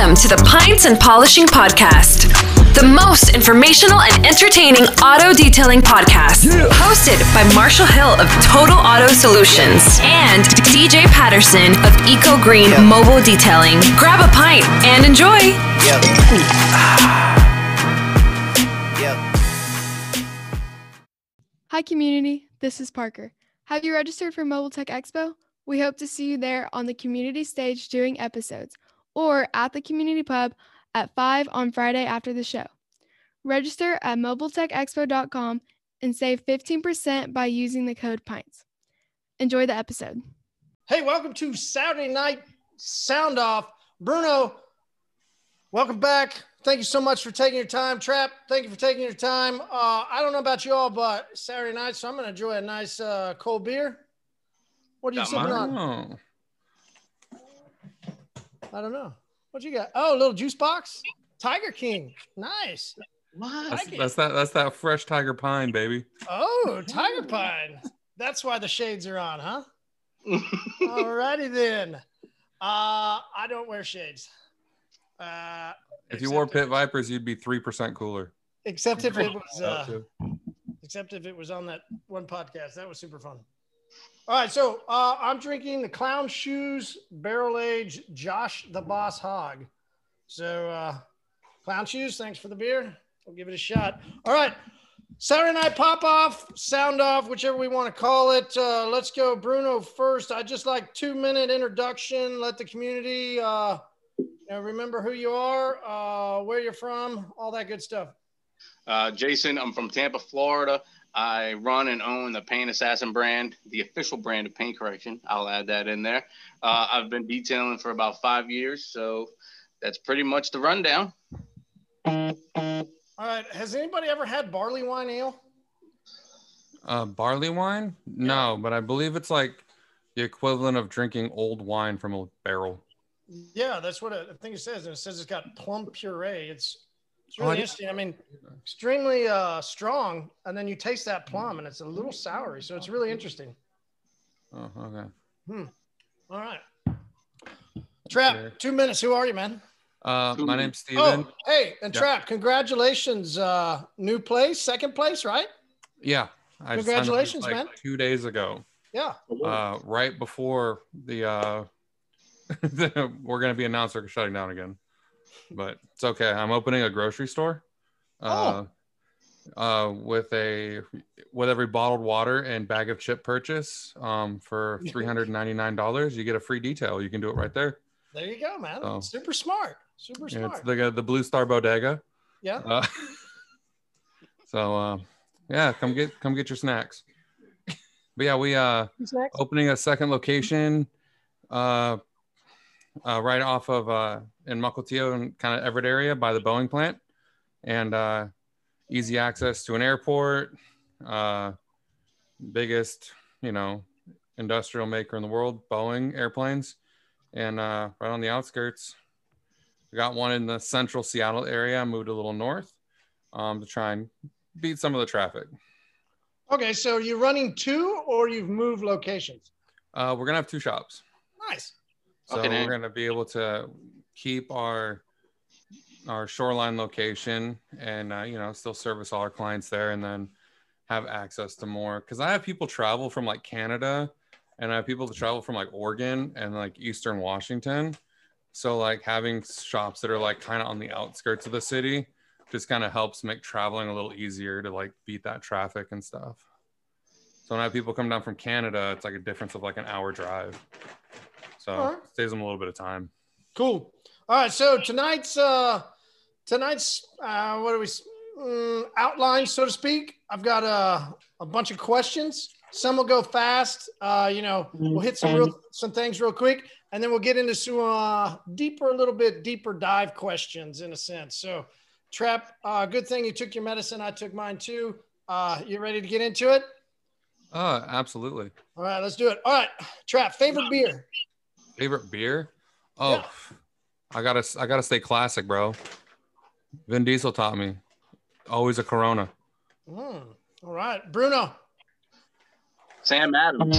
Welcome to the Pints and Polishing Podcast, the most informational and entertaining auto detailing podcast. Hosted by Marshall Hill of Total Auto Solutions and DJ Patterson of Eco Green Mobile Detailing. Grab a pint and enjoy. Yep. yep. Hi, community. This is Parker. Have you registered for Mobile Tech Expo? We hope to see you there on the community stage doing episodes or at the community pub at 5 on Friday after the show. Register at mobiletechexpo.com and save 15% by using the code PINTS. Enjoy the episode. Hey, welcome to Saturday Night Sound Off. Bruno, welcome back. Thank you so much for taking your time. Trap, thank you for taking your time. Uh, I don't know about you all, but Saturday night, so I'm going to enjoy a nice uh, cold beer. What are you Got sipping mine. on? I don't know. What you got? Oh, a little juice box. Tiger King. Nice. That's, that's that. That's that fresh tiger pine, baby. Oh, Tiger Pine. That's why the shades are on, huh? Alrighty then. Uh, I don't wear shades. Uh, If you wore except pit vipers, you'd be three percent cooler. except if it was uh, except if it was on that one podcast. That was super fun. All right, so uh, I'm drinking the Clown Shoes Barrel Age Josh the Boss Hog. So, uh, Clown Shoes, thanks for the beer. We'll give it a shot. All right, Saturday Night Pop Off, Sound Off, whichever we want to call it. Uh, let's go, Bruno first. I just like two minute introduction. Let the community uh, you know, remember who you are, uh, where you're from, all that good stuff. Uh, Jason, I'm from Tampa, Florida. I run and own the Paint Assassin brand, the official brand of paint correction. I'll add that in there. Uh, I've been detailing for about five years, so that's pretty much the rundown. All right, has anybody ever had barley wine ale? Uh, barley wine? No, but I believe it's like the equivalent of drinking old wine from a barrel. Yeah, that's what I think it says. And it says it's got plum puree. It's it's Oh, I really didn't- interesting. I mean, extremely uh, strong, and then you taste that plum, and it's a little soury. So it's really interesting. Oh, okay. Hmm. All right, Trap, Okay. two minutes. Who are you, man? Uh, my name's Steven. Oh, hey, and Yeah. Trap, congratulations, uh, new place, second place, right? Yeah. I just signed up, Congratulations, like, man. Two days ago, Yeah. uh, right before the uh, the- we're gonna be announced they're shutting down again, but it's okay. I'm opening a grocery store. Uh, uh, with a with every bottled water and bag of chip purchase um, for three hundred ninety nine dollars, you get a free detail. You can do it right there. There you go, man. Oh. Super smart. Super Yeah, it's smart. the the Blue Star Bodega. yeah. Uh, so uh, yeah, come get come get your snacks. But yeah, we uh Snacks? opening a second location uh, uh right off of uh in Mukilteo and kind of Everett area by the Boeing plant and uh easy access to an airport uh biggest you know industrial maker in the world Boeing airplanes and uh right on the outskirts we got one in the central Seattle area moved a little north um to try and beat some of the traffic Okay, so you're running two, or you've moved locations. uh we're gonna have two shops Nice. So Okay, we're going to be able to keep our our shoreline location and uh, you know still service all our clients there, and then have access to more. Because I have people travel from like Canada, and I have people that travel from like Oregon and like Eastern Washington. So like having shops that are like kind of on the outskirts of the city just kind of helps make traveling a little easier to like beat that traffic and stuff. So when I have people come down from Canada, it's like a difference of like an hour drive. So Alright. saves them a little bit of time. Cool. All right. So tonight's uh tonight's uh what do we s- mm, outline, so to speak? I've got a a bunch of questions. Some will go fast. Uh, you know, we'll hit some real some things real quick, and then we'll get into some uh, deeper, a little bit deeper dive questions in a sense. So, Trap, uh, good thing you took your medicine. I took mine too. Uh, you ready to get into it? Oh, absolutely. All right, let's do it. All right, Trap, favorite beer? Favorite beer? Oh, Yeah. I gotta I gotta stay classic, bro. Vin Diesel taught me. Always a Corona. Mm, all right, Bruno. Sam Adams,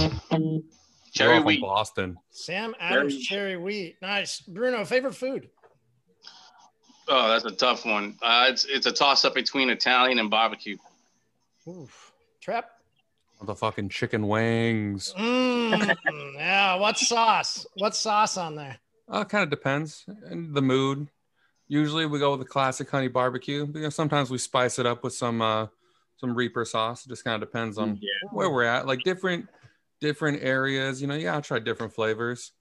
cherry wheat. Boston. Sam Adams Very- cherry wheat. Nice. Bruno, favorite food? Oh, that's a tough one. Uh, it's it's a toss up between Italian and barbecue. Oof. Trap. The fucking chicken wings. Mm, yeah. What sauce? What sauce on there? Uh, kind of depends and the mood. Usually we go with the classic honey barbecue. You know, sometimes we spice it up with some uh, some Reaper sauce. It just kind of depends on where we're at. Like different different areas. You know, yeah, I'll try different flavors.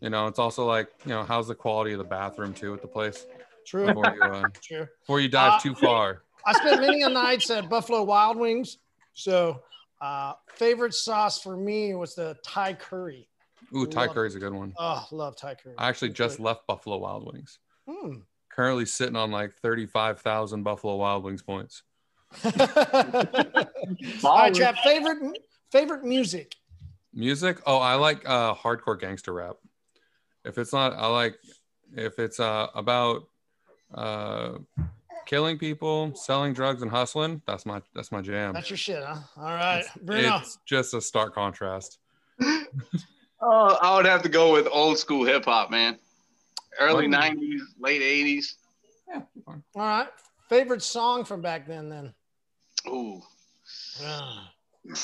You know, it's also like you know, how's the quality of the bathroom too at the place True. before you uh, True. before you dive Uh, too far. I spent many a nights at Buffalo Wild Wings. So, uh, favorite sauce for me was the Thai curry. Ooh, Thai love curry's a good one. Oh, love Thai curry. I actually just Good. left Buffalo Wild Wings. Hmm. Currently sitting on like thirty-five thousand Buffalo Wild Wings points. All right, chap. Favorite favorite music. Music? Oh, I like uh hardcore gangster rap. If it's not, I like if it's uh about uh killing people, selling drugs, and hustling. That's my that's my jam. That's your shit, huh? All right, It's, Bruno. it's just a stark contrast. Oh, I would have to go with old school hip hop, man. Early Oh. '90s, late '80s. Yeah. All right. Favorite song from back then, then. Ooh. Ah.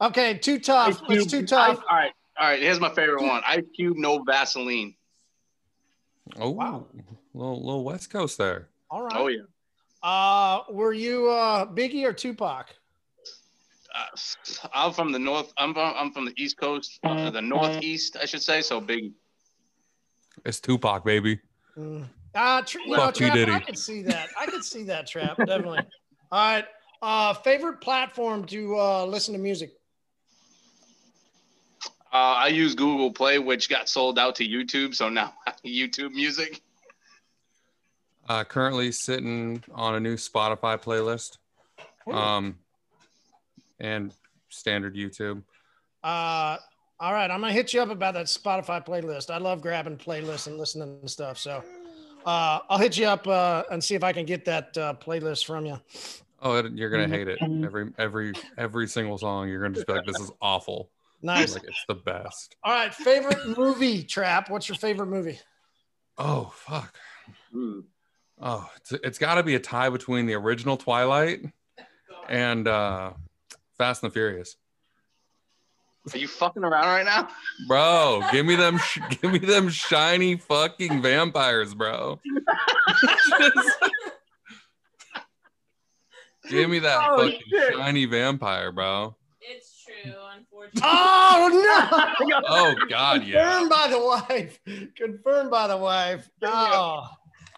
Okay, too tough. Ice It's too tough. Ice- all right, all right. Here's my favorite one: Ice Cube, no Vaseline. Oh, Wow. little little West Coast there. All right. Oh yeah. Uh, were you uh Biggie or Tupac? Uh, I'm from the north. I'm from I'm from the East Coast, uh, the Northeast, I should say. So Biggie. It's Tupac, baby. Mm. Uh, tr- you know, Trap, I could see that. I could see that trap definitely. All right. Uh, favorite platform to uh, listen to music? Uh, I use Google Play, which got sold out to YouTube. So now YouTube Music. Uh, currently sitting on a new Spotify playlist. Um, and standard YouTube. Uh, all right, I'm gonna hit you up about that Spotify playlist. I love grabbing playlists and listening to stuff. So, uh, I'll hit you up uh, and see if I can get that uh, playlist from you. Oh, you're gonna hate it. Every every every single song, you're gonna just be like, "This is awful." Nice. Like it's the best. All right, favorite movie trap. What's your favorite movie? Oh fuck. Hmm. Oh, it's, it's got to be a tie between the original Twilight and uh, Fast and the Furious. Are you fucking around right now? Bro, give me them, sh- give me them shiny fucking vampires, bro. give me that Oh, fucking shit. shiny vampire, bro. It's true, unfortunately. Oh no! Oh God, yeah. Confirmed by the wife. Confirmed by the wife. Oh,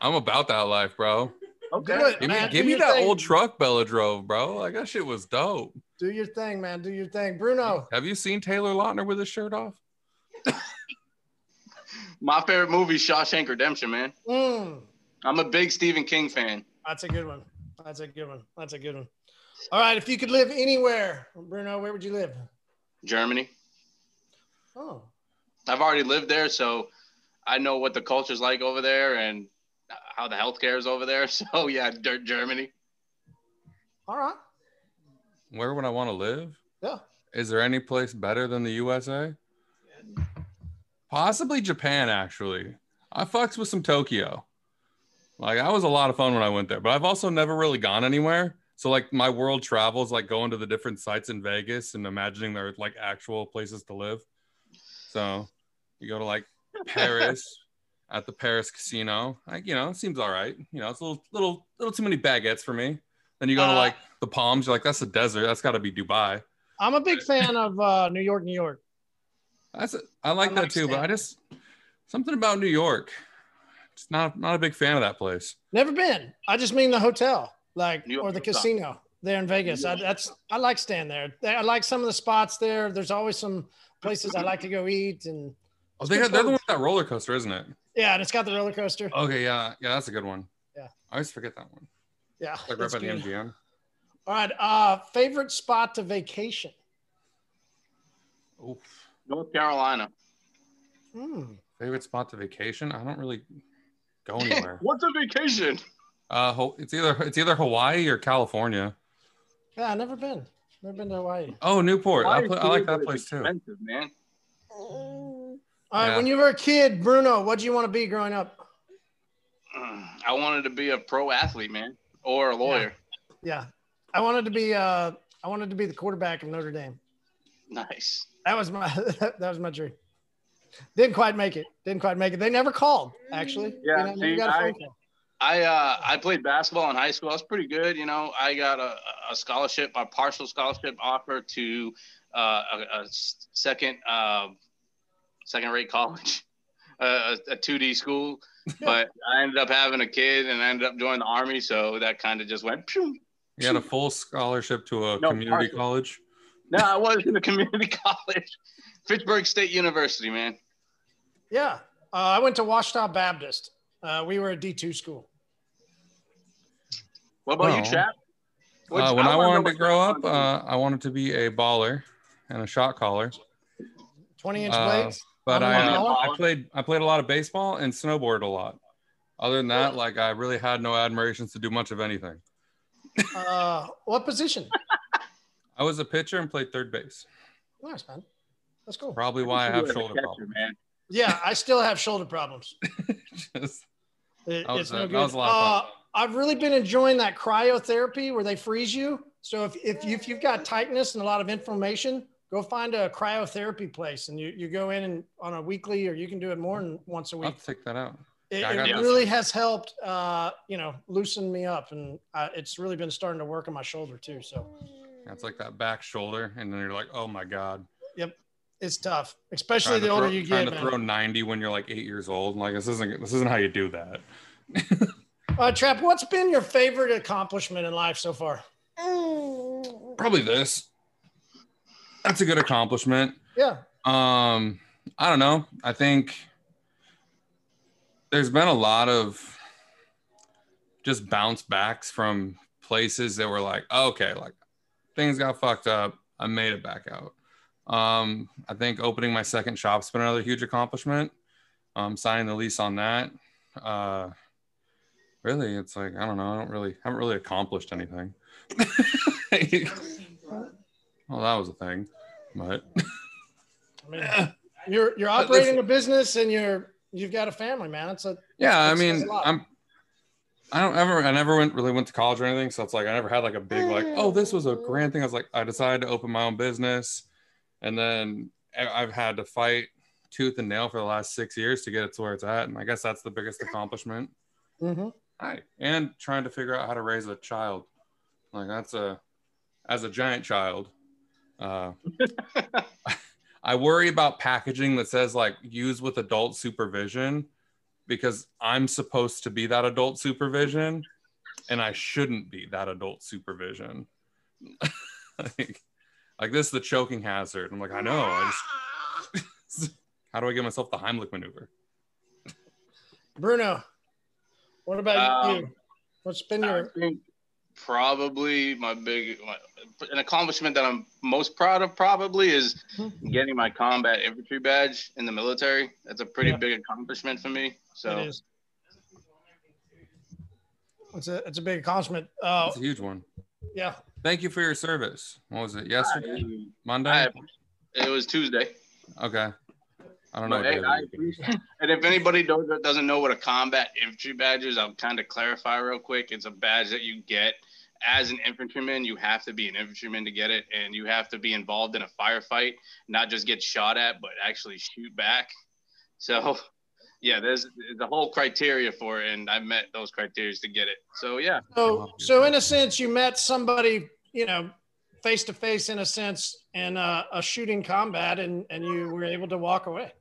I'm about that life, bro. do it, Give me, give me that thing. old truck Bella drove, bro. Like that shit was dope. Do your thing, man. Do your thing, Bruno. Have you seen Taylor Lautner with his shirt off? My favorite movie, is Shawshank Redemption, man. Mm, I'm a big Stephen King fan. that's a good one. That's a good one. That's a good one. All right, if you could live anywhere, Bruno, where would you live? Germany. Oh, I've already lived there, so I know what the culture's like over there and how the healthcare is over there. So yeah, dirt Germany. all right. Where would I want to live? Yeah. Is there any place better than the USA? Possibly Japan, actually. I fucks with some Tokyo. Like that was a lot of fun when I went there, but I've also never really gone anywhere. So like my world travels, like going to the different sites in Vegas and imagining they're like actual places to live. So you go to like Paris at the Paris casino. Like, you know, it seems all right. You know, it's a little little little too many baguettes for me. Then you go to Uh, like the Palms, you're like, that's a desert. That's gotta be Dubai. I'm a big fan of uh, New York, New York. That's it. I like I that too, but I just something about New York. It's not not a big fan of that place. Never been. I just mean the hotel, like York or the Hotel. casino there in Vegas. I, that's I like staying there. I like some of the spots there. There's always some places I like to go eat, and Oh, they good got, they're the one with that roller coaster, isn't it? yeah, and it's got the roller coaster. Okay, yeah, yeah, that's a good one. Yeah. I always forget that one. Yeah, Like right by the. MGM. All right, uh, favorite spot to vacation. Oof. North Carolina. Hmm. Favorite spot to vacation? I don't really go anywhere. What's a vacation? Uh, it's either it's either Hawaii or California. Yeah, I've never been. Never been to Hawaii. Oh, Newport. I, Hawaii put, I like that place too. man. All right, Yeah. when you were a kid, Bruno, what did you want to be growing up? I wanted to be a pro athlete, man, or a lawyer. Yeah, I wanted to be. Uh, I wanted to be the quarterback of Notre Dame. Nice. That was my. that was my dream. Didn't quite make it. Didn't quite make it. They never called. Actually. Yeah, You know, never see, got a phone I- call. I uh, I played basketball in high school. I was pretty good. You know, I got a, a scholarship, a partial scholarship offer to uh, a, a s- second uh, second rate college, uh, a two D school. But I ended up having a kid and I ended up joining the army, so that kind of just went. Pew. You had a full scholarship to a No, community partial. college. No, I was in a community college, Fitchburg State University, man. Yeah, uh, I went to Ouachita Baptist. Uh, we were a D two school. What about Well, you, Chad? Uh, when I, wanna wanted to grow up, uh, I wanted to be a baller and a shot caller. Twenty inch Uh, blades. But I'm I, a uh. I played I played a lot of baseball and snowboard a lot. Other than that, like I really had no admirations to do much of anything. Uh, what position? I was a pitcher and played third base. Nice man. That's cool. Probably why I have shoulder catcher, problems. man. Yeah, I still have shoulder problems. Just- It- That was it's a- no that was a lot of Uh, I've really been enjoying that cryotherapy where they freeze you. So if, if, you, if you've got tightness and a lot of inflammation, go find a cryotherapy place and you, you go in and on a weekly or you can do it more than once a I'll week. to take that out. It, Yeah, it really has helped, uh, you know, loosen me up and uh, it's really been starting to work on my shoulder too. So It's like that back shoulder, and then you're like, oh my god. Yep. It's tough, especially Trying the older throw, you get. trying to man. throw 90 when you're like eight years old. Like this isn't this isn't how you do that. Uh, Trap, what's been your favorite accomplishment in life so far? Probably this. That's a good accomplishment. Yeah. Um, I don't know. I think there's been a lot of just bounce backs from places that were like, okay, like things got fucked up. I made it back out. Um, I think opening my second shop's been another huge accomplishment. Um, signing the lease on that. Uh, really, it's like I don't know. I don't really haven't really accomplished anything. well, that was a thing, but I mean, you're you're operating a business and you're you've got a family, man. It's a yeah i mean i'm i don't ever i never went really went to college or anything so it's like i never had like a big like oh this was a grand thing i was like i decided to open my own business and then i've had to fight tooth and nail for the last six years to get it to where it's at and i guess that's the biggest accomplishment Mhm. Hi. and trying to figure out how to raise a child. Like that's a as a giant child uh i worry about packaging that says like use with adult supervision because i'm supposed to be that adult supervision and i shouldn't be that adult supervision. Like, like this is the choking hazard. I'm like i know i just how do i give myself the heimlich maneuver? Bruno, what about Um, you? What's been your probably my big my, an accomplishment that I'm most proud of probably is getting my combat infantry badge in the military. That's a pretty Yeah. big accomplishment for me. So it is? It's a it's a big accomplishment. Uh, it's a huge one yeah. thank you for your service what was it yesterday I- monday I- it was Tuesday. okay i don't know hey, day of the I week it is. appreciate- and if anybody don't, doesn't know what a combat infantry badge is, I'll kind of clarify real quick. It's a badge that you get as an infantryman. You have to be an infantryman to get it, and you have to be involved in a firefight, not just get shot at, but actually shoot back. So, yeah, there's, there's a whole criteria for it, and I met those criteria to get it. So, yeah, So so in a sense, you met somebody, you know, face to face in a sense in a, a shooting combat, and and you were able to walk away.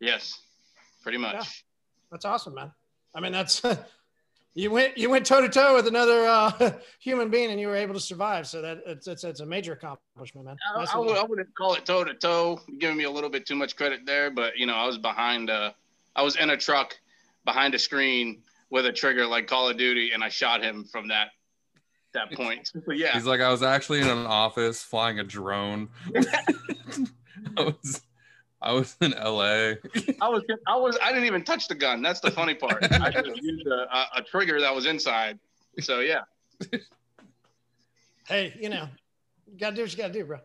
Yes, pretty much. Yeah. That's awesome, man. I mean, that's you went you went toe to toe with another uh, human being, and you were able to survive. So that it's it's, it's a major accomplishment, man. I, I, would, I wouldn't call it toe to toe, giving me a little bit too much credit there. But you know, I was behind. Uh, I was in a truck behind a screen with a trigger like Call of Duty, and I shot him from that that point. So yeah, He's like, I was actually in an office flying a drone. I was, I was in LA. I was I was I didn't even touch the gun. That's the funny part. I just used a, a, a trigger that was inside. So yeah, Hey, you know, you gotta do what you gotta do, bro.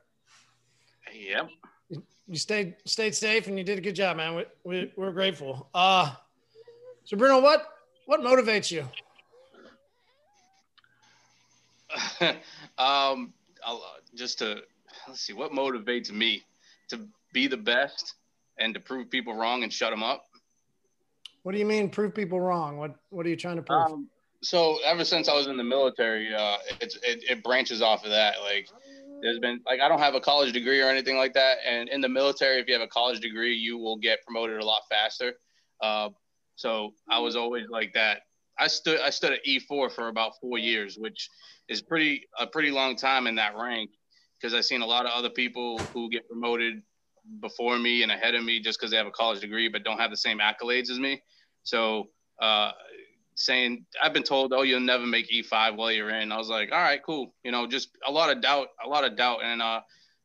yep. You stayed stayed safe, and you did a good job, man. We, we we're grateful. Uh, so Bruno, what What motivates you? um, I'll, uh, just to let's see what motivates me to be the best and to prove people wrong and shut them up. What do you mean prove people wrong? What What are you trying to prove? Um, so ever since I was in the military, uh, it's it, it branches off of that. Like there's been like I don't have a college degree or anything like that, and in the military, if you have a college degree, you will get promoted a lot faster. Uh, so I was always like that. I stood I stood at E4 for about four years, which is pretty a pretty long time in that rank because I've seen a lot of other people who get promoted before me and ahead of me just because they have a college degree but don't have the same accolades as me. So uh, saying I've been told, oh, you'll never make E5 while you're in. I was like, all right, cool. You know, just a lot of doubt, a lot of doubt, and uh,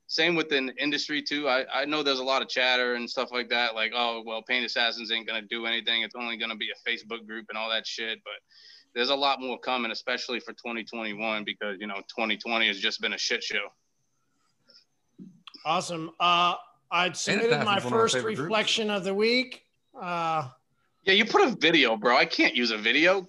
same within industry too. I, I know there's a lot of chatter and stuff like that, like, oh, well, Paint Assassins ain't gonna do anything. It's only gonna be a Facebook group and all that shit. But there's a lot more coming, especially for 2021, because you know 2020 has just been a shit show. Awesome. Uh, I submitted my Assassins, my first favorite groups. reflection of the week. Uh, Yeah, you put a video, bro. I can't use a video.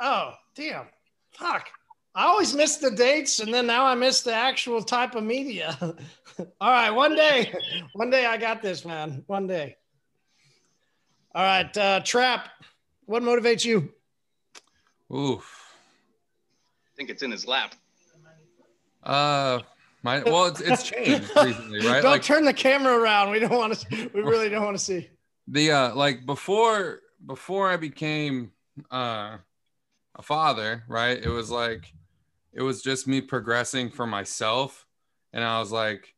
oh, damn. Fuck. I always miss the dates, and then now I miss the actual type of media. All right, one day, one day I got this, man. One day. All right, uh, Trap. What motivates you? Oof. I think it's in his lap. Uh, my well, it's, it's changed recently, right? Don't Like turn the camera around. We don't want to. We really don't want to see. the uh, like before before I became uh a father, right? It was like it was just me progressing for myself, and I was like,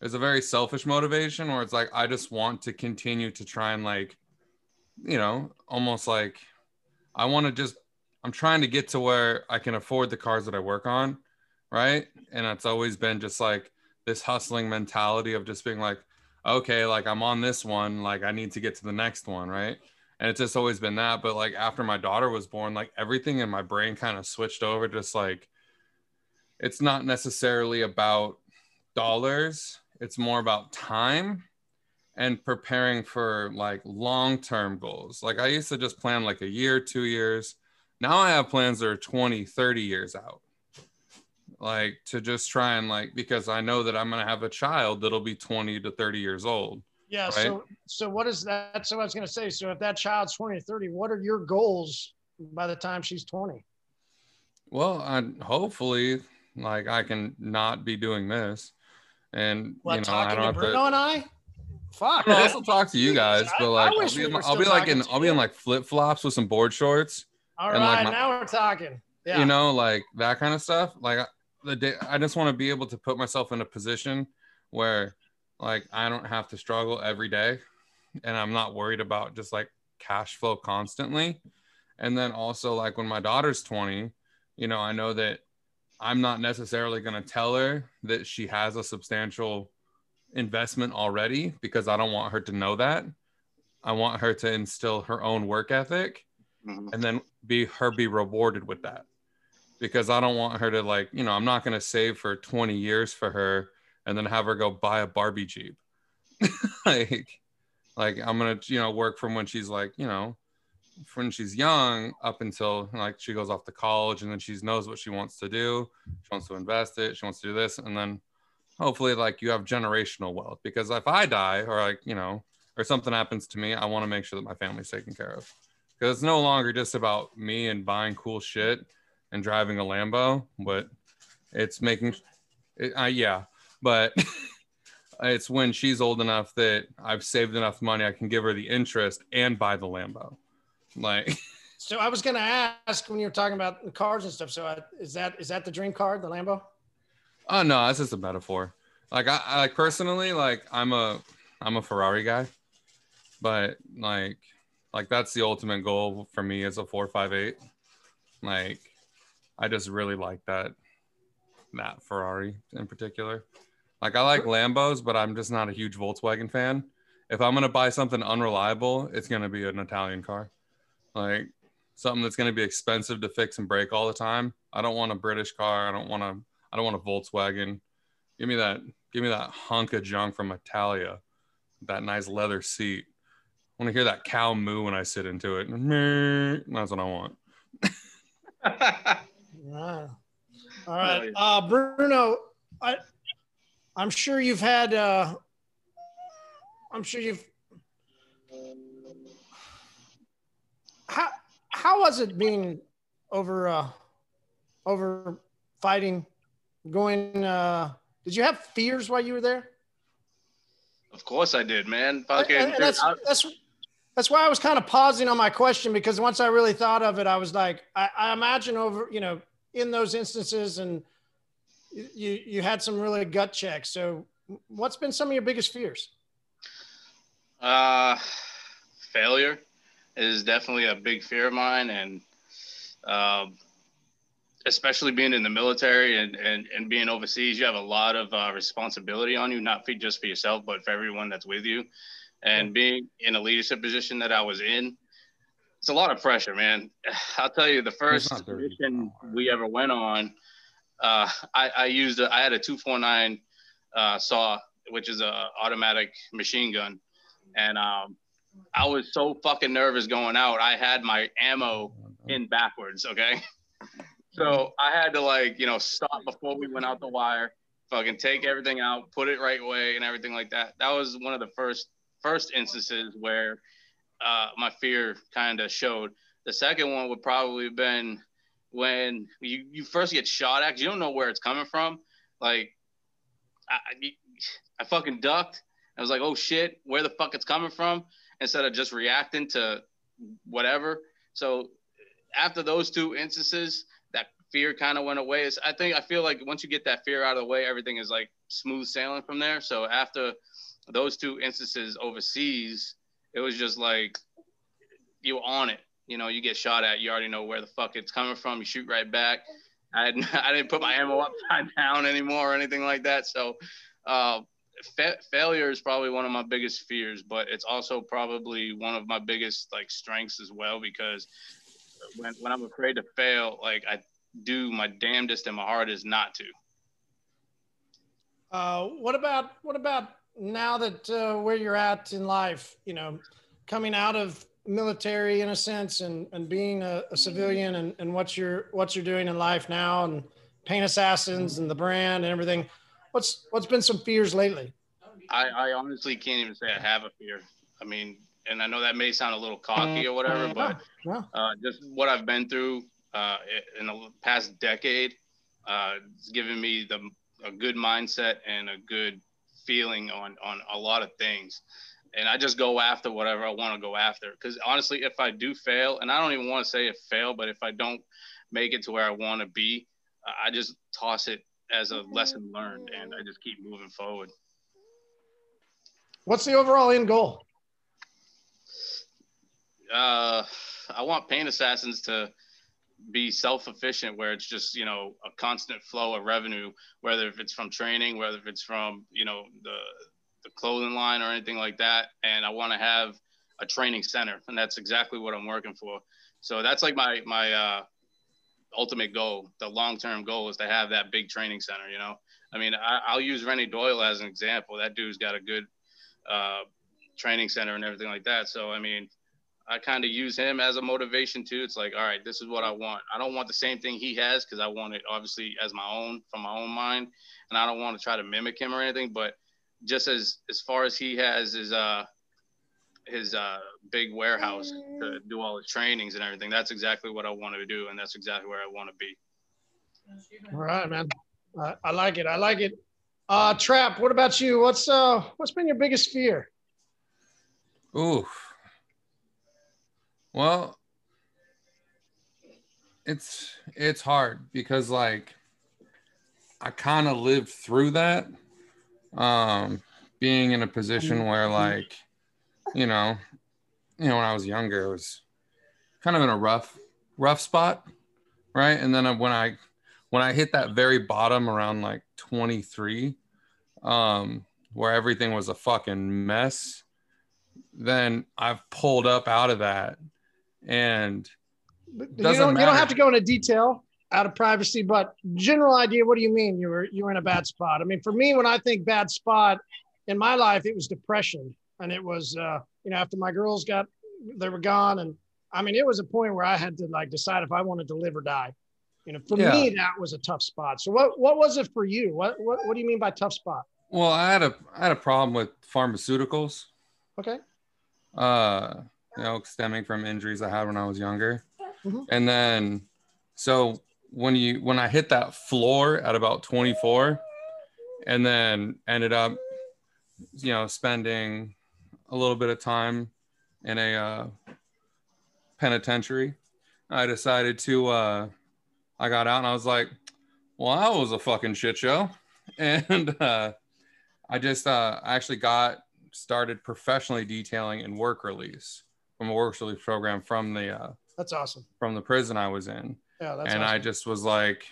it's a very selfish motivation where it's like I just want to continue to try and like, you know, almost like I want to just I'm trying to get to where I can afford the cars that I work on, right? And it's always been just like this hustling mentality of just being like, okay, like I'm on this one, like I need to get to the next one, right? And it's just always been that. But like after my daughter was born, like everything in my brain kind of switched over, just like it's not necessarily about dollars, it's more about time and preparing for like long-term goals. Like I used to just plan like a year, 2 years. Now I have plans that are 20, 30 years out. Like to just try and like because I know that I'm to have a child that'll be 20 to 30 years old. Yeah. Right. So, so what is that? So I was to say. So if that child's twenty or thirty, what are your goals by the time she's twenty? Well, I hopefully like I can not be doing this, and What you know I talking don't to have Bruno to. and I? Fuck. I'll also talk to you guys, I- but like I'll be, in, I'll be like in I'll be in like flip flops with some board shorts, All and, right, like, my- now we're talking. Yeah. you know, like that kind of stuff. Like the day, I just want to be able to put myself in a position where like I don't have to struggle every day, and I'm not worried about just like cash flow constantly. And then also like when my daughter's 20, you know, I know that I'm not necessarily going to tell her that she has a substantial investment already because I don't want her to know that. I want her to instill her own work ethic Mhm. and then be her be rewarded with that because I don't want her to like, you know, I'm not going to save for 20 years for her and then have her go buy a Barbie Jeep. like, like I'm going to, you know, work from when she's like, you know, when she's young up until like she goes off to college and then she knows what she wants to do. She wants to invest it. She wants to do this. And then hopefully like you have generational wealth because if I die or like, you know, or something happens to me, I want to make sure that my family's taken care of because it's no longer just about me and buying cool shit and driving a Lambo, but it's making, it, uh, yeah, but it's when she's old enough that I've saved enough money I can give her the interest and buy the Lambo. Like, So I was going to ask when you were talking about the cars and stuff. So I, is that is that the dream car, the Lambo? oh no, that's just a metaphor. Like I, I personally, like I'm a, I'm a Ferrari guy, but like, like that's the ultimate goal for me as a four five eight. Like, I just really like that, that Ferrari in particular. Like I like Lambos, but I'm just not a huge Volkswagen fan. If I'm gonna buy something unreliable, it's gonna be an Italian car, like something that's gonna be expensive to fix and break all the time. I don't want a British car. I don't want to. I don't want a Volkswagen. Give me that. Give me that hunk of junk from Italia, that nice leather seat. I want to hear that cow moo when I sit into it. That's what I want. Wow. All right, uh, Bruno. I, I'm sure you've had. Uh, I'm sure you've. How how was it being over uh, over fighting, going? Uh, did you have fears while you were there? of course I did, man. Fucking, that's that's that's why I was kind of pausing on my question because once I really thought of it, I was like, I, I imagine over you know in those instances, and you you had some really gut checks. So, what's been some of your biggest fears? Uh, failure is definitely a big fear of mine, and um, especially being in the military and, and, and being overseas, you have a lot of uh, responsibility on you, not for, just for yourself, but for everyone that's with you. And being in a leadership position that I was in, it's a lot of pressure, man. I'll tell you, the first mission we ever went on, uh, I, I used a, I had a 249 uh, SAW, which is a automatic machine gun, and um, I was so fucking nervous going out. I had my ammo in backwards. Okay. So I had to like, you know, stop before we went out the wire, fucking take everything out, put it right way and everything like that. That was one of the first, first instances where uh, my fear kind of showed. The second one would probably have been when you, you first get shot at, you don't know where it's coming from. Like I, I, I fucking ducked. I was like, oh shit, where the fuck it's coming from? Instead of just reacting to whatever. So after those two instances, that fear kind of went away. It's, I think I feel like once you get that fear out of the way, everything is like smooth sailing from there. So after those two instances overseas, it was just like you on it. You know, you get shot at, you already know where the fuck it's coming from. You shoot right back. I hadn't, I didn't put my ammo upside down anymore or anything like that. So, uh, fa- failure is probably one of my biggest fears, but it's also probably one of my biggest like strengths as well because when, when I'm afraid to fail, like I do my damnedest and my hardest not to. Uh, what about what about now that uh, where you're at in life? You know, coming out of military in a sense, and and being a, a civilian, and and what you're what you're doing in life now, and Paint Assassins and the brand and everything. What's what's been some fears lately? I, I honestly can't even say I have a fear. I mean, and I know that may sound a little cocky or whatever, but No, uh, just what I've been through uh, in the past decade, uh, it's given me the a good mindset and a good feeling on on a lot of things. And I just go after whatever I want to go after. Because honestly, if I do fail, and I don't even want to say it fail, but if I don't make it to where I want to be, I just toss it as a lesson learned, and I just keep moving forward. what's the overall end goal? uh, I want Paint Assassins to be self-efficient, where it's just you know a constant flow of revenue, whether if it's from training, whether if it's from you know the the clothing line or anything like that. And I want to have a training center, and that's exactly what I'm working for. So that's like my my uh, ultimate goal. The long-term goal is to have that big training center. You know, I mean, I, I'll use Renny Doyle as an example. That dude's got a good uh, training center and everything like that. So I mean, I kind of use him as a motivation too. It's like, all right, this is what I want. I don't want the same thing he has because I want it obviously as my own from my own mind, and I don't want to try to mimic him or anything. But just as as far as he has his uh his uh big warehouse to do all his trainings and everything, that's exactly what I want to do, and that's exactly where I want to be. All right, man. I, I like it. I like it. Uh, Trap. What about you? What's uh what's been your biggest fear? Ooh. Well, it's it's hard because like I kind of lived through that. Um being in a position where like you know, you know when I was younger it was kind of in a rough rough spot, right? And then when I when I hit that very bottom around like 23 um where everything was a fucking mess then I've pulled up out of that. And You don't, you don't have to go into detail out of privacy, but general idea. What do you mean you were you were in a bad spot? I mean, for me, when I think bad spot in my life, it was depression, and it was uh, you know, after my girls got, they were gone. And I mean, it was a point where I had to like decide if I wanted to live or die. You know, for Yeah. me, that was a tough spot. So what, what was it for you? What, what, what do you mean by tough spot? Well, I had a I had a problem with pharmaceuticals. Okay. uh you know stemming from injuries i had when i was younger. Mhm. and then so when you when i hit that floor at about 24 and then ended up you know spending a little bit of time in a uh, penitentiary i decided to uh i got out and i was like well that was a fucking shit show. And uh i just uh I actually got started professionally detailing in work release from a work release program from the uh, That's awesome. from the prison I was in, Yeah. That's and I just was like,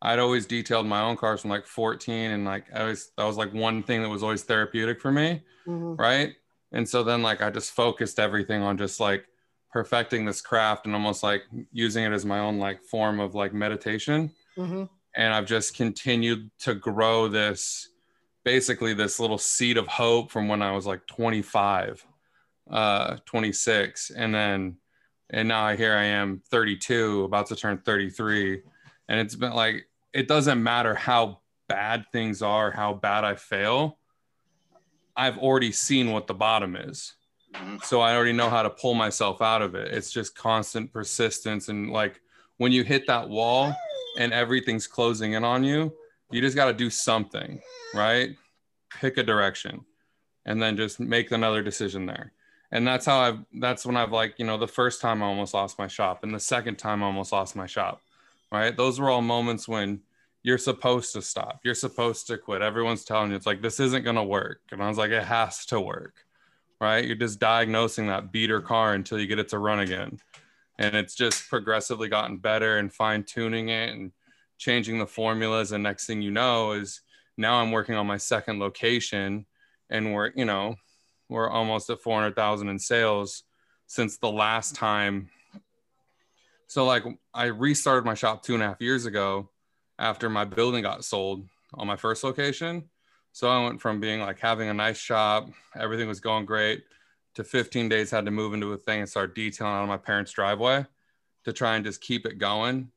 I'd always detailed my own cars from like 14, and like I was that was like one thing that was always therapeutic for me, Mhm. right? And so then like I just focused everything on just like perfecting this craft and almost like using it as my own like form of like meditation Mhm. and I've just continued to grow this basically this little seed of hope from when I was like 25, uh, 26, and then and now here I am 32, about to turn 33, and it's been like it doesn't matter how bad things are, how bad I fail. I've already seen what the bottom is. Mhm. So I already know how to pull myself out of it. It's just constant persistence and like when you hit that wall and everything's closing in on you, you just got to do something, right? Pick a direction and then just make another decision there. And that's how I've, that's when I've like, you know, the first time I almost lost my shop and the second time I almost lost my shop, right? Those were all moments when you're supposed to stop. You're supposed to quit. Everyone's telling you it's like, this isn't going to work. And I was like, it has to work, right? You're just diagnosing that beater car until you get it to run again. And it's just progressively gotten better and fine tuning it and changing the formulas. And next thing you know is now I'm working on my second location and we're, you know, we're almost at 400,000 in sales since the last time. So like I restarted my shop two and a half years ago after my building got sold on my first location. So I went from being like having a nice shop, everything was going great, to 15 days had to move into a thing and start detailing out of my parents' driveway to try and just keep it going,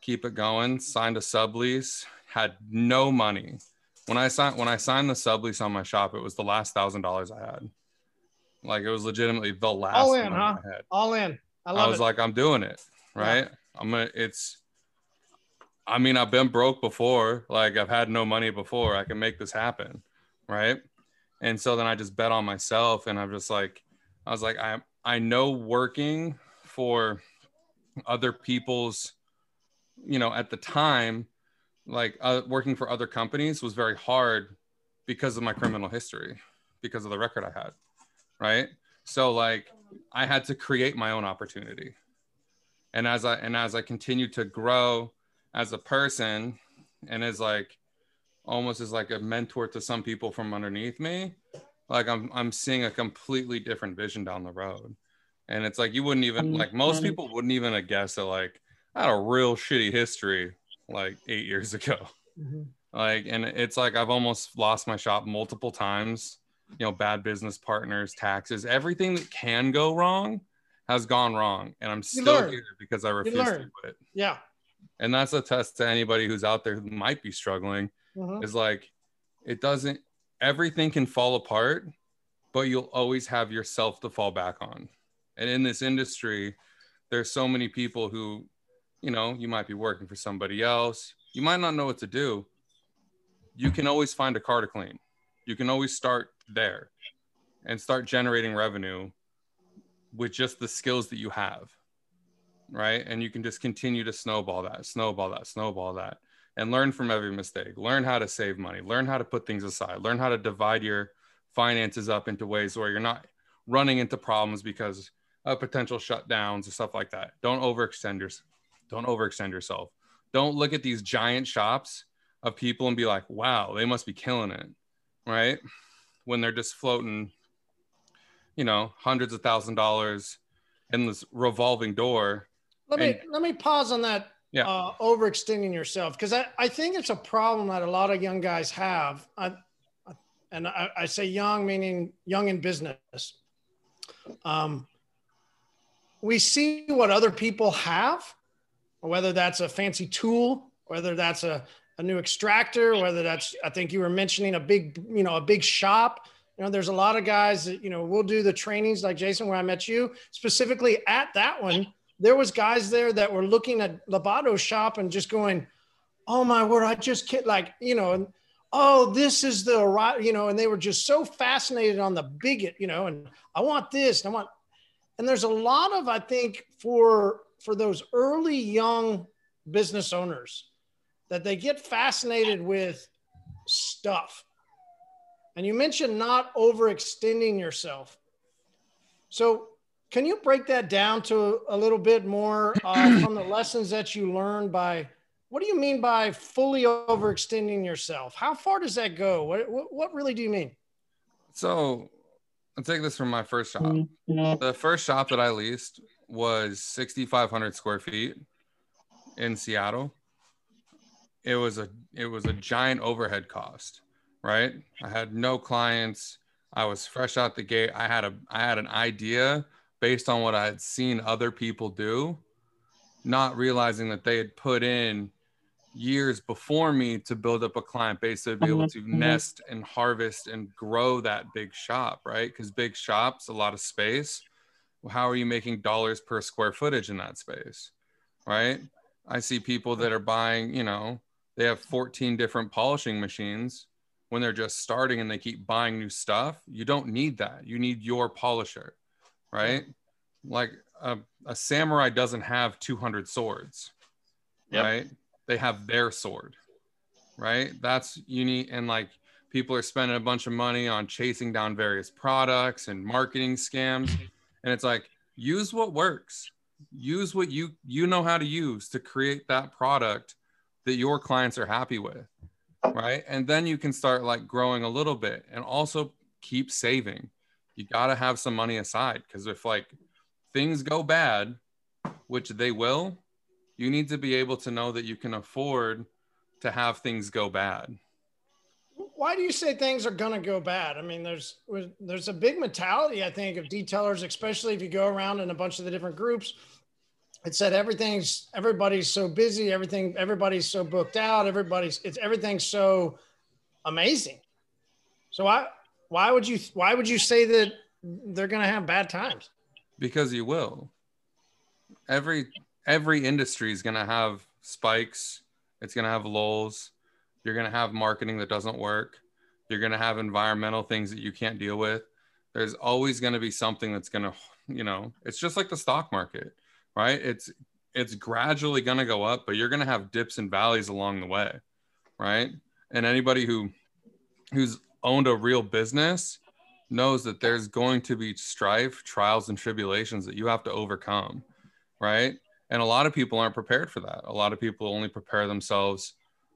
keep it going. Signed a sublease, had no money. When I signed when I signed the sublease on my shop, it was the last thousand dollars I had. Like it was legitimately the last All in, huh? I had. All in. I I, was it. like, I'm doing it, right? I'm gonna. It's. I mean, I've been broke before. Like I've had no money before. I can make this happen, right? And so then I just bet on myself, and I'm just like, I was like, I I know working for other people's, you know, at the time, like uh, working for other companies was very hard because of my criminal history, because of the record I had, right? So like I had to create my own opportunity. And as I and as I continued to grow as a person and as like almost as like a mentor to some people from underneath me, like I'm I'm seeing a completely different vision down the road. And it's like you wouldn't even like most people wouldn't even have guessed that like I had a real shitty history like eight years ago Mhm. like and it's like i've almost lost my shop multiple times you know bad business partners taxes everything that can go wrong has gone wrong. And i'm still here because i refuse to quit. Yeah. and that's a test to anybody who's out there who might be struggling Mhm. is like it doesn't everything can fall apart but you'll always have yourself to fall back on. And in this industry there's so many people who you know you might be working for somebody else. You might not know what to do. You can always find a car to clean you can always start there and start generating revenue with just the skills that you have right? And you can just continue to snowball that snowball that snowball that and learn from every mistake. Learn how to save money. Learn how to put things aside. Learn how to divide your finances up into ways where you're not running into problems because of potential shutdowns or stuff like that. Don't overextend your don't overextend yourself. Don't look at these giant shops of people and be like wow they must be killing it right when they're just floating you know hundreds of thousand dollars in this revolving door Let me let me pause on that. Yeah. Uh, overextending yourself because I, I think it's a problem that a lot of young guys have. I, I- and I, I say young meaning young in business. Um, we see what other people have, whether that's a fancy tool, whether that's a, a new extractor, whether that's, I think you were mentioning a big, you know, a big shop. You know, there's a lot of guys that, you know, we'll do the trainings like Jason, where I met you specifically at that one. There was guys there that were looking at Lobato's shop and just going, oh my word, I just can't like, you know, and oh, this is the you know, and they were just so fascinated on the bigot, you know, and I want this, and I want, and there's a lot of, I think, for for those early young business owners that they get fascinated with stuff. And you mentioned not overextending yourself. So, can you break that down to a little bit more uh, from the lessons that you learned by what do you mean by fully overextending yourself? How far does that go? What, what, what really do you mean? So I'll take this from my first shop. The first shop that I leased was 6,500 square feet in Seattle. It was a it was a giant overhead cost, right? I had no clients. I was fresh out the gate. I had a I had an idea based on what I had seen other people do, not realizing that they had put in years before me to build up a client base to be able to mm-hmm. nest and harvest and grow that big shop, right? Because big shops, a lot of space. How are you making dollars per square footage in that space, right? I see people that are buying, you know, they have 14 different polishing machines when they're just starting and they keep buying new stuff. You don't need that. You need your polisher, right? Like a, a samurai doesn't have 200 swords, yep. right? they have their sword, right? That's unique. And like people are spending a bunch of money on chasing down various products and marketing scams. And it's like, use what works. Use what you you know how to use to create that product that your clients are happy with. Right. And then you can start like growing a little bit and also keep saving. You got to have some money aside because if like things go bad, which they will, you need to be able to know that you can afford to have things go bad why do you say things are going to go bad i mean there's there's a big mentality i think of detailers especially if you go around in a bunch of the different groups it said everything's everybody's so busy everything everybody's so booked out everybody's it's everything's so amazing so why why would you why would you say that they're going to have bad times because you will every every industry is going to have spikes. It's going to have lulls. You're going to have marketing that doesn't work. You're going to have environmental things that you can't deal with. There's always going to be something that's going to, you know, it's just like the stock market, right? It's it's gradually going to go up, but you're going to have dips and valleys along the way, right? And anybody who who's owned a real business knows that there's going to be strife, trials and tribulations that you have to overcome, right? and a lot of people aren't prepared for that a lot of people only prepare themselves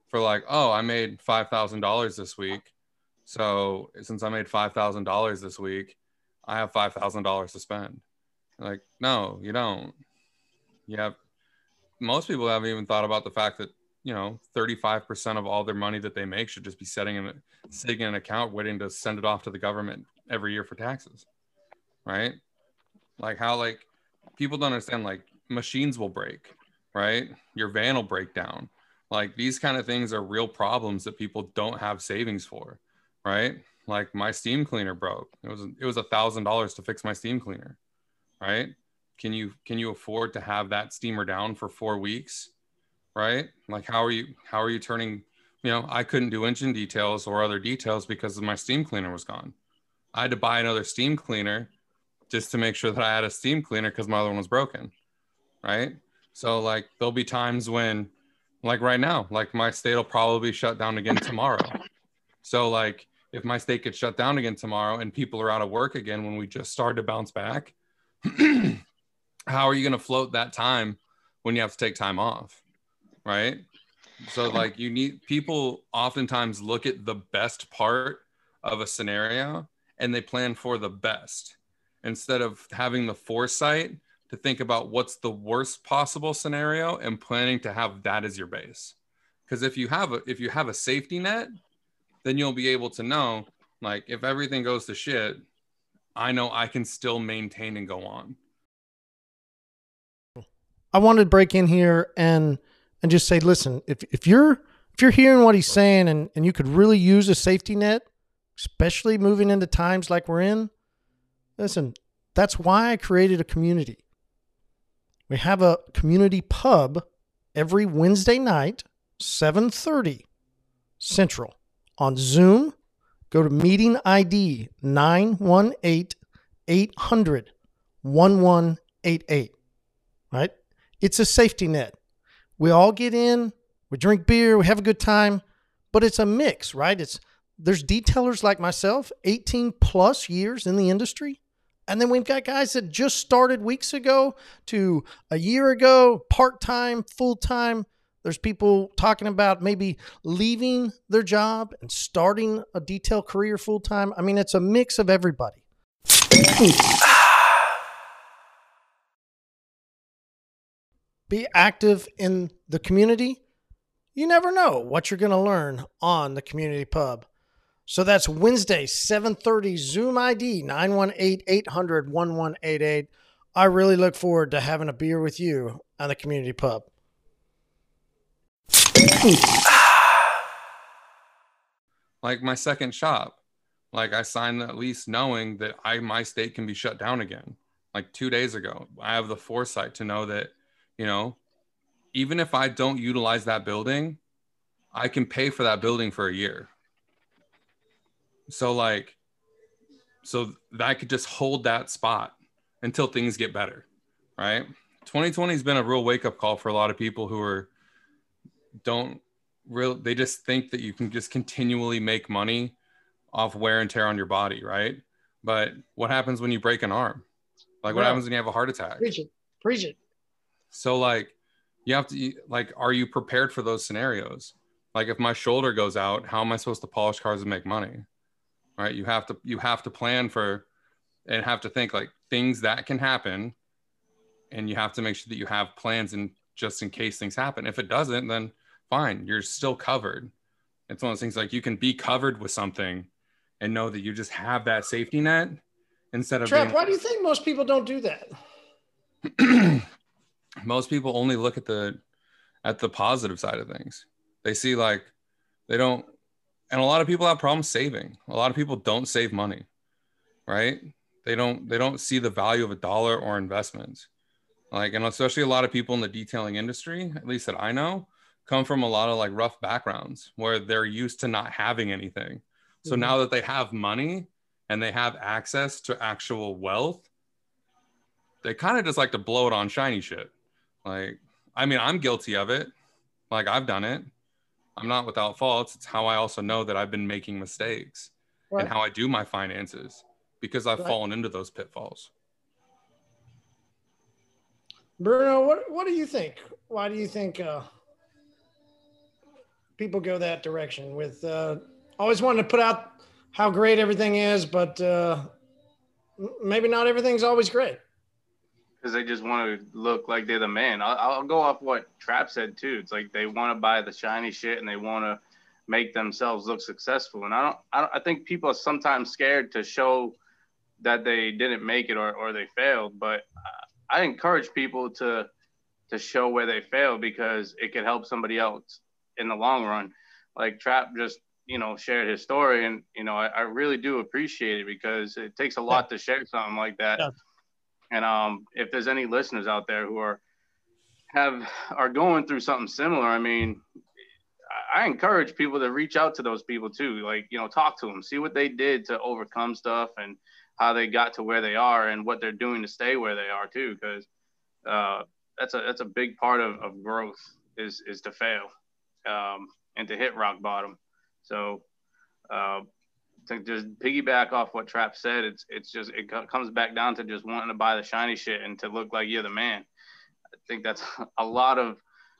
for like oh i made $5000 this week so since i made $5000 this week i have $5000 to spend like no you don't have most people haven't even thought about the fact that you know 35% of all their money that they make should just be sitting in sitting in an account waiting to send it off to the government every year for taxes right like how like people don't understand like machines will break, right? Your van will break down. Like these kind of things are real problems that people don't have savings for, right? Like my steam cleaner broke. It was it was a thousand dollars to fix my steam cleaner, right? Can you can you afford to have that steamer down for four weeks, right? Like how are you how are you turning? You know, I couldn't do engine details or other details because my steam cleaner was gone. I had to buy another steam cleaner just to make sure that I had a steam cleaner because my other one was broken right? So like there'll be times when like right now, like my state will probably shut down again tomorrow. So like if my state gets shut down again tomorrow and people are out of work again when we just started to bounce back, how are you going to float that time when you have to take time off? Right? So like you need people oftentimes look at the best part of a scenario and they plan for the best instead of having the foresight to think about what's the worst possible scenario and planning to have that as your base. Because if you have a if you have a safety net, then you'll be able to know like if everything goes to shit, I know I can still maintain and go on. I wanted to break in here and and just say, listen, if if you're if you're hearing what he's saying and, and you could really use a safety net, especially moving into times like we're in, listen, that's why I created a community. We have a community pub every Wednesday night, 7:30 Central on Zoom. Go to meeting ID 918 800 1188. Right? It's a safety net. We all get in, we drink beer, we have a good time, but it's a mix, right? It's there's detailers like myself, 18 plus years in the industry. And then we've got guys that just started weeks ago to a year ago, part time, full time. There's people talking about maybe leaving their job and starting a detail career full time. I mean, it's a mix of everybody. Be active in the community. You never know what you're going to learn on the community pub. So that's Wednesday, 7:30 Zoom ID 918-800-1188. I really look forward to having a beer with you on the community pub. Like my second shop, like I signed the lease knowing that I my state can be shut down again. Like 2 days ago, I have the foresight to know that, you know, even if I don't utilize that building, I can pay for that building for a year. So like so that I could just hold that spot until things get better, right? 2020 has been a real wake up call for a lot of people who are don't real they just think that you can just continually make money off wear and tear on your body, right? But what happens when you break an arm? Like what Yeah. happens when you have a heart attack? Preach it. Preach it. So like you have to like are you prepared for those scenarios? Like if my shoulder goes out, how am I supposed to polish cars and make money? Right? You have to you have to plan for and have to think like things that can happen and you have to make sure that you have plans and just in case things happen. If it doesn't, then fine, you're still covered. It's one of those things like you can be covered with something and know that you just have that safety net instead of Trap, being why do you think most people don't do that? most people only look at the at the positive side of things. They see like they don't and a lot of people have problems saving. A lot of people don't save money right? They don't they don't see the value of a dollar or investments. Like and especially a lot of people in the detailing industry at least that i know come from a lot of like rough backgrounds where they're used to not having anything. So Mhm. now that they have money and they have access to actual wealth they kind of just like to blow it on shiny shit like, I mean, I'm guilty of it. Like, I've done it. I'm not without faults. It's how I also know that I've been making mistakes Right. and how I do my finances because I've Right. fallen into those pitfalls. Bruno, what what do you think? Why do you think uh, people go that direction with uh, always wanting to put out how great everything is, but uh, maybe not everything's always great. Because they just want to look like they're the man. I'll, I'll go off what Trap said too. It's like they want to buy the shiny shit and they want to make themselves look successful. And I don't, I don't, I think people are sometimes scared to show that they didn't make it or, or they failed. But I encourage people to to show where they failed because it could help somebody else in the long run. Like Trap just you know shared his story, and you know I, I really do appreciate it because it takes a lot to share something like that. Yeah. And um, if there's any listeners out there who are have are going through something similar, I mean, I encourage people to reach out to those people too. Like, you know, talk to them, see what they did to overcome stuff and how they got to where they are and what they're doing to stay where they are too. Because uh, that's a that's a big part of, of growth is is to fail um, and to hit rock bottom. So uh, to just piggyback off what Trap said, it's it's just it comes back down to just wanting to buy the shiny shit and to look like you're the man. I think that's a lot of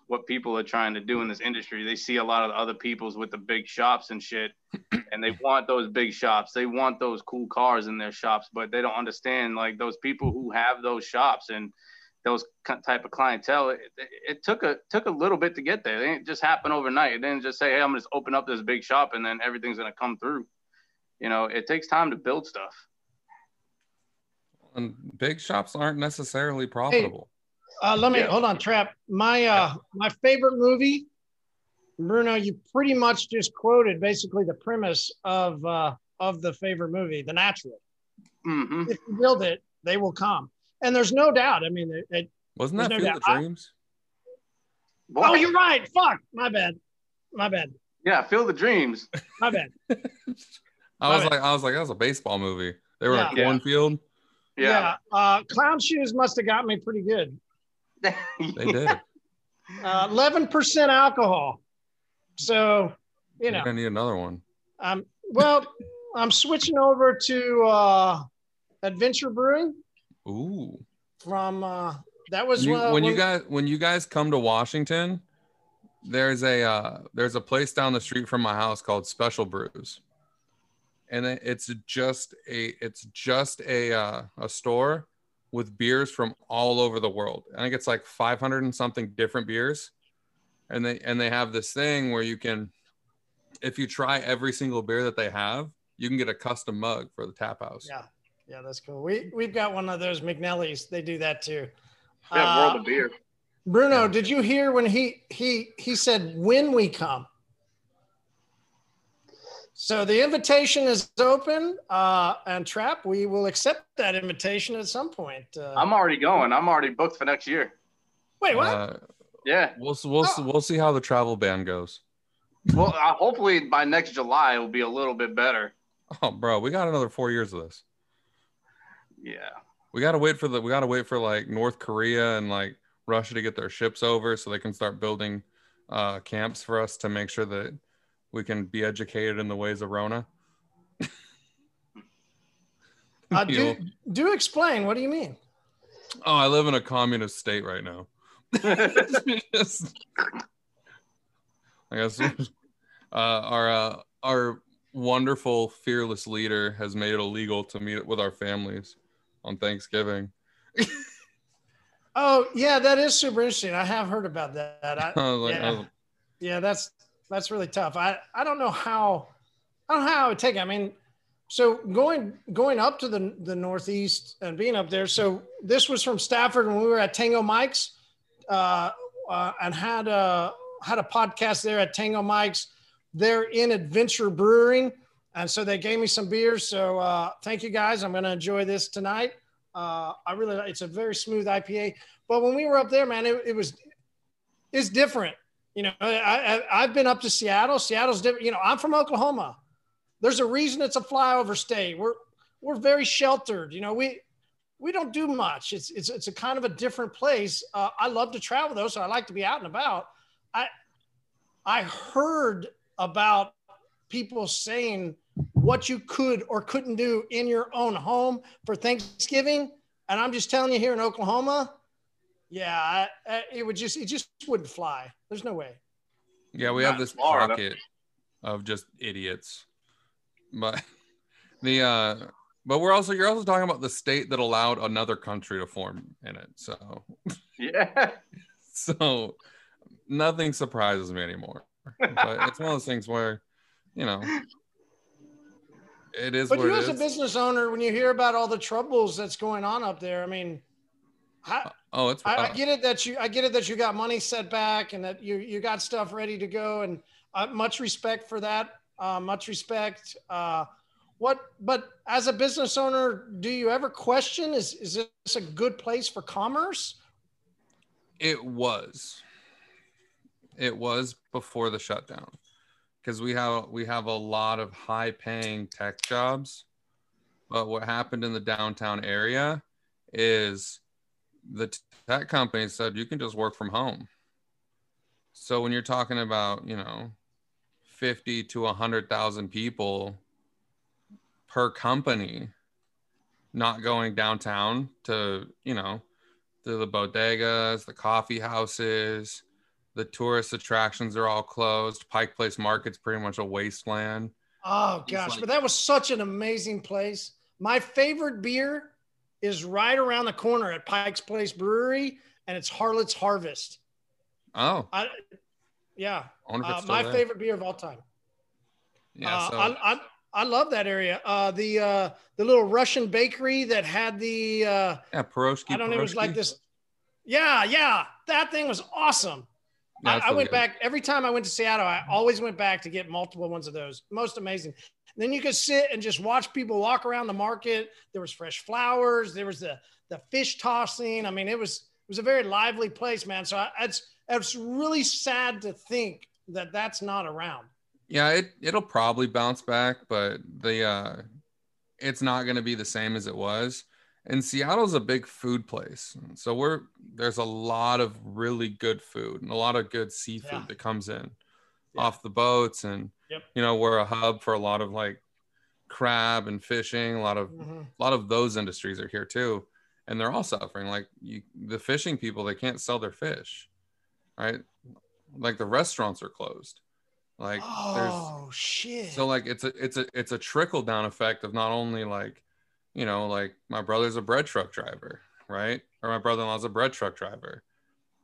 what people are trying to do in this industry. They see a lot of the other people's with the big shops and shit, and they want those big shops. They want those cool cars in their shops, but they don't understand like those people who have those shops and those type of clientele. It, it, it took a took a little bit to get there. It didn't just happen overnight. It didn't just say, "Hey, I'm gonna just open up this big shop and then everything's gonna come through." You know, it takes time to build stuff. And big shops aren't necessarily profitable. Uh, let me Yeah. hold on, Trap. My uh, my favorite movie, Bruno. You pretty much just quoted basically the premise of uh, of the favorite movie, The Natural. hmm If you build it, they will come, and there's no doubt. I mean, it, it, Wasn't that There's no Field of doubt. I- Dreams? oh, you're right. Fuck, my bad, my bad, yeah, Field the Dreams. my bad. I was it. like, I was like, that was a baseball movie. They were at Yeah. cornfield. Yeah. Uh, clown shoes must have got me pretty good. They did. Uh, Eleven percent alcohol. So, you You're know, gonna need another one. um, well, I'm switching over to uh, Adventure Brewing Ooh. from. Uh, that was You- uh, when you guys when you guys come to Washington, there's a uh, there's a place down the street from my house called Special Brews, and it's just a it's just a uh, a store with beers from all over the world. I think it's like 500 and something different beers, and they and they have this thing where you can, if you try every single beer that they have, you can get a custom mug for the tap house. Yeah, yeah, that's cool. We we've got one of those McNellie's. They do that too. Yeah, Uh, World of Beer. Bruno, did you hear when he he he said when we come? So the invitation is open, uh, and Trap, we will accept that invitation at some point. Uh, I'm already going. I'm already booked for next year. wait, what? Uh, Yeah. we'll we'll Oh. we'll see how the travel ban goes. Well, uh, hopefully by next July it will be a little bit better. Oh, bro, we got another four years of this. Yeah. We gotta wait for the. We gotta wait for like North Korea and like Russia to get their ships over so they can start building uh, camps for us to make sure that we can be educated in the ways of Rona. Uh, do, do explain. What do you mean? Oh, I live in a communist state right now. Just- I guess uh, our uh, our wonderful fearless leader has made it illegal to meet with our families on Thanksgiving. Oh, yeah, that is super interesting. I have heard about that. I, I like, yeah. I was- yeah, that's that's really tough. I I don't know how I don't know how I would take it. I mean, so going going up to the the Northeast and being up there. So this was from Stafford when we were at Tango Mike's, uh, uh, and had a had a podcast there at Tango Mike's. They're in Adventure Brewing, and so they gave me some beers. So uh, thank you guys. I'm going to enjoy this tonight. Uh, I really it's a very smooth IPA. But when we were up there, man, it, it was it's different. You know, I, I I've been up to Seattle. Seattle's different. You know, I'm from Oklahoma. There's a reason it's a flyover state. We're we're very sheltered. You know, we we don't do much. It's it's it's a kind of a different place. Uh, I love to travel though, so I like to be out and about. I I heard about people saying what you could or couldn't do in your own home for Thanksgiving, and I'm just telling you here in Oklahoma, yeah, I, I, it would just it just wouldn't fly. There's no way. Yeah, we Not have this Florida. pocket of just idiots. But the uh but we're also you're also talking about the state that allowed another country to form in it. So Yeah. so nothing surprises me anymore. But it's one of those things where, you know, it is But what you it as a business owner, when you hear about all the troubles that's going on up there, I mean, I, oh, it's I, I get it that you I get it that you got money set back and that you you got stuff ready to go and uh, much respect for that. Uh, much respect. Uh, what but as a business owner, do you ever question is is this a good place for commerce? It was. It was before the shutdown. Because we have we have a lot of high paying tech jobs. But what happened in the downtown area is the tech company said you can just work from home. So when you're talking about, you know, 50 to 100,000 people per company not going downtown to, you know, to the bodegas, the coffee houses, the tourist attractions are all closed. Pike Place Market's pretty much a wasteland. Oh gosh, like- but that was such an amazing place. My favorite beer is right around the corner at Pike's Place Brewery, and it's Harlot's Harvest. Oh, I, yeah, I uh, my there. favorite beer of all time. Yeah, uh, so I, I, I love that area. Uh, the uh, the little Russian bakery that had the uh, Yeah, Piroshky. I don't know. It was like this. Yeah, yeah, that thing was awesome. Yeah, I, I went good. back every time I went to Seattle. I always went back to get multiple ones of those. Most amazing. Then you could sit and just watch people walk around the market. There was fresh flowers. There was the the fish tossing. I mean, it was it was a very lively place, man. So I, it's it's really sad to think that that's not around. Yeah, it it'll probably bounce back, but the uh it's not going to be the same as it was. And Seattle's a big food place. So we're there's a lot of really good food and a lot of good seafood Yeah. that comes in Yeah. off the boats and Yep. you know, we're a hub for a lot of like crab and fishing, a lot of Mhm. a lot of those industries are here too and they're all suffering like you the fishing people they can't sell their fish right like the restaurants are closed like there's Oh shit! so like it's a it's a it's a trickle down effect of not only like you know like my brother's a bread truck driver right or my brother-in-law's a bread truck driver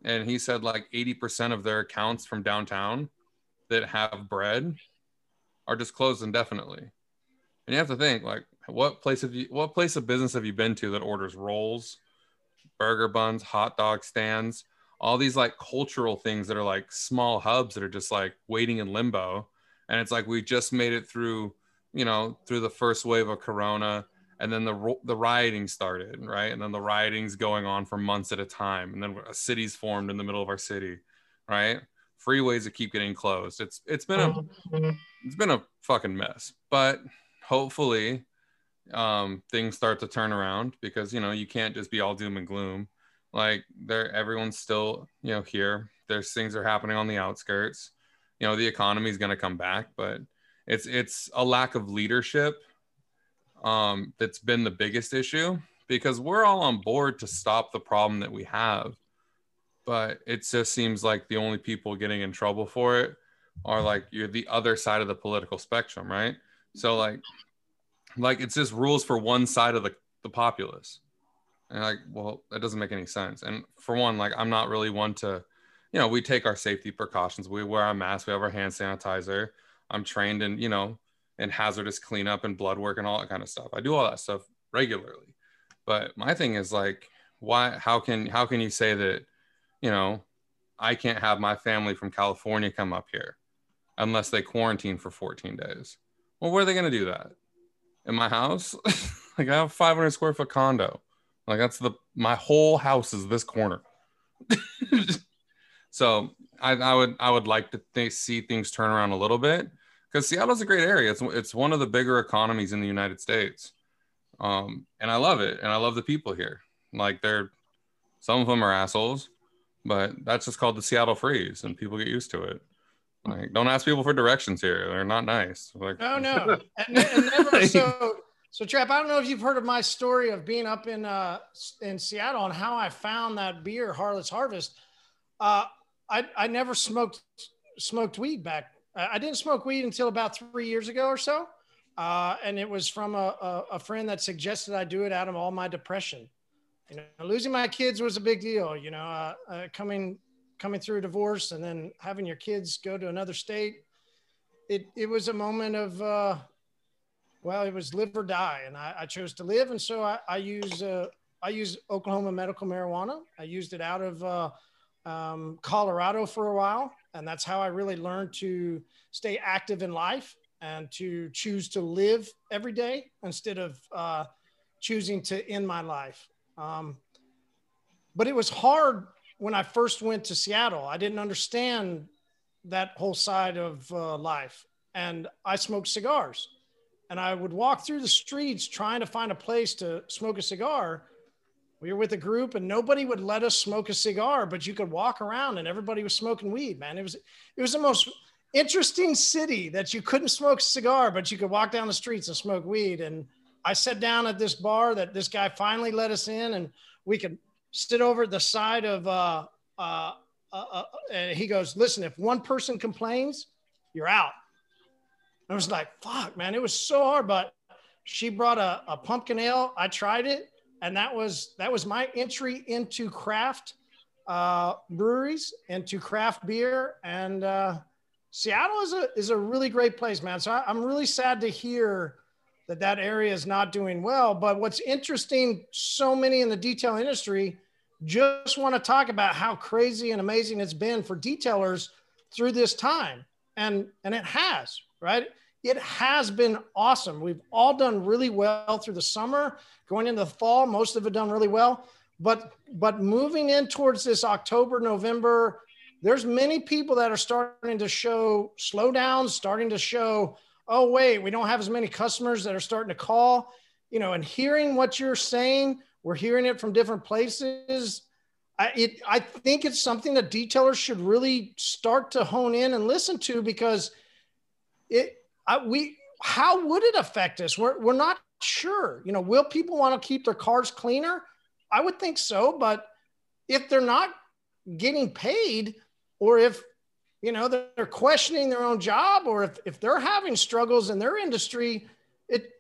and he said like 80% of their accounts from downtown that have bread are just closed indefinitely. And you have to think like what place have you what place of business have you been to that orders rolls burger buns hot dog stands all these like cultural things that are like small hubs that are just like waiting in limbo? And it's like we just made it through you know through the first wave of corona and then the the rioting started right? And then the rioting's going on for months at a time and then a city's formed in the middle of our city right freeways that keep getting closed. It's it's been a it's been a fucking mess but hopefully um things start to turn around because you know you can't just be all doom and gloom. Like there everyone's still you know here. There's things are happening on the outskirts. You know the economy is going to come back but it's it's a lack of leadership um that's been the biggest issue because we're all on board to stop the problem that we have but it just seems like the only people getting in trouble for it are like you're the other side of the political spectrum right? So like like it's just rules for one side of the, the populace. And like well that doesn't make any sense. And for one like i'm not really one to you know we take our safety precautions. We wear our mask we have our hand sanitizer. I'm trained in you know in hazardous cleanup and blood work and all that kind of stuff. I do all that stuff regularly. But my thing is like why how can how can you say that you know i can't have my family from california come up here unless they quarantine for 14 days. Well where are they going to do that? In my house? Like i have a 500 square foot condo. Like that's the my whole house is this corner. So I, I would i would like to think, see things turn around a little bit because seattle's a great area. It's, it's one of the bigger economies in the united states. Um, and i love it and i love the people here. Like they're some of them are assholes but that's just called the seattle freeze and people get used to it like don't ask people for directions here they're not nice like oh no, and, and never. So, so Trap. I don't know if you've heard of my story of being up in uh in Seattle and how I found that beer, Harlot's Harvest. Uh, I I never smoked smoked weed back. I I didn't smoke weed until about three years ago or so, uh, and it was from a, a a friend that suggested I do it out of all my depression. You know, losing my kids was a big deal. You know, uh, uh, coming coming through a divorce and then having your kids go to another state it it was a moment of uh, well, it was live or die, and I, I chose to live, and so I, I use uh, I use Oklahoma medical marijuana. I used it out of uh, um, Colorado for a while, and that's how I really learned to stay active in life and to choose to live every day instead of uh, choosing to end my life. Um, but it was hard when I first went to Seattle. I didn't understand that whole side of uh, life. And I smoked cigars. And I would walk through the streets trying to find a place to smoke a cigar. We were with a group and nobody would let us smoke a cigar, but you could walk around and everybody was smoking weed, man. It was it was the most interesting city that you couldn't smoke a cigar, but you could walk down the streets and smoke weed. And I sat down at this bar that this guy finally let us in and we could sit over the side of uh, uh, uh, uh, and he goes, listen, if one person complains, you're out. I was like, fuck, man, it was so hard. But she brought a, a pumpkin ale. I tried it, and that was that was my entry into craft uh, breweries, into craft beer, and uh, Seattle is a is a really great place, man. So I, I'm really sad to hear that that area is not doing well. But what's interesting, so many in the detail industry just want to talk about how crazy and amazing it's been for detailers through this time, and and it has, right? It has been awesome. We've all done really well through the summer, going into the fall. Most of it done really well, but but moving in towards this October, November there's many people that are starting to show slowdowns, starting to show, oh, wait, we don't have as many customers that are starting to call, you know, and hearing what you're saying, we're hearing it from different places. I, it, I think it's something that detailers should really start to hone in and listen to because it, I, we, how would it affect us? We're, we're not sure. You know, will people want to keep their cars cleaner? I would think so, but if they're not getting paid, or if you know they're questioning their own job or if, if they're having struggles in their industry it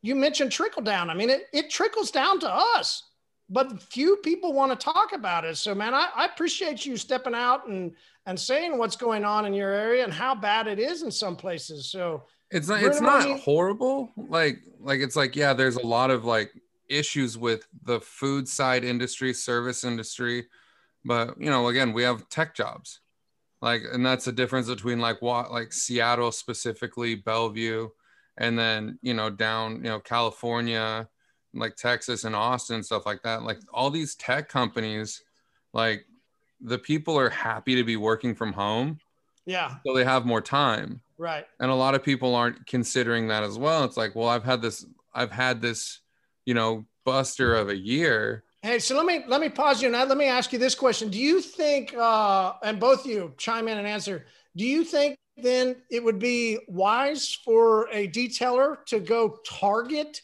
you mentioned trickle down. I mean it, it trickles down to us but few people want to talk about it. So man I, I appreciate you stepping out and and saying what's going on in your area and how bad it is in some places. So it's not it's not horrible. Like like it's like yeah there's a lot of like issues with the food side industry service industry. But you know again we have tech jobs like and that's the difference between like what like seattle specifically bellevue and then you know down you know california like texas and austin stuff like that. Like all these tech companies like the people are happy to be working from home. Yeah. So they have more time. Right. And a lot of people aren't considering that as well. It's like well i've had this i've had this you know buster of a year Hey, so let me let me pause you now. Let me ask you this question: Do you think, uh, and both of you chime in and answer, do you think then it would be wise for a detailer to go target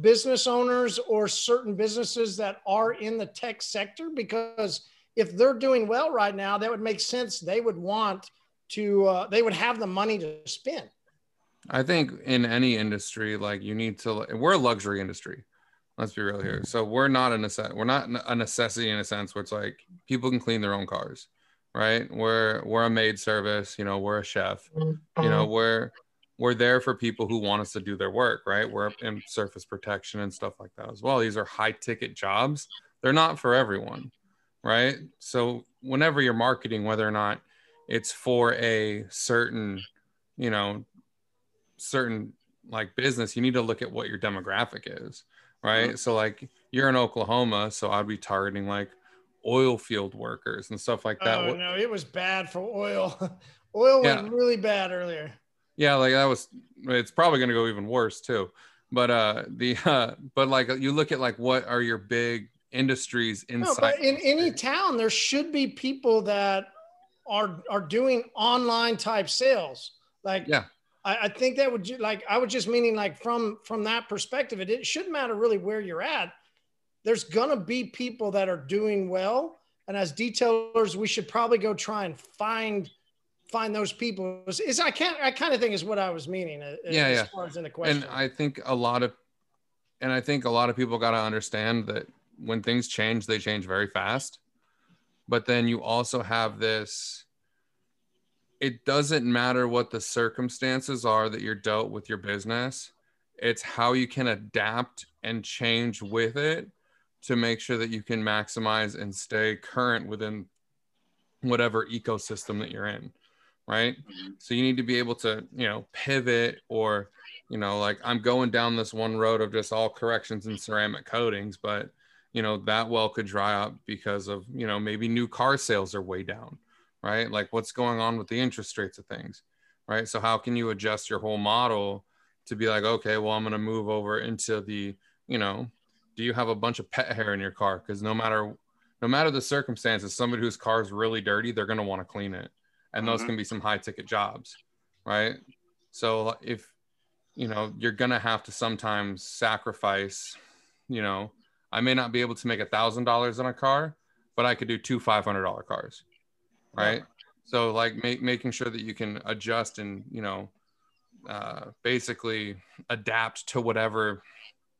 business owners or certain businesses that are in the tech sector? Because if they're doing well right now, that would make sense. They would want to, uh, they would have the money to spend. I think in any industry, like you need to, we're a luxury industry Let's be real here. So we're not a necessity. We're not a necessity in a sense where it's like people can clean their own cars, right? We're we're a maid service. You know, we're a chef. You know, mm-hmm. we're we're there for people who want us to do their work, right? We're in surface protection and stuff like that as well. These are high ticket jobs. They're not for everyone, right? So whenever you're marketing, whether or not it's for a certain, you know, certain like business, you need to look at what your demographic is right? Mm-hmm. So like you're in Oklahoma, so I'd be targeting like oil field workers and stuff like that. Oh no, it was bad for oil. oil yeah. was really bad earlier. Yeah, like that was. It's probably going to go even worse too. But uh, the uh, but like you look at like what are your big industries inside? No, but in any town, there should be people that are are doing online type sales. Like yeah, I, I think that would like I was just meaning like from from that perspective, it, it shouldn't matter really where you're at. There's gonna be people that are doing well, and as detailers, we should probably go try and find find those people. Is I can't I kind of think is what I was meaning. Uh, yeah, as yeah. Far as in the question. And I think a lot of, and I think a lot of people got to understand that when things change, they change very fast. But then you also have this it doesn't matter what the circumstances are that you're dealt with your business it's how you can adapt and change with it to make sure that you can maximize and stay current within whatever ecosystem that you're in right? So you need to be able to you know pivot or you know like i'm going down this one road of just all corrections and ceramic coatings but you know that well could dry up because of you know maybe new car sales are way down right? Like what's going on with the interest rates of things, right? So how can you adjust your whole model to be like, okay, well, I'm going to move over into the, you know, do you have a bunch of pet hair in your car? Because no matter no matter the circumstances, somebody whose car is really dirty, they're going to want to clean it, and those mm-hmm. can be some high ticket jobs, right? So if you know you're going to have to sometimes sacrifice, you know, I may not be able to make a thousand dollars on a car, but I could do two five hundred dollar cars right? Yeah. So like make, making sure that you can adjust and you know uh, basically adapt to whatever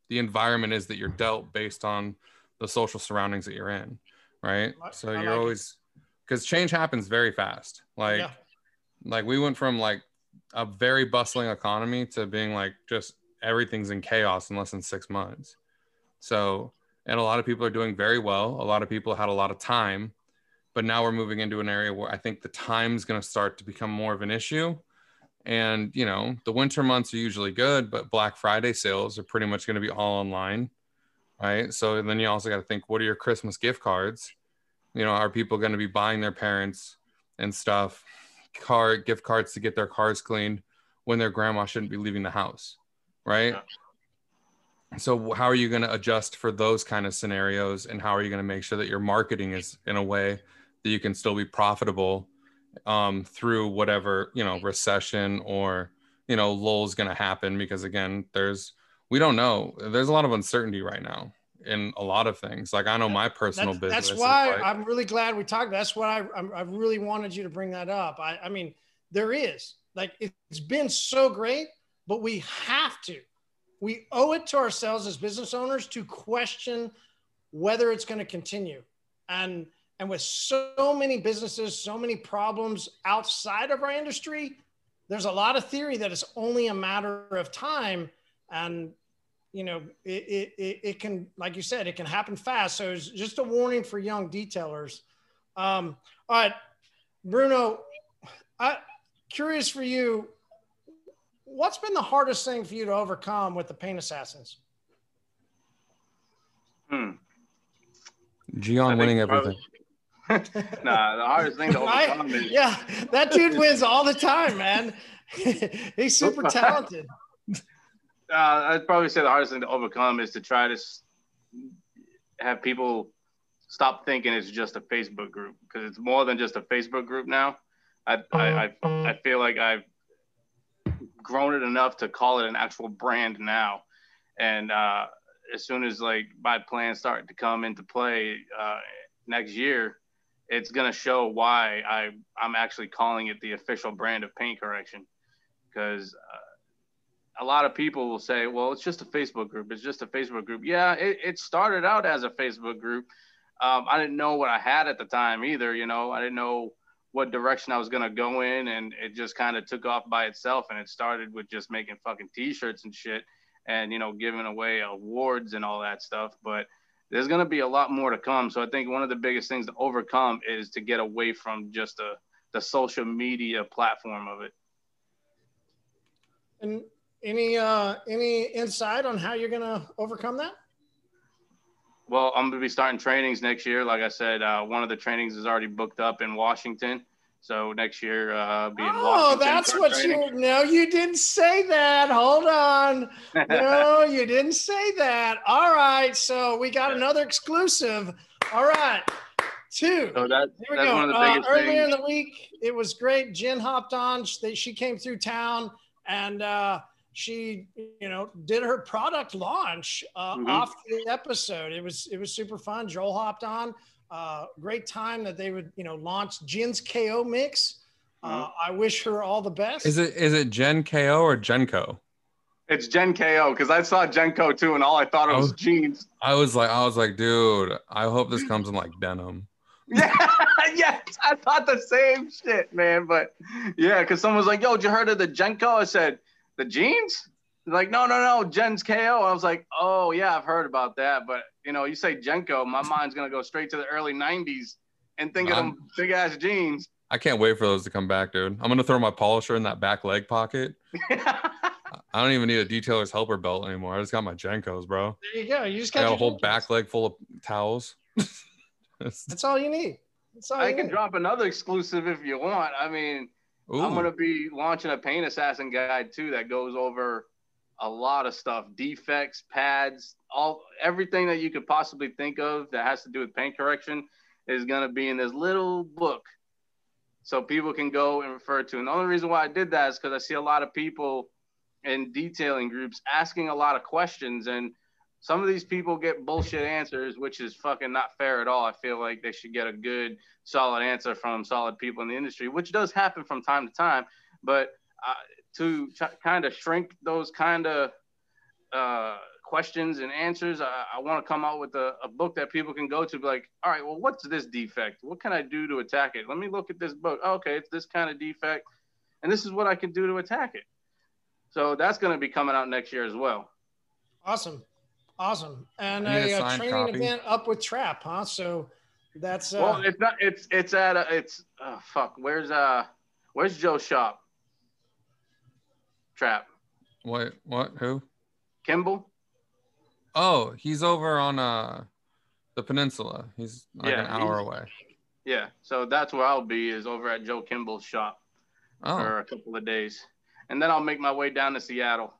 the environment is that you're dealt based on the social surroundings that you're in, right? So you're always because change happens very fast. Like yeah. like we went from like a very bustling economy to being like just everything's in chaos in less than six months. So, and a lot of people are doing very well. A lot of people had a lot of time, but now we're moving into an area where I think the time's going to start to become more of an issue. And, you know, the winter months are usually good, but Black Friday sales are pretty much going to be all online. Right. So then you also got to think what are your Christmas gift cards? You know, are people going to be buying their parents and stuff car gift cards to get their cars cleaned when their grandma shouldn't be leaving the house? Right. Yeah. So how are you going to adjust for those kind of scenarios and how are you going to make sure that your marketing is in a way that you can still be profitable um, through whatever you know recession or you know lull is going to happen. Because again there's we don't know. There's a lot of uncertainty right now in a lot of things. Like i know my personal that's, business that's why like, i'm really glad we talked that's what I, I really wanted you to bring that up. I, I mean there is. Like it's been so great but we have to. We owe it to ourselves as business owners to question whether it's going to continue. And and with so many businesses, so many problems outside of our industry, there's a lot of theory that it's only a matter of time. And, you know, it, it, it can, like you said, it can happen fast. So it's just a warning for young detailers. Um, all right, Bruno, I curious for you, what's been the hardest thing for you to overcome with the paint assassins? Hmm. Gian winning everything. nah, the hardest thing to overcome is yeah, that dude wins all the time, man. He's super talented. Uh, I'd probably say the hardest thing to overcome is to try to have people stop thinking it's just a Facebook group because it's more than just a Facebook group now. I, I, I, I feel like I've grown it enough to call it an actual brand now. And uh, as soon as like my plans start to come into play uh, next year, it's going to show why I I'm actually calling it the official brand of paint correction because uh, a lot of people will say, well, it's just a Facebook group. It's just a Facebook group. Yeah, it, it started out as a Facebook group. Um, I didn't know what I had at the time either. You know, I didn't know what direction I was going to go in. And it just kind of took off by itself. And it started with just making fucking t-shirts and shit and, you know, giving away awards and all that stuff. But there's going to be a lot more to come. So I think one of the biggest things to overcome is to get away from just the the social media platform of it. And any uh, any insight on how you're going to overcome that? Well, I'm going to be starting trainings next year. Like I said, uh, one of the trainings is already booked up in Washington. So next year, uh, be in oh, that's what training. you. No, you didn't say that. Hold on. no, you didn't say that. All right. So we got another exclusive. All right. Two. So that, Here we go. Uh, earlier in the week, it was great. Jen hopped on. She, she came through town and uh, she, you know, did her product launch uh, mm-hmm. off the episode. It was it was super fun. Joel hopped on uh, great time that they would, you know, launch Jen's KO mix. Uh, mm-hmm. I wish her all the best. Is it is it Gen KO or Genko? It's Gen KO because I saw Genko too, and all I thought it was, was jeans. I was like, I was like, dude, I hope this comes in like denim. Yeah, yes, I thought the same shit, man. But yeah, because someone was like, "Yo, did you heard of the Genko?" I said, "The jeans." like, no, no, no, Jen's KO. I was like, oh yeah, I've heard about that, but you know, you say Genko, my mind's gonna go straight to the early '90s and think of them big ass jeans. I can't wait for those to come back, dude. I'm gonna throw my polisher in that back leg pocket. I don't even need a detailer's helper belt anymore. I just got my Genkos, bro. There you go. You just got, got a whole back leg full of towels. That's all you need. That's all I can need. drop another exclusive if you want. I mean, Ooh. I'm gonna be launching a paint assassin guide too that goes over a lot of stuff defects pads all everything that you could possibly think of that has to do with paint correction is going to be in this little book. So people can go and refer to. And the only reason why i did that is because i see a lot of people in detailing groups asking a lot of questions and some of these people get bullshit answers which is fucking not fair at all. I feel like they should get a good solid answer from solid people in the industry which does happen from time to time. But uh, to kind of shrink those kind of uh, questions and answers, I, I want to come out with a, a, book that people can go to, be like, all right, well, what's this defect? What can I do to attack it? Let me look at this book. Oh, okay, it's this kind of defect. and this is what I can do to attack it. So that's going to be coming out next year as well. Awesome, awesome, and I need a a, uh training copy. event up with Trap, huh? So that's uh, well, it's not. It's it's at a, it's oh, fuck. Where's uh where's Joe's shop? Trap What? What? Who? Kimball. Oh, he's over on uh the peninsula. He's like Yeah, an hour away. Yeah, so that's where I'll be is over at Joe Kimball's shop Oh, for a couple of days, and then I'll make my way down to Seattle.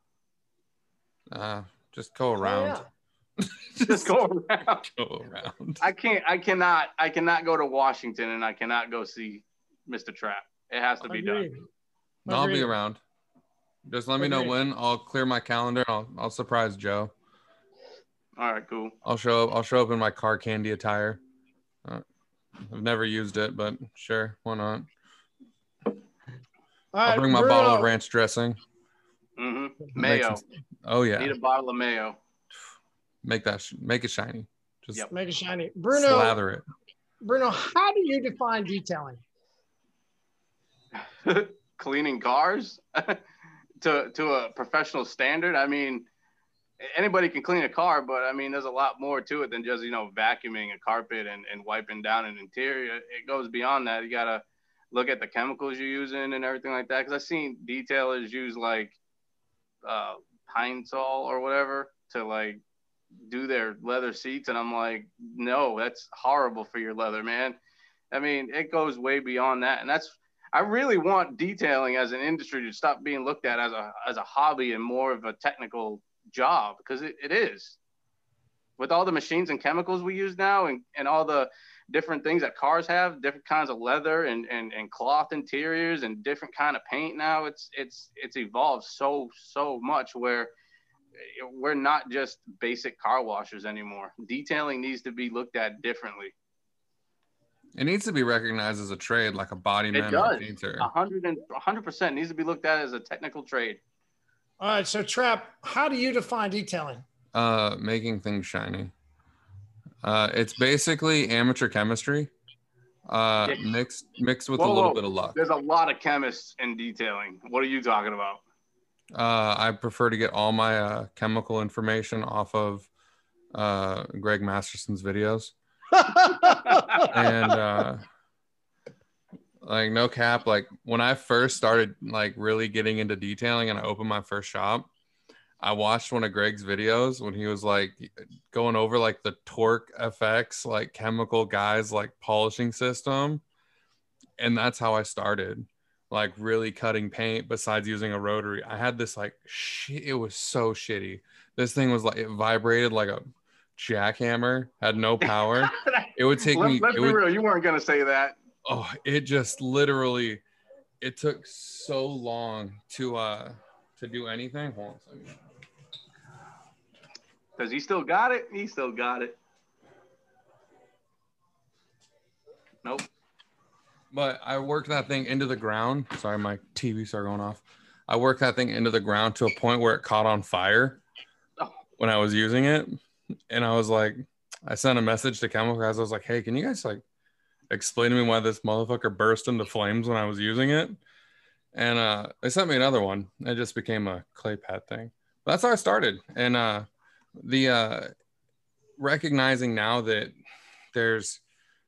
uh, just go oh, around. yeah. Just go around. Go around. I can't. I cannot. I cannot go to Washington and I cannot go see Mr. Trap. It has to be done. Agreed. No, I'll be around. Just let me know when. I'll clear my calendar. I'll I'll surprise Joe. All right, cool. I'll show up. I'll show up in my car candy attire. Uh, I've never used it, but sure, why not? All I'll right, bring my bottle of ranch dressing. hmm Mayo. oh yeah, Need a bottle of mayo. make that sh- make it shiny. Just Yep. Make it shiny. Bruno, slather it. Bruno, how do you define detailing? Cleaning cars to to a professional standard. I mean, anybody can clean a car, but I mean, there's a lot more to it than just you know vacuuming a carpet and, and wiping down an interior. It goes beyond that. You gotta look at the chemicals you're using and everything like that. Because I've seen detailers use like uh, pine sol or whatever to like do their leather seats, and I'm like, no, that's horrible for your leather, man. I mean, it goes way beyond that, and that's I really want detailing as an industry to stop being looked at as a as a hobby and more of a technical job because it, it is. With all the machines and chemicals we use now and, and all the different things that cars have, different kinds of leather and, and, and cloth interiors and different kind of paint now, it's it's it's evolved so so much where eh, we're not just basic car washers anymore. Detailing needs to be looked at differently. It needs to be recognized as a trade, like a body man or does. a painter. A hundred and a hundred percent needs to be looked at as a technical trade. All right, so Trap, how do you define detailing? Uh, making things shiny. Uh, it's basically amateur chemistry, uh, Yeah. mixed mixed with Whoa, a little whoa. bit of luck. There's a lot of chemists in detailing. What are you talking about? Uh, I prefer to get all my uh, chemical information off of uh, Greg Masterson's videos. And uh like no cap like when i first started like really getting into detailing and i opened my first shop i watched one of greg's videos when he was like going over like the torq fx like chemical guys like polishing system. And that's how i started like really cutting paint besides using a rotary. I had this like shit it was so shitty. This thing was like it vibrated like a jackhammer had no power it would take Let, me it be would, real. You weren't gonna say that. oh it just literally it took so long to uh to do anything hold on a second. Cause he still got it. He still got it. Nope. but i worked that thing into the ground sorry my tv started going off i worked that thing into the ground to a point where it caught on fire Oh. when i was using it and i was like i sent a message to chemical guys i was like hey can you guys like explain to me why this motherfucker burst into flames when i was using it? And uh they sent me another one. It just became a clay pad thing. But that's how i started. And uh the uh recognizing now that there's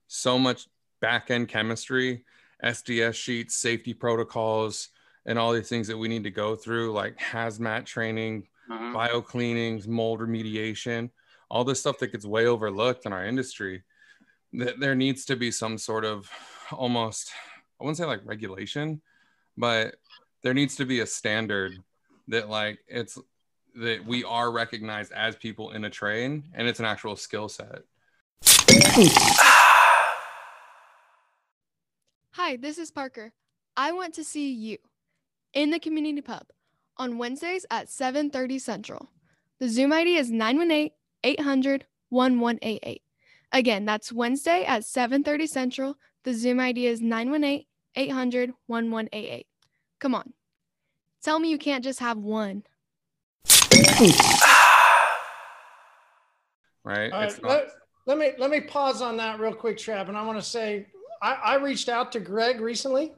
so much back end chemistry sds sheets safety protocols and all these things that we need to go through like hazmat training Mhm. bio cleanings, mold remediation, all this stuff that gets way overlooked in our industry. That there needs to be some sort of almost, I wouldn't say like regulation, but there needs to be a standard that like it's that we are recognized as people in a train and it's an actual skill set. Hi, this is Parker. I want to see you in the community pub on Wednesdays at 7:30 Central. The Zoom ID is 918-800-1188. Again, that's Wednesday at 7:30 Central. The Zoom ID is 918-800-1188. Come on. Tell me you can't just have one. Right? All right, It's not- let, let me let me pause on that real quick, Trap, and I want to say I, I reached out to Greg recently.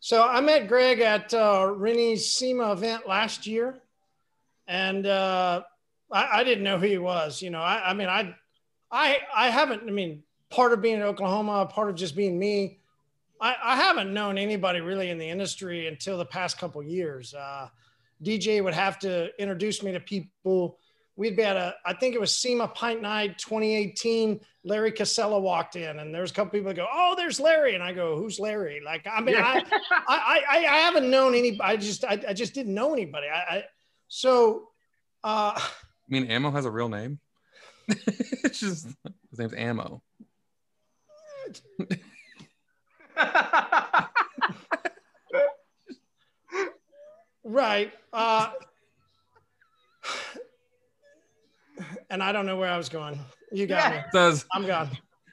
So I met Greg at uh, Renny's SEMA event last year, and uh, I, I didn't know who he was. You know, I, I mean, I, I, I haven't. I mean, part of being in Oklahoma, part of just being me. I, I haven't known anybody really in the industry until the past couple years. Uh, DJ would have to introduce me to people. We'd be at a, I think it was SEMA Pint Night 2018. Larry Kosilla walked in, and there's a couple people that go, "Oh, there's Larry," and I go, "Who's Larry?" Like, I mean, I, I, I, I haven't known any. I just, I, I just didn't know anybody. I, I so, uh, I mean, Ammo has a real name. it's just his name's Ammo. right. Uh, and I don't know where I was going. You got me. Says I'm gone.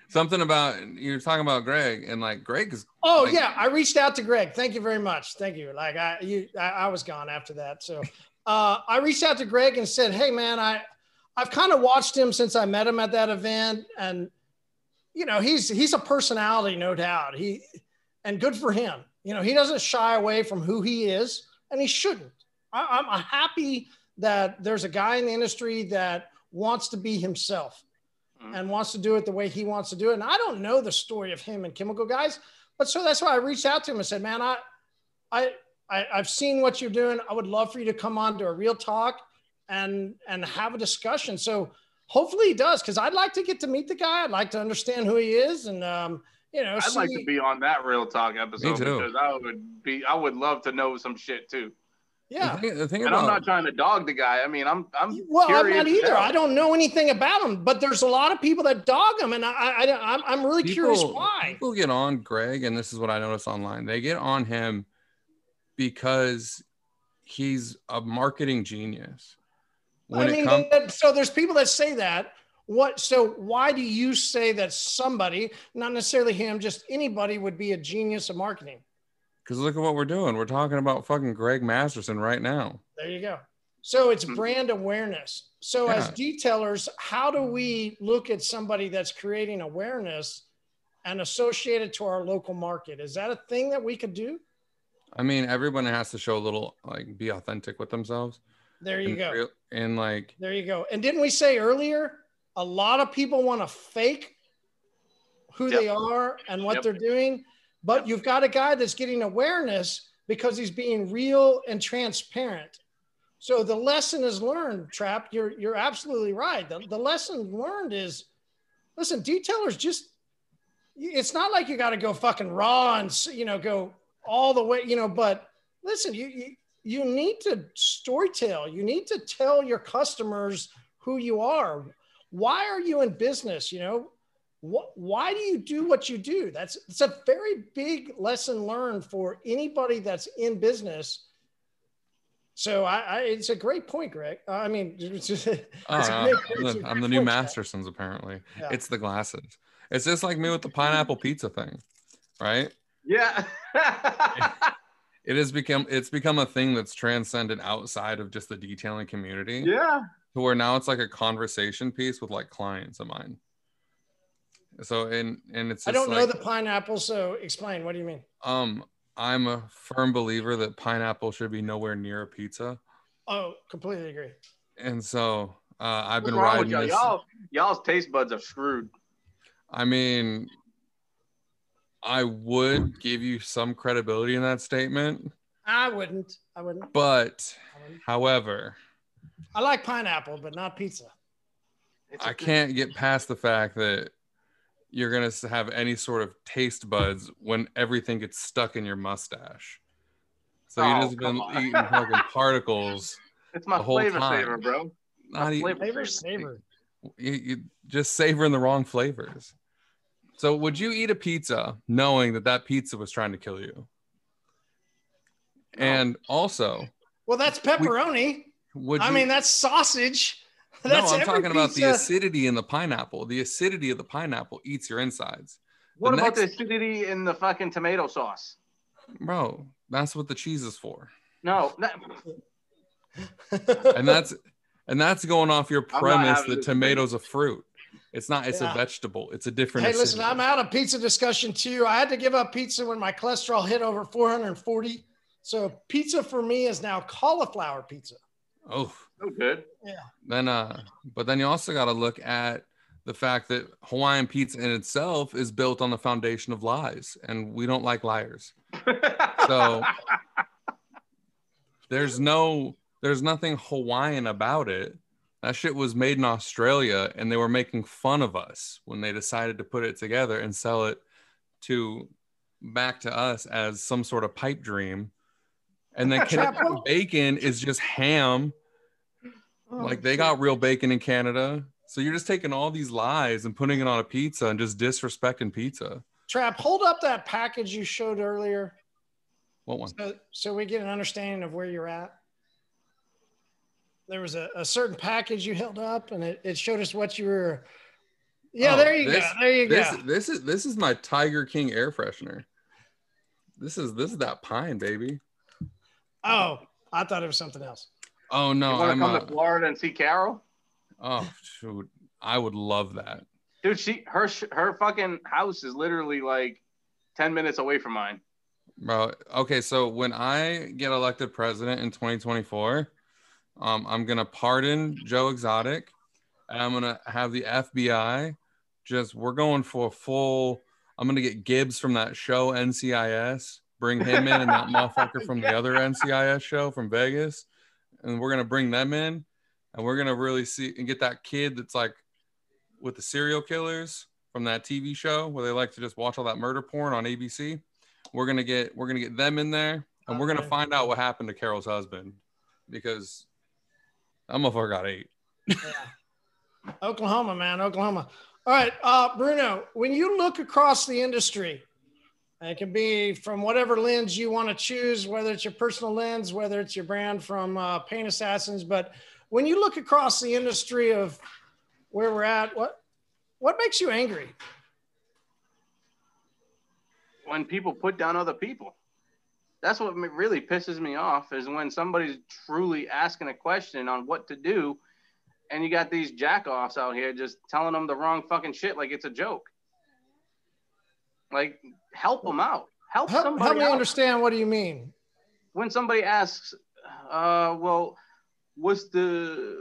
something about you're talking about Greg, and like Greg is Oh Like- yeah, I reached out to Greg. Thank you very much. Thank you. Like I, you, I, I was gone after that. So uh, I reached out to Greg and said, "Hey man, I, I've kind of watched him since I met him at that event, and you know he's he's a personality, no doubt. He, and good for him. You know he doesn't shy away from who he is, and he shouldn't. I, I'm happy that there's a guy in the industry that wants to be himself Mhm. and wants to do it the way he wants to do it. And I don't know the story of him and Chemical Guys, but so that's why I reached out to him and said, "Man, I, I, I I've seen what you're doing. I would love for you to come on to a real talk and and have a discussion." So hopefully he does, because I'd like to get to meet the guy. I'd like to understand who he is, and um, you know, I'd like to be on that real talk episode because I would be. I would love to know some shit too. yeah. The thing, the thing And I'm not trying to dog the guy. I mean, I'm. I'm. Well, I'm curious not either. I don't know anything about him, but there's a lot of people that dog him, and I, I, I I'm, I'm really curious people- why. People get on Greg, and this is what I notice online. They get on him because he's a marketing genius. When I it mean, comes, that- so there's people that say that. What? So why do you say that somebody, not necessarily him, just anybody, would be a genius of marketing? because look at what we're doing. We're talking about fucking Greg Masterson right now. There you go. So it's Mhm. brand awareness. So as detailers, how do we look at somebody that's creating awareness and associate it to our local market? Is that a thing that we could do? I mean, everyone has to show a little, like, be authentic with themselves. There you and, go. real- and like, There you go. And didn't we say earlier, a lot of people want to fake who Yep. they are and what Yep. they're doing, but you've got a guy that's getting awareness because he's being real and transparent. So the lesson is learned, Trap. You're you're absolutely right. The, the lesson learned is listen, detailers just it's not like you got to go fucking raw and you know go all the way, you know, but listen, you, you you need to storytell. You need to tell your customers who you are. Why are you in business? You know, what, why do you do what you do? That's it's a very big lesson learned for anybody that's in business. So I, I it's a great point, Greg. Uh, I mean, it's just, oh, I'm, the, I'm the new. Mastersons, apparently. Yeah. It's the glasses. It's just like me with the pineapple pizza thing, right? Yeah. It has become it's become a thing that's transcended outside of just the detailing community. yeah. to where now it's like a conversation piece with like clients of mine. So and and it's I don't know the pineapple, so explain. What do you mean? um I'm a firm believer that pineapple should be nowhere near a pizza. Oh, completely agree. And so uh, I've What's been riding y'all? this. Y'all, y'all's taste buds are screwed. I mean, I would give you some credibility in that statement, I wouldn't. I wouldn't. but I, wouldn't. however, I like pineapple, but not pizza. It's I a- can't get past the fact that you're gonna have any sort of taste buds when everything gets stuck in your mustache. So you Oh, just been on. eating fucking particles. It's my the whole flavor time. saver, bro. Not eating, flavor Flavor, saver. you, you just savoring the wrong flavors. So would you eat a pizza knowing that that pizza was trying to kill you? No. And also, Well, that's pepperoni. would I mean, that's sausage. no, I'm every talking about the acidity in the pineapple. The acidity of the pineapple eats your insides. What The about the acidity in the fucking tomato sauce? Bro, that's what the cheese is for. No, no and that's and that's going off your premise that this tomatoes a fruit It's not. It's Yeah. a vegetable. It's a different. Hey, listen. I'm out of pizza discussion too. I had to give up pizza when my cholesterol hit over 440. So pizza for me is now cauliflower pizza. Oh, So good. Yeah. Then uh, but then you also got to look at the fact that Hawaiian pizza in itself is built on the foundation of lies, and we don't like liars. So there's no, there's nothing Hawaiian about it. That shit was made in Australia, and they were making fun of us when they decided to put it together and sell it to back to us as some sort of pipe dream. And then Canadian bacon is just ham. Oh, like they got real bacon in Canada. So you're just taking all these lies and putting it on a pizza and just disrespecting pizza. Trap, hold up that package you showed earlier What one? so, so we get an understanding of where you're at. There was a, a certain package you held up and it, it showed us what you were. Yeah, Oh, there you this- go. There you This go. this is this is my Tiger King air freshener. This is this is that pine, baby. Oh, I thought it was something else. Oh no, you want to I'm come uh, to Florida and see Carol? oh shoot. I would love that. Dude, she her her fucking house is literally like ten minutes away from mine. Bro, okay, so when I get elected president in 2024, um, I'm gonna pardon Joe Exotic, and I'm gonna have the FBI just we're going for a full. I'm gonna get Gibbs from that show NCIS, bring him in, and that motherfucker from the other NCIS show from Vegas, and we're gonna bring them in, and we're gonna really see and get that kid that's like with the serial killers from that TV show where they like to just watch all that murder porn on ABC we're gonna get we're gonna get them in there and we're gonna find out what happened to carol's husband because that motherfucker got eight Yeah. Oklahoma, man, Oklahoma. All right, uh, Bruno, when you look across the industry, it can be from whatever lens you want to choose, whether it's your personal lens, whether it's your brand from uh, Paint Assassins, but when you look across the industry of where we're at, what what makes you angry? when people put down other people. That's what really pisses me off is when somebody's truly asking a question on what to do, and you got these jackoffs out here just telling them the wrong fucking shit like it's a joke. Like, help them out. Help Help, somebody help me out. understand. What do you mean? when somebody asks, uh, well, what's the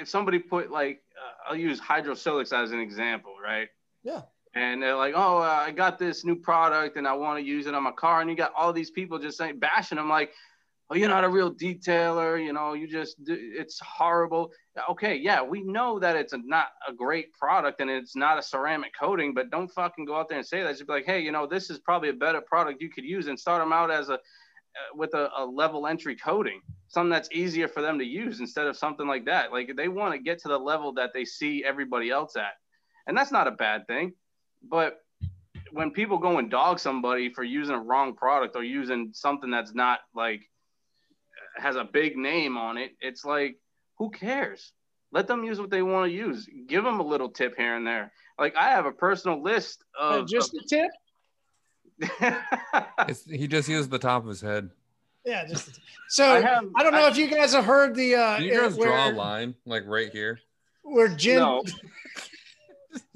if somebody put like uh, I'll use hydrosilics as an example, right? Yeah. And they're like, oh, uh, I got this new product and I want to use it on my car, and you got all these people just saying bashing them like, oh, you're not a real detailer, you know, you just it's horrible. Okay, yeah, we know that it's a, not a great product and it's not a ceramic coating, but don't fucking go out there and say that. Just be like, hey, you know, this is probably a better product you could use and start them out as a uh, with a, a level entry coating, something that's easier for them to use instead of something like that. Like they want to get to the level that they see everybody else at, and that's not a bad thing. But when people go and dog somebody for using a wrong product or using something that's not like has a big name on it, it's like who cares? Let them use what they want to use. Give them a little tip here and there. Like I have a personal list Uh, of just a tip. it's, he just used the top of his head Yeah, just. So I I, don't know if you guys have heard the uh, you just where, draw a line like right here where Jen No.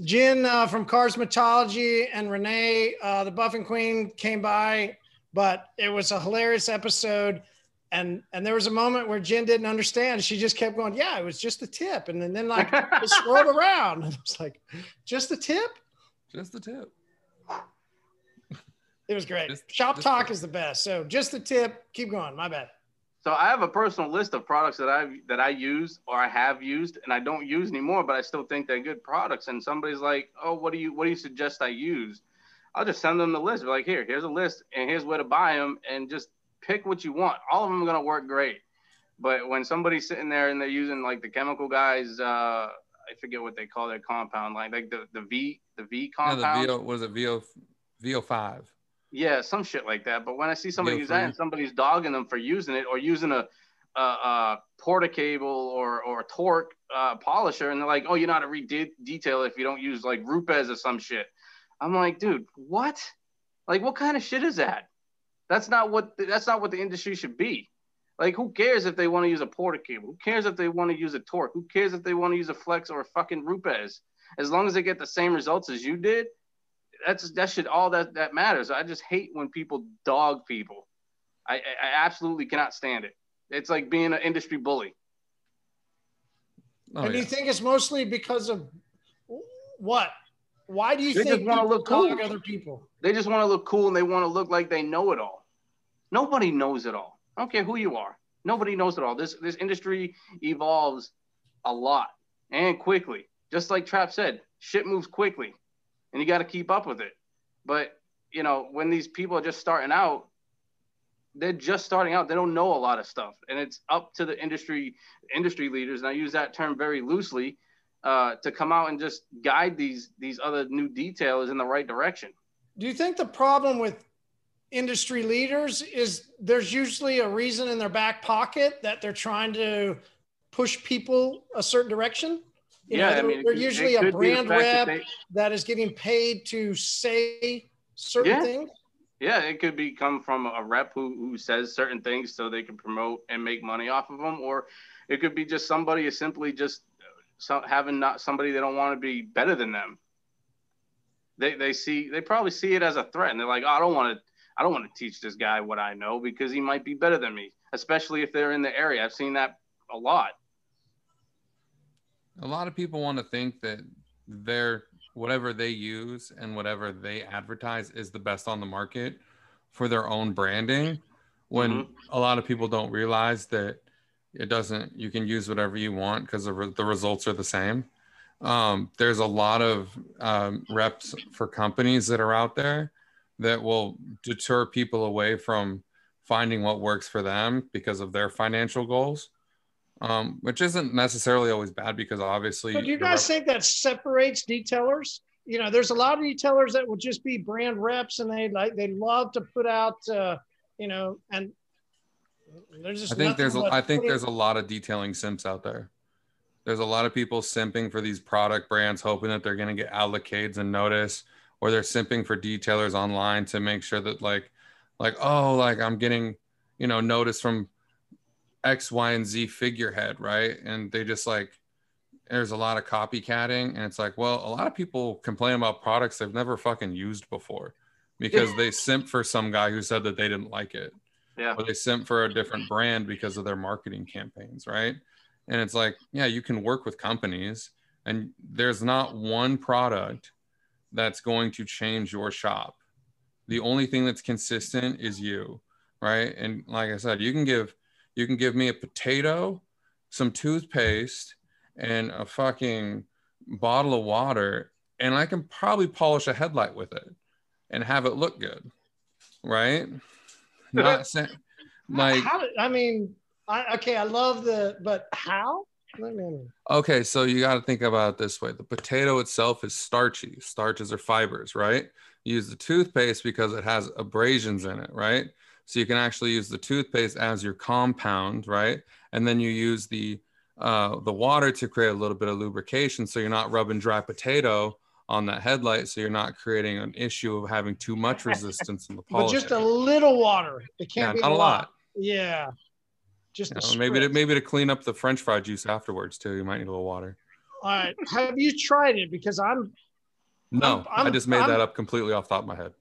Jen uh, from Carsmatology and Renee, uh, the Buffing Queen, came by, but it was a hilarious episode. And and there was a moment where Jen didn't understand. She just kept going, "Yeah, it was just the tip," and then, then like it swirled around. And it was like, "Just the tip." just the tip It was great. Just- Shop just talk a- is the best. So just the tip. Keep going. My bad. So I have a personal list of products that I that I use or I have used and I don't use anymore, but I still think they're good products. And somebody's like, "Oh, what do you what do you suggest I use?" I'll just send them the list. Be like, "Here, here's a list, and here's where to buy them, and just pick what you want. All of them are gonna work great." But when somebody's sitting there and they're using like the chemical guys, uh, I forget what they call their compound, like like the the V the V compound. yeah the vo was it vo vo5 Yeah, some shit like that. But when I see somebody Go use that and somebody's dogging them for using it or using a a, a Porter-Cable or or a torque uh, polisher, and they're like, "Oh, you're not a re detail if you don't use like Rupes or some shit." I'm like, dude, what? Like, what kind of shit is that? That's not what that's not what the industry should be. Like, who cares if they want to use a Porter-Cable? Who cares if they want to use a torque? Who cares if they want to use a flex or a fucking Rupes? As long as they get the same results as you did, that's that should all that that matters. I just hate when people dog people. I, I absolutely cannot stand it. It's like being an industry bully. Oh, and yeah. you think it's mostly because of what? Why do you They think wanna look cool. dog other people? They just want to look cool and they want to look like they know it all. Nobody knows it all. I don't care who you are. Nobody knows it all. This this industry evolves a lot and quickly. Just like Trap said, shit moves quickly, and you got to keep up with it. But you know, when these people are just starting out, they're just starting out. They don't know a lot of stuff, and it's up to the industry industry leaders. And I use that term very loosely uh, to come out and just guide these these other new detailers in the right direction. Do you think the problem with industry leaders is there's usually a reason in their back pocket that they're trying to push people a certain direction? You know, yeah, I they're, mean, they're could- usually a could be the brand fact that rep they- that is getting paid to say certain Yeah. things. Yeah, it could be come from a rep who, who says certain things so they can promote and make money off of them, or it could be just somebody is simply just uh, so, having not somebody they don't want to be better than them. They they see they probably see it as a threat, and they're like, oh, I don't want to I don't want to teach this guy what I know because he might be better than me, especially if they're in the area. I've seen that a lot. A lot of people want to think that their whatever they use and whatever they advertise is the best on the market for their own branding when Mhm. a lot of people don't realize that it doesn't you can use whatever you want because the, re- the results are the same um, there's a lot of um, reps for companies that are out there that will deter people away from finding what works for them because of their financial goals um, which isn't necessarily always bad because obviously So do you guys rep- think that separates detailers? You know, there's a lot of detailers that will just be brand reps and they like they love to put out uh, you know, and there's just I think there's a, but I think there's a lot of detailing simps out there. There's a lot of people simping for these product brands, hoping that they're going to get allocates and notice, or they're simping for detailers online to make sure that like, like oh, like I'm getting, you know, notice from X, Y, and Z figurehead, right? And they just like, there's a lot of copycatting, and it's like, well, a lot of people complain about products they've never fucking used before because they simp for some guy who said that they didn't like it Yeah. or they simp for a different brand because of their marketing campaigns, right? And it's like, yeah, you can work with companies, and there's not one product that's going to change your shop. The only thing that's consistent is you, right? And like I said, you can give you can give me a potato, some toothpaste, and a fucking bottle of water, and I can probably polish a headlight with it and have it look good, right? Not saying like how, I mean, I, okay, I love the, but how? Okay, so you got to think about it this way. The potato itself is starchy. Starches are fibers, right? You use the toothpaste because it has abrasions in it, right? So you can actually use the toothpaste as your compound, right? And then you use the uh, the water to create a little bit of lubrication, so you're not rubbing dry potato on that headlight, so you're not creating an issue of having too much resistance in the polish. But just a little water. It can't be not a lot. Yeah. Just You know, maybe to, maybe to clean up the French fry juice afterwards too. You might need a little water. All right. Have you tried it? Because I'm, No, i I'm- just made I'm- that up completely off the top of my head.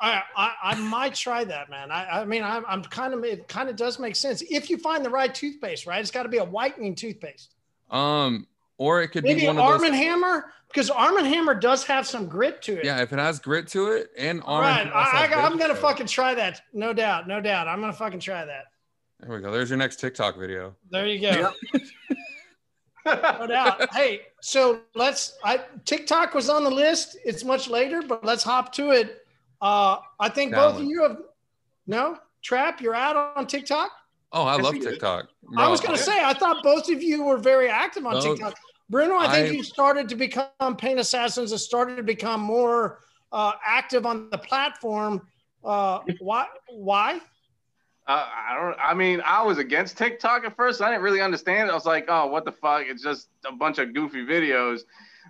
I, I, I might try that, man. I, I mean, I'm, I'm kind of, it kind of does make sense if you find the right toothpaste, right? It's got to be a whitening toothpaste. Um, or it could Maybe be one Arm of those. and Hammer, because Arm and Hammer does have some grit to it. Yeah, if it has grit to it and arm. right. and I, I, I'm gonna to it. fucking try that. No doubt. No doubt. I'm gonna fucking try that. There we go. There's your next TikTok video. There you go. no doubt. Hey, so let's. I TikTok was on the list. It's much later, but let's hop to it. Uh, I think both of you have. No, Trap, you're out on TikTok. Oh, I Yes, love we did. TikTok. I was gonna say I thought both of you were very active on No, TikTok. Bruno, I think I- you started to become Paint Assassins. Has started to become more uh, active on the platform. Uh, why? Why? Uh, I don't. I mean, I was against TikTok at first. I didn't really understand it. I was like, "Oh, what the fuck? It's just a bunch of goofy videos."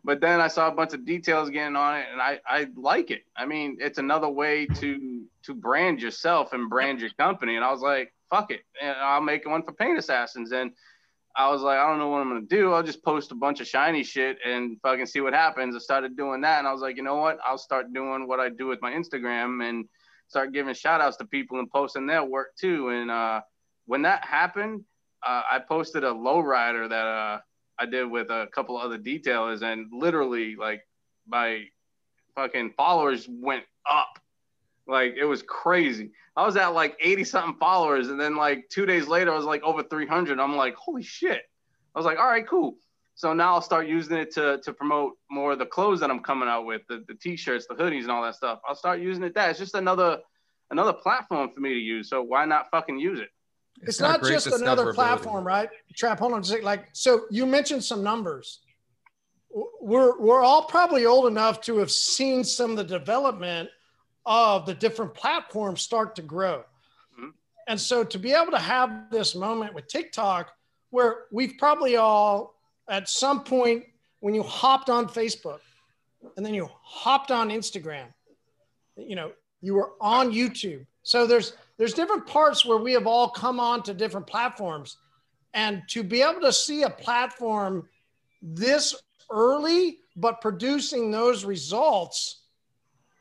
But then I saw a bunch of details getting on it, and I, I like it. I mean, it's another way to to brand yourself and brand your company. And I was like, fuck it, and I'll make one for Paint Assassins. And I was like, I don't know what I'm gonna do. I'll just post a bunch of shiny shit and fucking see what happens. I started doing that, and I was like, you know what? I'll start doing what I do with my Instagram and start giving shout outs to people and posting their work too. And uh, when that happened, uh, I posted a lowrider that uh, I did with a couple other detailers, and literally, like, my fucking followers went up. Like, it was crazy. I was at like 80 something followers, and then like two days later, I was like over 300. I'm like, holy shit. I was like, all right, cool. So now I'll start using it to, to promote more of the clothes that I'm coming out with, the, the t-shirts, the hoodies, and all that stuff. I'll start using it that. It's just another another platform for me to use. So why not fucking use it? It's, got not great just another platform, right? Trap, hold on. Like, so you mentioned some numbers. We're we're all probably old enough to have seen some of the development of the different platforms start to grow. Mhm. And so to be able to have this moment with TikTok where we've probably all at some point when you hopped on Facebook and then you hopped on Instagram, you know, you were on YouTube. So there's there's different parts where we have all come on to different platforms. And to be able to see a platform this early, but producing those results,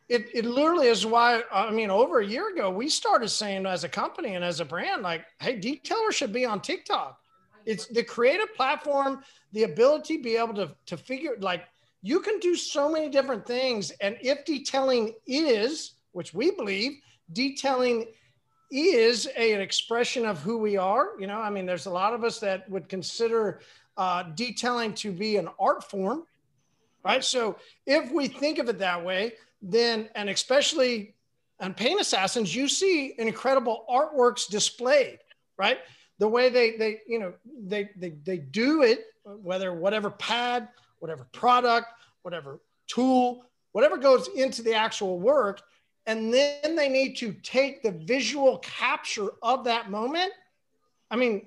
it, it literally is why, I mean, over a year ago, we started saying as a company and as a brand, like, hey, Detailer should be on TikTok. It's the creative platform, the ability to be able to, to figure, like, you can do so many different things. And if detailing is, which we believe, detailing is a, an expression of who we are. You know, I mean, there's a lot of us that would consider uh, detailing to be an art form, right? So if we think of it that way, then, and especially on Paint Assassins, you see incredible artworks displayed, right? The way they, they, you know, they, they, they do it, whether whatever pad, whatever product, whatever tool, whatever goes into the actual work, and then they need to take the visual capture of that moment. I mean,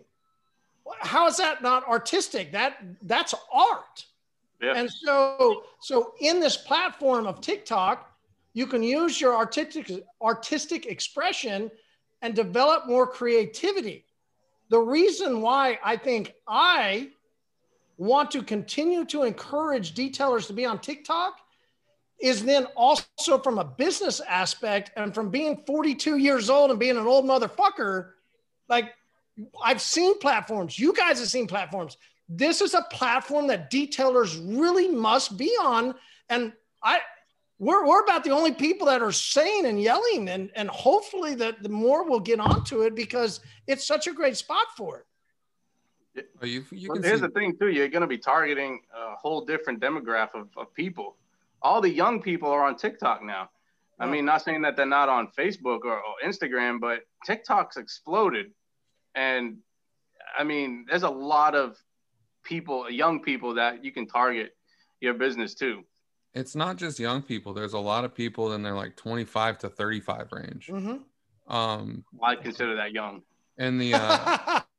how is that not artistic? That that's art. Yeah. And so, so in this platform of TikTok, you can use your artistic artistic expression and develop more creativity. The reason why I think I want to continue to encourage detailers to be on TikTok is then also from a business aspect and from being 42 years old and being an old motherfucker, like I've seen platforms, you guys have seen platforms. This is a platform that detailers really must be on. And I we're, we're about the only people that are saying and yelling and, and hopefully that the more will get onto it because it's such a great spot for it. Oh, you, you Well, can here's see, the thing too. You're going to be targeting a whole different demographic of, of people. All the young people are on TikTok now. I mean, not saying that they're not on Facebook or, or Instagram, but TikTok's exploded. And I mean, there's a lot of people, young people that you can target your business to. it's not just young people. There's a lot of people in their like 25 to 35 range. Mhm. Um, I consider that young. and the uh,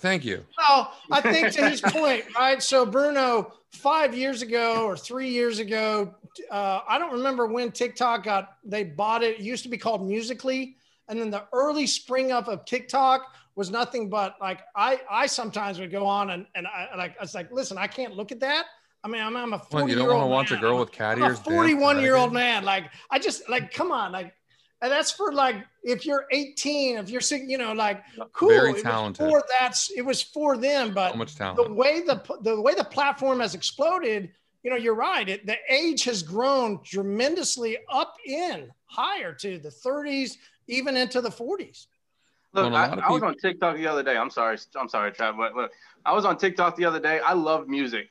thank you. Well, I think to his point, right? So Bruno, five years ago or three years ago, uh, I don't remember when TikTok got they bought it. It used to be called Musical.ly, and then the early spring up of TikTok was nothing but like I I sometimes would go on and and I like I was like, listen, I can't look at that. I mean, I'm, I'm a 40 What, you don't want to watch a girl with cat I'm a ears? 41 year old man. Like, I just like, come on, like, and that's for like if you're 18, if you're sing- you know, like, cool. Very It was talented. For that's it was for them, but So much the way the the way the platform has exploded, you know, you're right. It, the age has grown tremendously up in higher to the 30s, even into the 40s. Look, Well, a I, I was on TikTok the other day. I'm sorry, I'm sorry, Trav, but look, I was on TikTok the other day. I love music,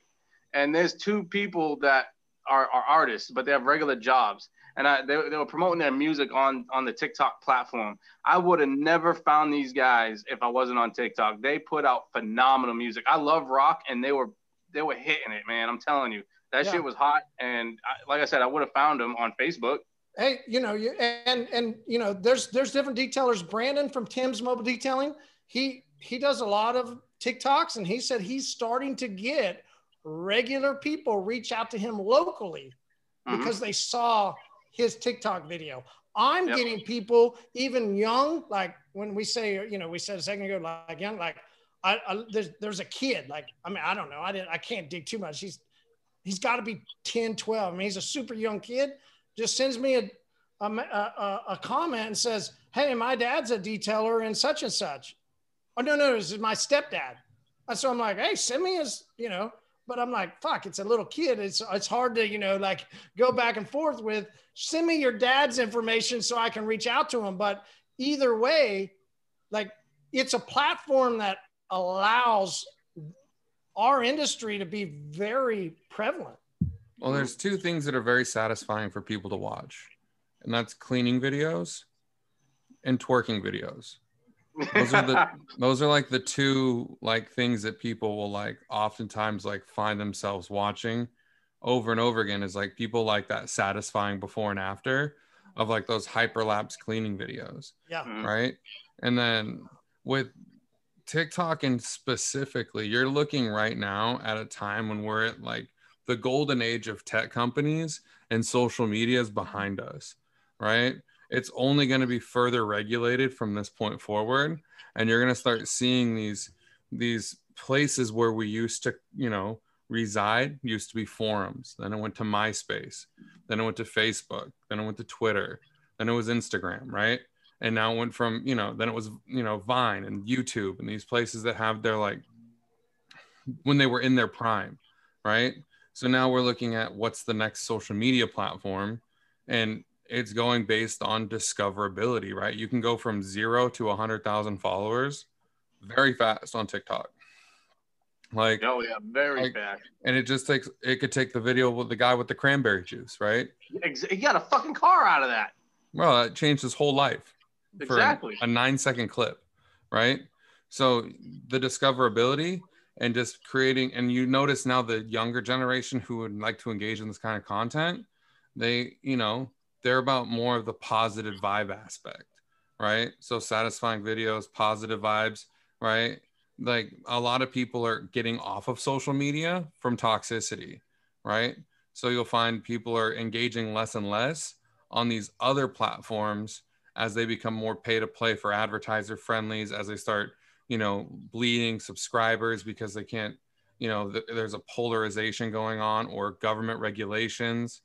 and there's two people that are, are artists, but they have regular jobs, and I, they, they were promoting their music on on the TikTok platform. I would have never found these guys if I wasn't on TikTok. They put out phenomenal music. I love rock, and they were they were hitting it, man. I'm telling you, that Yeah. shit was hot. And I, like I said, I would have found them on Facebook. hey you know you and and you know there's there's different detailers brandon from tim's mobile detailing he he does a lot of tiktoks and he said he's starting to get regular people reach out to him locally Mhm. because they saw his tiktok video I'm Yep. getting people even young, like when we say, you know, we said a second ago, like young, like I, I there's there's a kid, like I mean, I don't know, I didn't, I can't dig too much. He's he's got to be 10, 12. I mean, he's a super young kid. Just sends me a a, a, a- comment and says, "Hey, my dad's a detailer in such and such." Oh no, no, this is my stepdad. And so I'm like, "Hey, send me his," you know. But I'm like, "Fuck, it's a little kid. It's it's hard to, you know, like go back and forth with. Send me your dad's information so I can reach out to him." But either way, like it's a platform that allows our industry to be very prevalent. Well, there's two things that are very satisfying for people to watch, and that's cleaning videos and twerking videos. Those are the those are like the two like things that people will like oftentimes like find themselves watching over and over again is like people like that satisfying before and after of like those hyperlapse cleaning videos Yeah. Mhm. right? And then with TikTok and specifically, you're looking right now at a time when we're at like the golden age of tech companies and social media is behind us, right? It's only going to be further regulated from this point forward, and you're going to start seeing these these places where we used to, you know, reside used to be forums. Then it went to MySpace. Then it went to Facebook. Then it went to Twitter. Then it was Instagram, right? and now it went from you know then it was you know vine and youtube and these places that have their like when they were in their prime right so now we're looking at what's the next social media platform and it's going based on discoverability right you can go from zero to 100000 followers very fast on tiktok like Oh yeah, very Like- fast. and it just takes it could take the video with the guy with the cranberry juice right He got a fucking car out of that. well that changed his whole life for Exactly. a, nine second clip, right? So the discoverability and just creating, and you notice now the younger generation who would like to engage in this kind of content, they, you know, they're about more of the positive vibe aspect, right? So satisfying videos, positive vibes, right? Like a lot of people are getting off of social media from toxicity, right? So you'll find people are engaging less and less on these other platforms as they become more pay to play for advertiser friendlies as they start you know bleeding subscribers because they can't you know th- there's a polarization going on or government regulations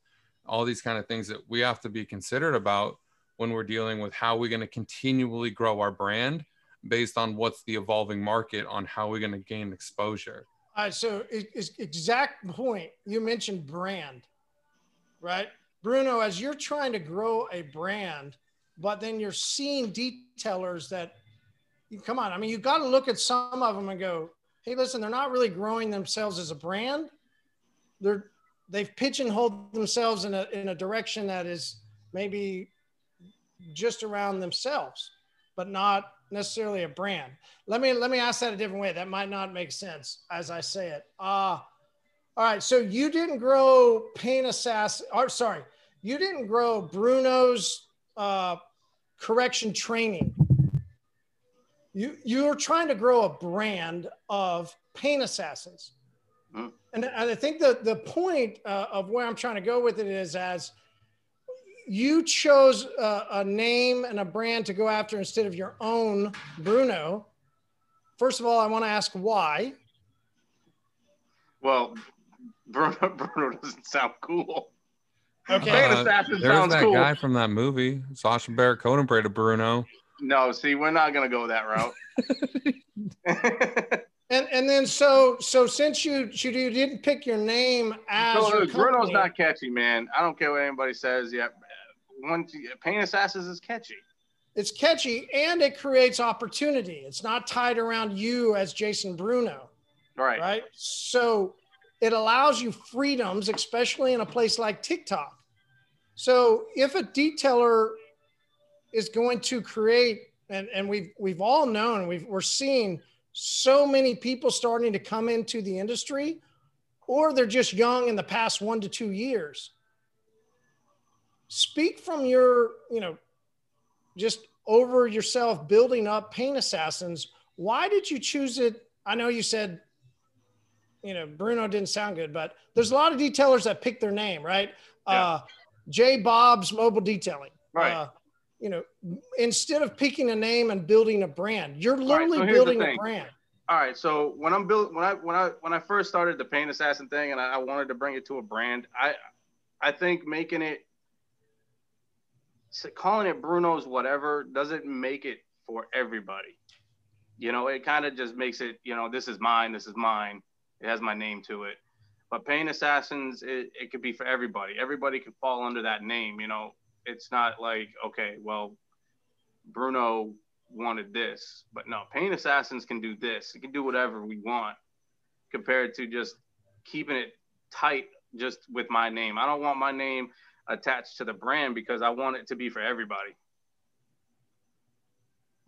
all these kind of things that we have to be considered about when we're dealing with how we're going to continually grow our brand based on what's the evolving market on how we're going to gain exposure All right, so it- it's exact point. You mentioned brand, right? Bruno, as you're trying to grow a brand, but then you're seeing detailers that, you, come on, I mean, you've got to look at some of them and go, hey, listen, they're not really growing themselves as a brand. They're they've pigeonholed themselves in a in a direction that is maybe just around themselves, but not necessarily a brand. Let me let me ask that a different way. That might not make sense as I say it. Uh all right. So you didn't grow Paint Assassin, or sorry, you didn't grow Bruno's uh, correction training. You you're trying to grow a brand of Paint Assassins. And, and I think the the point uh, of where I'm trying to go with it is as you chose a, a name and a brand to go after instead of your own Bruno. First of all, I want to ask why. Well, Bruno, Bruno doesn't sound cool. Okay. Uh, there's sounds that cool. guy from that movie sacha baron cohen braided bruno No, see, we're not gonna go that route. And and then so so since you you didn't pick your name as so, your Bruno's not catchy, man. I don't care what anybody says. Yeah, one Paint Assassins is catchy. it's catchy and it creates opportunity. It's not tied around you as Jason Bruno, Right. right? So it allows you freedoms, especially in a place like TikTok. So if a detailer is going to create, and, and we've we've all known, we've we're seeing so many people starting to come into the industry, or they're just young in the past one to two years. Speak from your, you know, just over yourself building up paint assassins. Why did you choose it? I know you said, you know, Bruno didn't sound good, but there's a lot of detailers that pick their name, right? Yeah. Uh, J. Bob's Mobile Detailing. Right. Uh, you know, instead of picking a name and building a brand, you're right, literally so building a brand. All right, so when I'm built, when I when I when I first started the Paint Assassin thing, and I, I wanted to bring it to a brand, I I think making it calling it Bruno's whatever doesn't make it for everybody. You know, it kind of just makes it, you know, this is mine, this is mine. It has my name to it. But Paint Assassins, it, it could be for everybody. Everybody could fall under that name. You know, it's not like, okay, well, Bruno wanted this, but no, Paint Assassins can do this. It can do whatever we want compared to just keeping it tight just with my name. I don't want my name attached to the brand because I want it to be for everybody.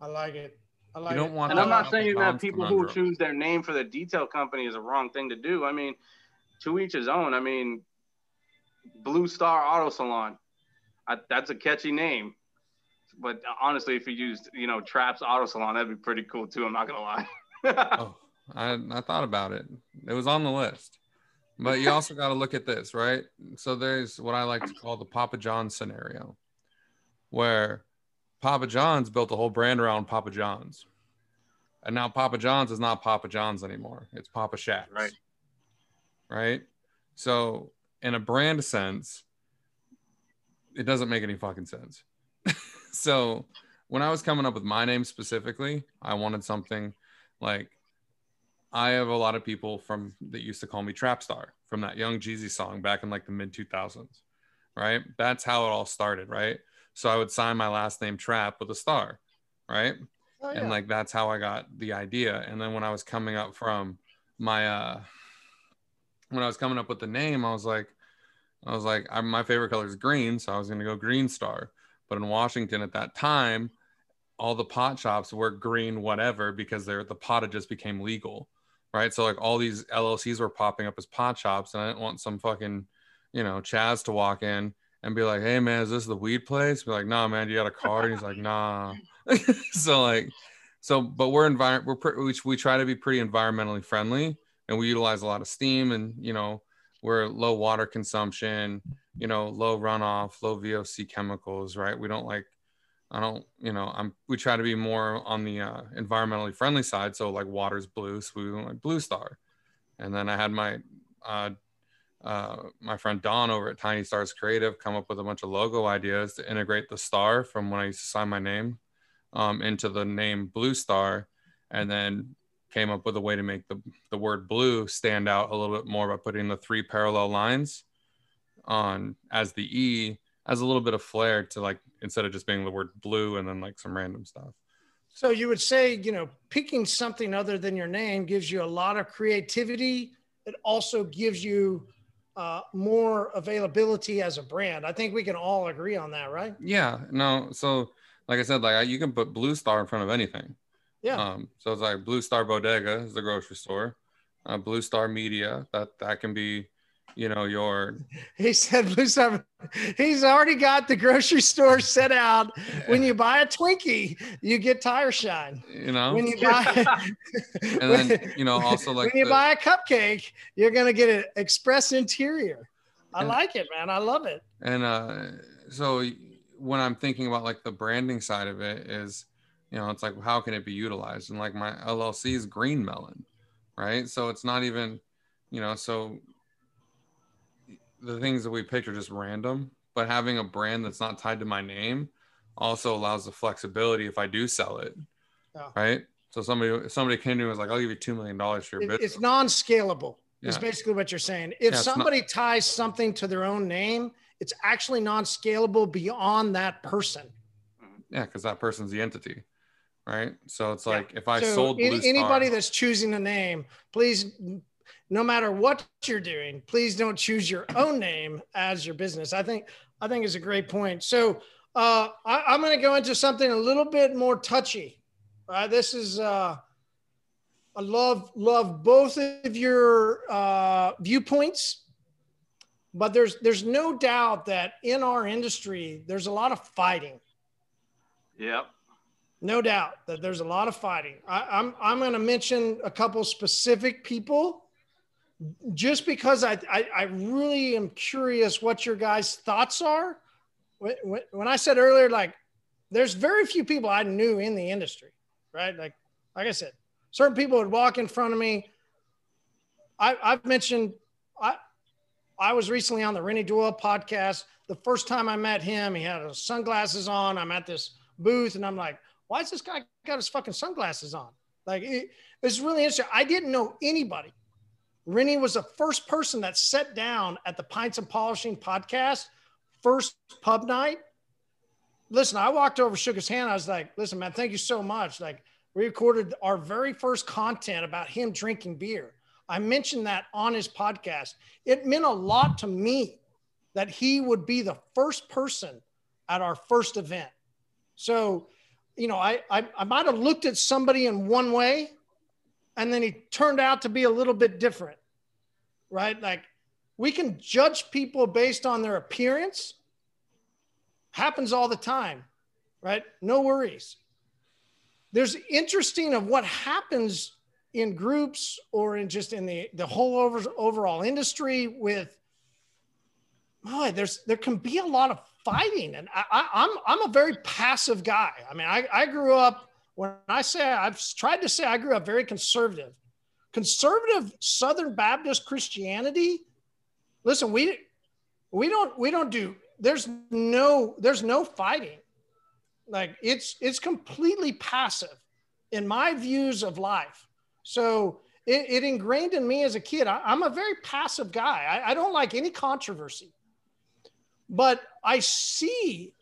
I like it. I like You don't it. want And I'm not saying that John's people who choose their name for the detail company is a wrong thing to do. I mean, to each his own. I mean, Blue Star Auto Salon, I, that's a catchy name. But honestly, if you used, you know, Traps Auto Salon, that'd be pretty cool too. I'm not gonna lie. Oh, I, I thought about it. It was on the list. But you also got to look at this, right? So there's what I like to call the Papa John's scenario, where Papa John's built a whole brand around Papa John's. And now Papa John's is not Papa John's anymore. It's Papa Shaq's. Right. Right. So, in a brand sense, it doesn't make any fucking sense. so, when I was coming up with my name specifically, I wanted something like I have a lot of people from that used to call me Trap Star from that Young Jeezy song back in like the mid 2000s, right? That's how it all started, right? So I would sign my last name Trap with a star, right? Oh, yeah. and like that's how I got the idea. And then when I was coming up from my uh when I was coming up with the name, I was like, I was like, I, my favorite color is green, so I was gonna go Green Star. But in Washington at that time, all the pot shops were green whatever because they're the pot just became legal, right? So like all these LLCs were popping up as pot shops, and I didn't want some fucking, you know, Chaz to walk in and be like, "Hey man, is this the weed place?" Be like, "Nah, man, you got a card?" And he's like, "Nah." so like, so but we're envir- we're pre- we, we try to be pretty environmentally friendly, and we utilize a lot of steam, and you know, we're low water consumption, you know, low runoff, low VOC chemicals, right? We don't like I don't, you know, I'm we try to be more on the uh, environmentally friendly side. So like water's blue, so we went like Blue Star. And then I had my uh, uh, my friend Don over at Tiny Stars Creative come up with a bunch of logo ideas to integrate the star from when I used to sign my name um, into the name Blue Star, and then came up with a way to make the the word blue stand out a little bit more by putting the three parallel lines on as the E as a little bit of flair to like instead of just being the word blue and then like some random stuff. So you would say, you know, picking something other than your name gives you a lot of creativity. It also gives you uh, more availability as a brand. I think we can all agree on that, right? Yeah, no. So like I said, like I, you can put Blue Star in front of anything. Yeah. Um, so it's like Blue Star Bodega is the grocery store. Uh, Blue Star Media that that can be, you know, your He said, Blue Star, he's already got the grocery store set out. When you buy a Twinkie, you get tire shine. you know, When you buy, and then you know also like when you the- buy a cupcake, you're gonna get an express interior. I And- like it, man. I love it. and uh so when i'm thinking about like the branding side of it is you know it's like how can it be utilized and like my llc is green melon right so it's not even you know so the things that we picked are just random but having a brand that's not tied to my name also allows the flexibility if i do sell it Yeah. right so somebody somebody came to me and was like i'll give you two million dollars for your It- business it's non-scalable. Is basically what you're saying. If Yeah, it's not- somebody ties something to their own name, it's actually non-scalable beyond that person. yeah because that person's the entity right so it's Yeah. like if i So sold any- Star, anybody that's choosing a name, please, no matter what you're doing, please don't choose your own name as your business. I think I think is a great point. So uh, I, I'm going to go into something a little bit more touchy. All right, this is uh, I love love both of your uh, viewpoints, but there's there's no doubt that in our industry there's a lot of fighting. Yep. No doubt that there's a lot of fighting. I, I'm I'm going to mention a couple specific people, just because I, I I really am curious what your guys' thoughts are when, when, I said earlier, like there's very few people I knew in the industry, right? Like, like I said, certain people would walk in front of me. I, I've mentioned, I, I was recently on the Renny Doyle podcast. The first time I met him, he had sunglasses on. I'm at this booth and I'm like, why is this guy got his fucking sunglasses on? Like, it, it's really interesting. I didn't know anybody. Renny was the first person that sat down at the Pints and Polishing podcast, first pub night. Listen, I walked over, shook his hand. I was like, listen, man, thank you so much. Like, we recorded our very first content about him drinking beer. I mentioned that on his podcast. It meant a lot to me that he would be the first person at our first event. So, you know, I, I, I might have looked at somebody in one way and then he turned out to be a little bit different, right? Like we can judge people based on their appearance. Happens all the time, right? No worries. There's interesting of what happens in groups or in just in the the whole over, overall industry with boy, there's there can be a lot of fighting and I, I, I'm I'm a very passive guy. I mean, I, I grew up when I say I've tried to say I grew up very conservative. Conservative Southern Baptist Christianity. Listen, we we don't we don't do there's no there's no fighting. Like it's it's completely passive in my views of life. So it, it ingrained in me as a kid. I, am a very passive guy. I, I don't like any controversy. But I see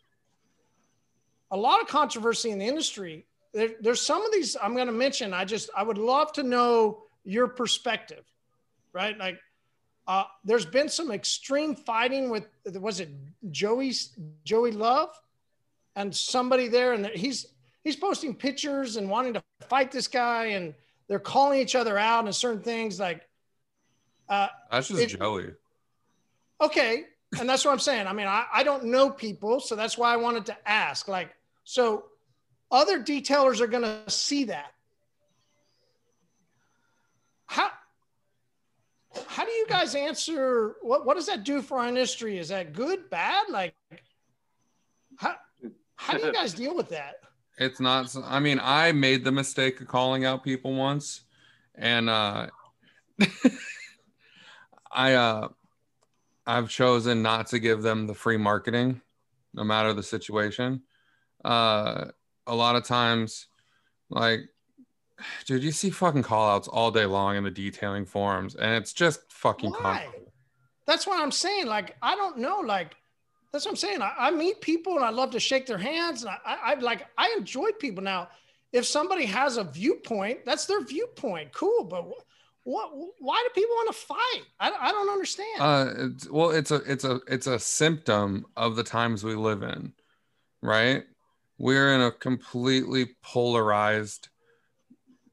a lot of controversy in the industry. There, there's some of these I'm going to mention. I just I would love to know your perspective, right? Like, uh, there's been some extreme fighting with was it Joey Joey Love, and somebody there, and he's he's posting pictures and wanting to fight this guy, and they're calling each other out and certain things like uh, that's just it, Joey. Okay. And that's what I'm saying. I mean, I, I don't know people, so that's why I wanted to ask. Like, so other detailers are gonna see that. How how do you guys answer what what does that do for our industry? Is that good, bad? Like how how do you guys deal with that? It's not. I mean, I made the mistake of calling out people once, and uh, I uh, I've chosen not to give them the free marketing, no matter the situation. Uh, a lot of times, like, dude, you see fucking call outs all day long in the detailing forums, and it's just fucking. Why? That's what I'm saying. Like, I don't know. Like, that's what I'm saying. I, I, meet people and I love to shake their hands. And I, I, I like, I enjoy people. Now, if somebody has a viewpoint, that's their viewpoint. Cool. But what, why do people want to fight? I, I don't understand. Uh, it's, well, it's a, it's a, it's a symptom of the times we live in, right? We're in a completely polarized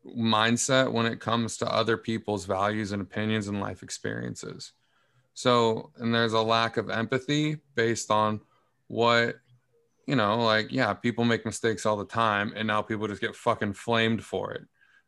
mindset when it comes to other people's values and opinions and life experiences so, and there's a lack of empathy based on what, you know, like, yeah, people make mistakes all the time. And now people just get fucking flamed for it.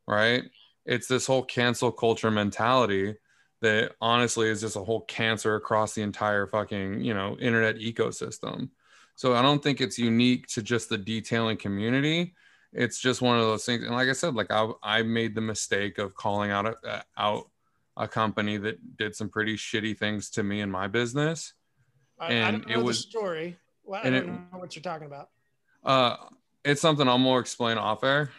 Right. It's this whole cancel culture mentality that honestly is just a whole cancer across the entire fucking, you know, internet ecosystem. So I don't think it's unique to just the detailing community. It's just one of those things. And like I said, like I, I made the mistake of calling out, uh, out a company that did some pretty shitty things to me in my business. I, and I it was story. Well, I don't it, know what you're talking about. Uh, it's something i'll more explain off air.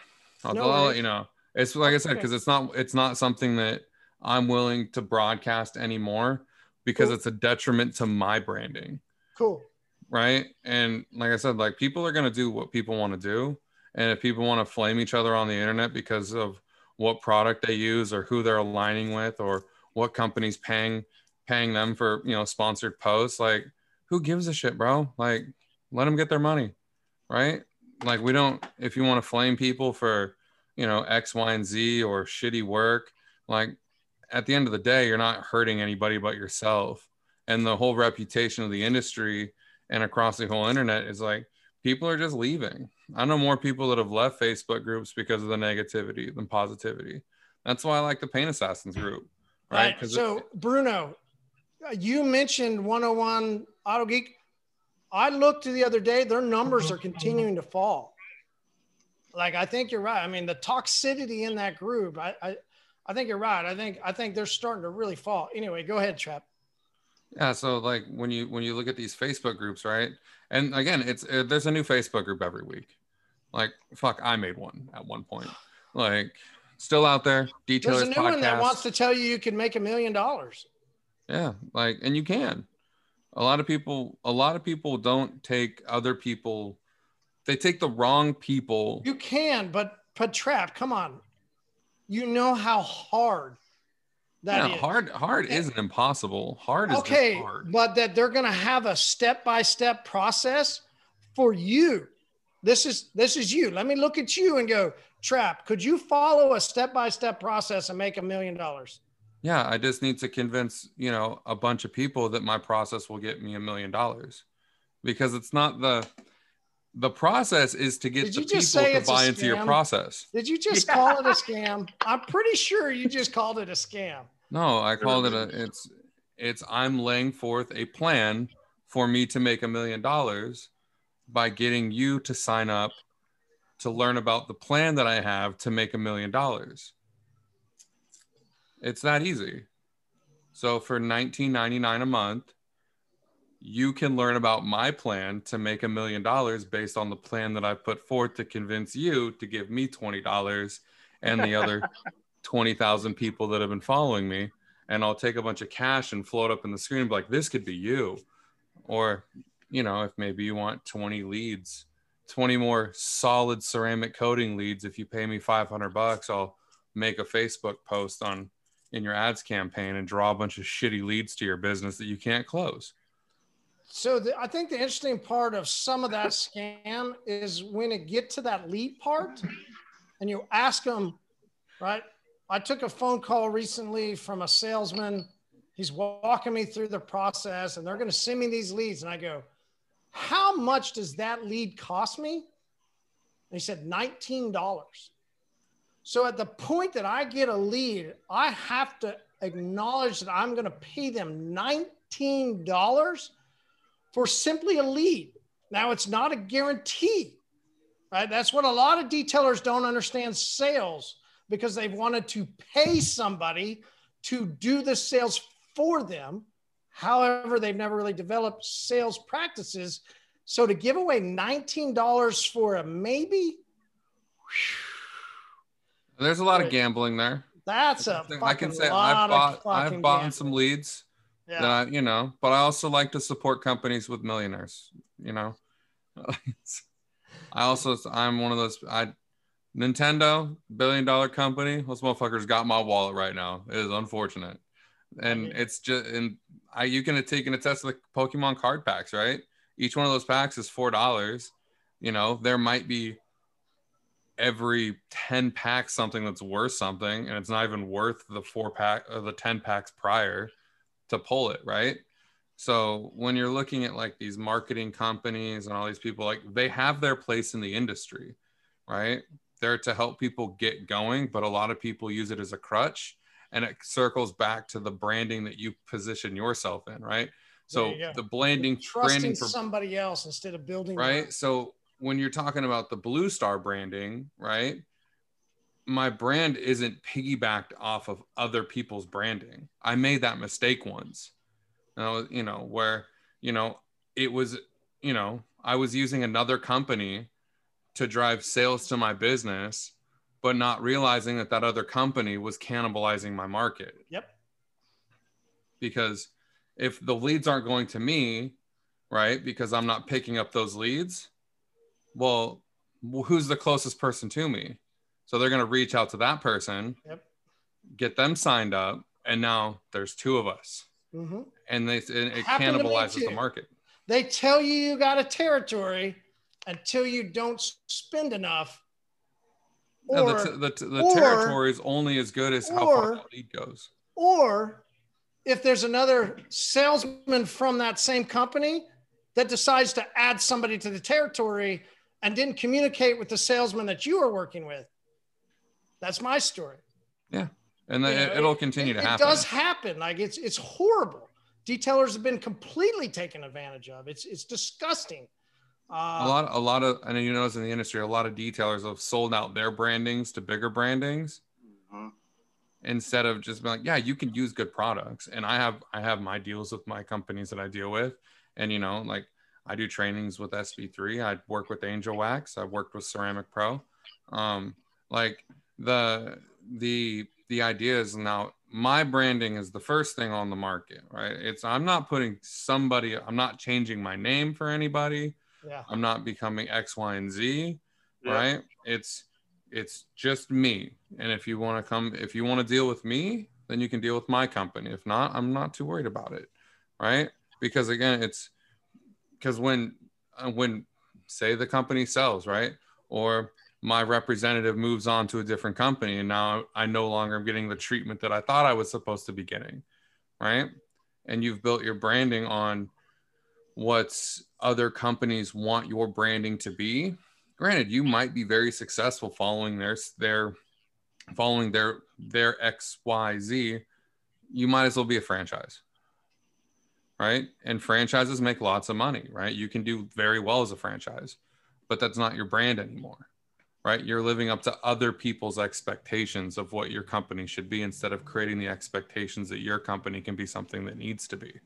I'll, no I'll let you know. It's oh, like I said, because it's not it's not something that I'm willing to broadcast anymore because cool. it's a detriment to my branding. Cool. Right. And like I said, like people are gonna do what people want to do. And if people want to flame each other on the internet because of what product they use or who they're aligning with or what company's paying paying them for you know sponsored posts like who gives a shit bro like let them get their money right like we don't if you want to flame people for you know x y and z or shitty work like at the end of the day you're not hurting anybody but yourself and the whole reputation of the industry and across the whole internet is like people are just leaving. I know more people that have left Facebook groups because of the negativity than positivity. That's why I like the Paint Assassins group. Right. right. So, Bruno, uh, you mentioned 101 Auto Geek. I looked the other day, their numbers mm-hmm. are continuing to fall. Like I think you're right. I mean, the toxicity in that group, I, I, I think you're right. I think I think they're starting to really fall. Anyway, go ahead, Trap. Yeah, so like when you when you look at these Facebook groups, right? And again, it's uh, there's a new Facebook group every week. Like fuck, I made one at one point. Like still out there. There's a new one that wants to tell you you can make a million dollars. Yeah, like and you can. A lot of people a lot of people don't take other people they take the wrong people. You can, but but Trap, come on. You know how hard that is. yeah, hard hard isn't impossible. Hard is okay, hard. but that they're going to have a step-by-step process for you. This is this is you. Let me look at you and go, Trap, could you follow a step-by-step process and make a million dollars? Yeah, I just need to convince, you know, a bunch of people that my process will get me a million dollars. Because it's not the the process is to get Did the just people to buy into your process. Did you just call it a scam? I'm pretty sure you just called it a scam. No, I called it a it's it's I'm laying forth a plan for me to make a million dollars by getting you to sign up to learn about the plan that I have to make a million dollars. It's that easy. So for 19.99 a month, you can learn about my plan to make a million dollars based on the plan that I put forth to convince you to give me $20 and the other 20,000 people that have been following me. And I'll take a bunch of cash and float up in the screen and be like, this could be you. Or, you know, if maybe you want 20 leads, 20 more solid ceramic coating leads, if you pay me 500 bucks, I'll make a Facebook post on in your ads campaign and draw a bunch of shitty leads to your business that you can't close. So the, I think the interesting part of some of that scam is when it get to that lead part, and you ask them, right? I took a phone call recently from a salesman. He's walking me through the process, and they're going to send me these leads, and I go, "How much does that lead cost me?" And he said, $19. So at the point that I get a lead, I have to acknowledge that I'm going to pay them $19 for simply a lead. Now, it's not a guarantee, right? That's what a lot of detailers don't understand sales because they've wanted to pay somebody to do the sales for them. However, they've never really developed sales practices. So to give away $19 for a maybe, There's a lot of gambling there. that's a I can fucking say I've bought I've bought some leads Yeah. that I, you know, but I also like to support companies with millionaires, you know. I also I'm one of those I Nintendo billion dollar company. Those motherfuckers got my wallet right now. It is unfortunate, and it's just and I you can take and attest to the Pokemon card packs, right? Each one of those packs is four dollars. You know, there might be every 10 packs something that's worth something and it's not even worth the four pack or the 10 packs prior to pull it right? So when you're looking at like these marketing companies and all these people like they have their place in the industry right? They're to help people get going but a lot of people use it as a crutch and it circles back to the branding that you position yourself in right? So There you go. the branding trusting branding for somebody else instead of building right? so when you're talking about the blue star branding right my brand isn't piggybacked off of other people's branding. I made that mistake once. Was, you know where you know it was you know i was using another company to drive sales to my business but not realizing that that other company was cannibalizing my market. Yep. because if the leads aren't going to me right because i'm not picking up those leads well who's the closest person to me so they're going to reach out to that person Yep. get them signed up and now there's two of us hmm and they and it Happened cannibalizes the market They tell you you got a territory until you don't spend enough. No, Or, the, t- the, the or- territory is only as good as how far or- the lead goes or if there's another salesman from that same company that decides to add somebody to the territory and didn't communicate with the salesman that you were working with. That's my story. Yeah. And know, it, it'll continue it, to happen. it does happen. Like it's it's horrible. detailers have been completely taken advantage of. It's it's disgusting. Uh, a lot, a lot of, I know you notice in the industry, a lot of detailers have sold out their brandings to bigger brandings Mhm. instead of just being like, yeah, you can use good products. And I have, I have my deals with my companies that I deal with, and you know, like I do trainings with SB3. I work with Angel Wax. I've worked with Ceramic Pro. Um, like the the the idea is now my branding is the first thing on the market, right? It's I'm not putting somebody, I'm not changing my name for anybody. yeah. I'm not becoming X, Y, and Z, Yeah. right? It's it's just me. And if you want to come, if you want to deal with me, then you can deal with my company. If not, I'm not too worried about it, right? Because again, it's because when uh, when say the company sells, right, or my representative moves on to a different company, and now I no longer am getting the treatment that I thought I was supposed to be getting, right? And you've built your branding on what's other companies want your branding to be. Granted you might be very successful following their their following their their xyz you might as well be a franchise right? And franchises make lots of money right? You can do very well as a franchise but that's not your brand anymore right you're living up to other people's expectations of what your company should be instead of creating the expectations that your company can be something that needs to be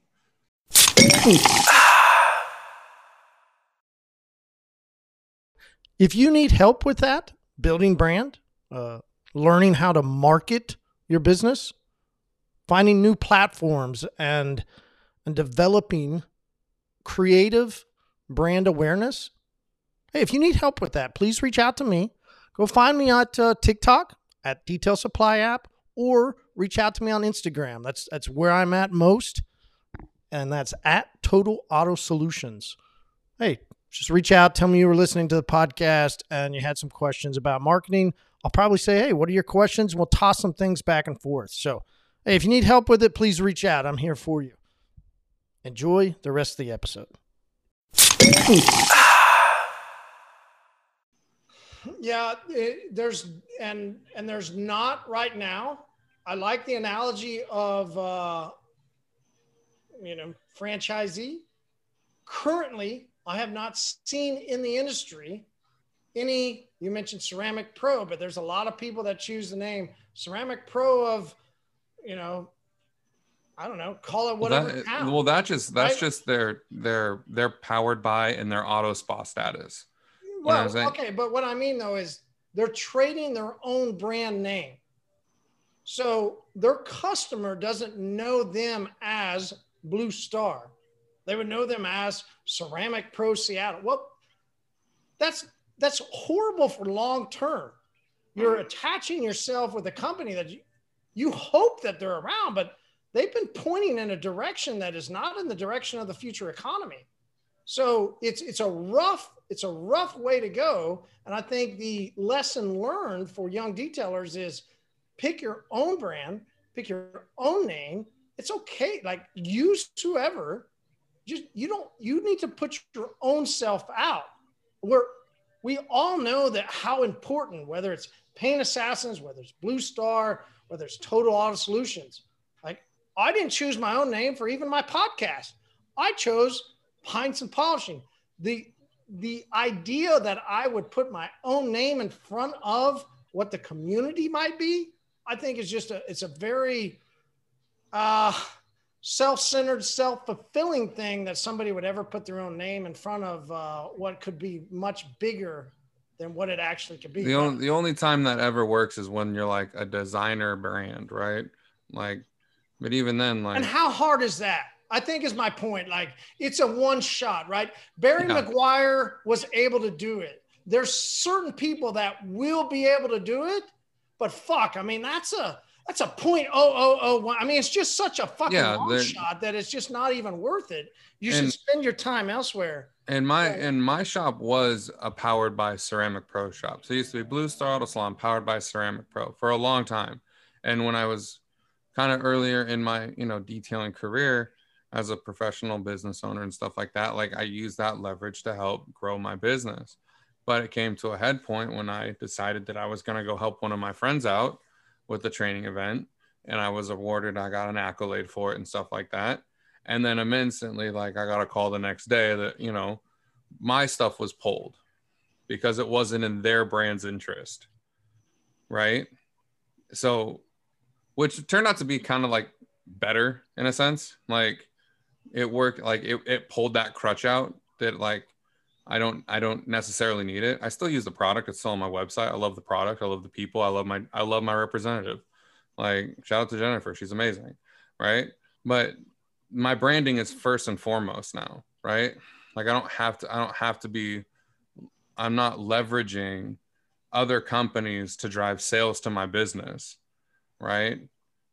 If you need help with that, building brand, uh, learning how to market your business, finding new platforms, and and developing creative brand awareness. Hey, if you need help with that, please reach out to me. Go find me at uh, TikTok at Detail Supply App, or reach out to me on Instagram. That's that's where I'm at most, and that's at Total Auto Solutions. Hey, just reach out, tell me you were listening to the podcast and you had some questions about marketing. I'll probably say, hey, what are your questions? We'll toss some things back and forth. So, hey, if you need help with it, please reach out. I'm here for you. Enjoy the rest of the episode. Yeah, it, there's and and there's not right now. I like the analogy of uh, you know franchisee. Currently, I have not seen in the industry any. You mentioned Ceramic Pro, but there's a lot of people that choose the name Ceramic Pro of, you know, I don't know, call it well, whatever. that, count. well that just that's Right? just their their they're powered by and their auto spa status what I'm Well, okay, but what I mean though is they're trading their own brand name. So their customer doesn't know them as Blue Star. They would know them as Ceramic Pro Seattle. Well, that's that's horrible for long term. You're attaching yourself with a company that you, you hope that they're around, but they've been pointing in a direction that is not in the direction of the future economy. So it's it's a rough it's a rough way to go, and I think the lesson learned for young detailers is pick your own brand, pick your own name. It's okay, like use whoever. Just you don't you need to put your own self out. We're we all know that how important whether it's Paint Assassins, whether it's Blue Star, whether it's Total Auto Solutions. Like I didn't choose my own name for even my podcast. I chose Pints and Polishing. The the idea that I would put my own name in front of what the community might be, I think is just a it's a very uh self-centered, self-fulfilling thing that somebody would ever put their own name in front of uh, what could be much bigger than what it actually could be. the only the only time that ever works is when you're like a designer brand right like but even then like And how hard is that? I think is my point. Like it's a one shot, right? Barry Yeah. McGuire was able to do it. There's certain people that will be able to do it, but fuck, I mean that's a that's a point oh oh oh one. I mean it's just such a fucking Yeah, long shot that it's just not even worth it. You should spend your time elsewhere. And my Yeah. and my shop was a powered by Ceramic Pro shop. So it used to be Blue Star Auto Salon, powered by Ceramic Pro for a long time. And when I was kind of earlier in my you know detailing career as a professional business owner and stuff like that, like I used that leverage to help grow my business. But it came to a head point when I decided that I was going to go help one of my friends out with the training event, and I was awarded. I got an accolade for it and stuff like that And then I'm instantly like, I got a call the next day that, you know, my stuff was pulled because it wasn't in their brand's interest. Right. So, which turned out to be kind of like better in a sense. Like it worked, like it, it pulled that crutch out that, like, I don't I don't necessarily need it. I still use the product. It's still on my website. I love the product. I love the people. I love my I love my representative. Like shout out to Jennifer. She's amazing. Right. But my branding is first and foremost now, right? Like I don't have to I don't have to be I'm not leveraging other companies to drive sales to my business, right?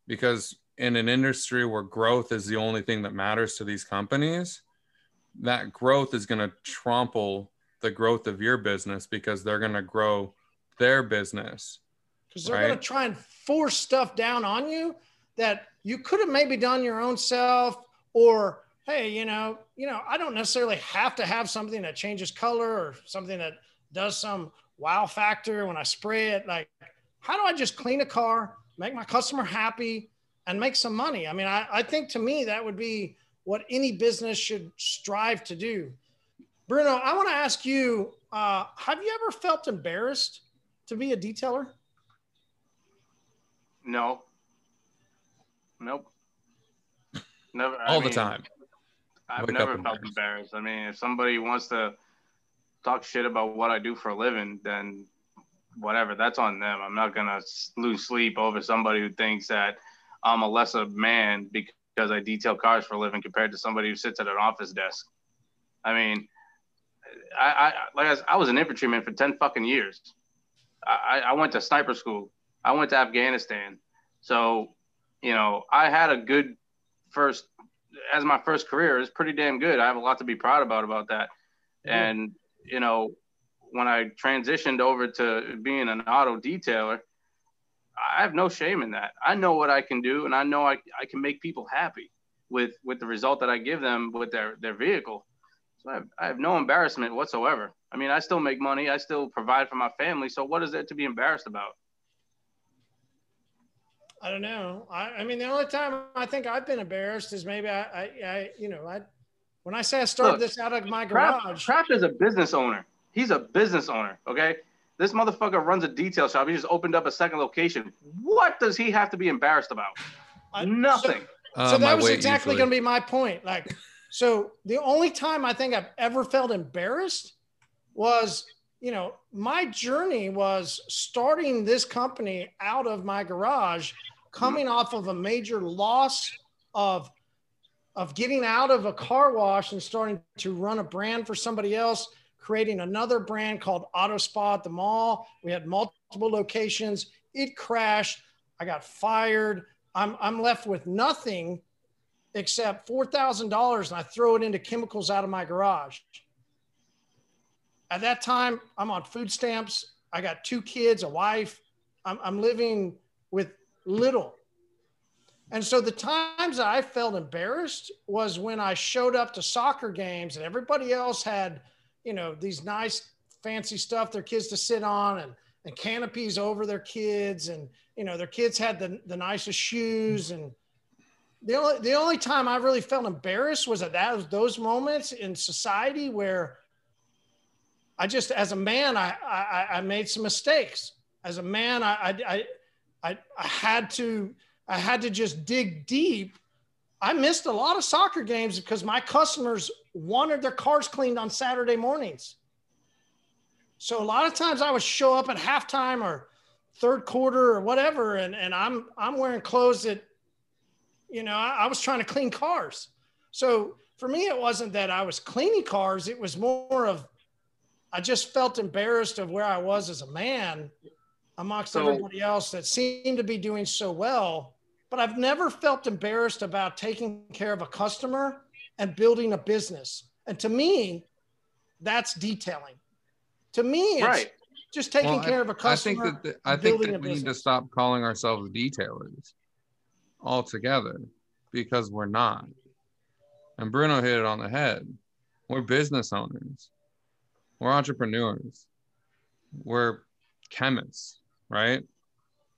Because in an industry where growth is the only thing that matters to these companies, that growth is going to trample the growth of your business because they're going to grow their business. Because they're right? going to try and force stuff down on you that you could have maybe done your own self or hey you know you know i don't necessarily have to have something that changes color or something that does some wow factor when i spray it like how do i just clean a car make my customer happy and make some money i mean i, I think to me that would be what any business should strive to do bruno i want to ask you uh, have you ever felt embarrassed to be a detailer no nope Never. All I the time. I've never felt embarrassed. embarrassed. I mean, if somebody wants to talk shit about what I do for a living, then whatever, that's on them. I'm not gonna lose sleep over somebody who thinks that I'm a lesser man because I detail cars for a living compared to somebody who sits at an office desk. I mean, I, I like I, I was an infantryman for ten fucking years. I, I went to sniper school. I went to Afghanistan. So, you know, I had a good first as my first career is pretty damn good. I have a lot to be proud about about that. And you know, when I transitioned over to being an auto detailer, I have no shame in that. I know what I can do, and I know I, I can make people happy with with the result that I give them with their their vehicle. So I have, I have no embarrassment whatsoever. I mean, I still make money. I still provide for my family. So what is there to be embarrassed about? I don't know. I, I mean, the only time I think I've been embarrassed is maybe I, I, I you know, I, when I say I started Look, this out of my garage. Kraft, Kraft is a business owner. He's a business owner. Okay. This motherfucker runs a detail shop. He just opened up a second location. What does he have to be embarrassed about? I, Nothing. So, uh, so that was exactly going to be my point. Like, so the only time I think I've ever felt embarrassed was, you know, my journey was starting this company out of my garage coming off of a major loss of of getting out of a car wash and starting to run a brand for somebody else, creating another brand called Auto Spa at the mall. We had multiple locations. It crashed. I got fired. I'm, I'm left with nothing except $4,000 and I throw it into chemicals out of my garage. At that time, I'm on food stamps. I got two kids, a wife. I'm, I'm living with little. And so the times that I felt embarrassed was when I showed up to soccer games and everybody else had, you know, these nice fancy stuff their kids to sit on and, and canopies over their kids. And, you know, their kids had the, the nicest shoes. And the only, the only time I really felt embarrassed was at that, those moments in society where I just, as a man, I, I, I made some mistakes. As a man, I, I, I, I had to, I had to just dig deep. I missed a lot of soccer games because my customers wanted their cars cleaned on Saturday mornings. So a lot of times I would show up at halftime or third quarter or whatever, and, and I'm I'm wearing clothes that, you know, I, I was trying to clean cars. So for me, it wasn't that I was cleaning cars, it was more of I just felt embarrassed of where I was as a man amongst so, everybody else that seemed to be doing so well. But I've never felt embarrassed about taking care of a customer and building a business. And to me, that's detailing. To me, it's right. just taking well, care I, of a customer. I think that the, I think that we need to stop calling ourselves detailers altogether because we're not. And Bruno hit it on the head. We're business owners. We're entrepreneurs. We're chemists right?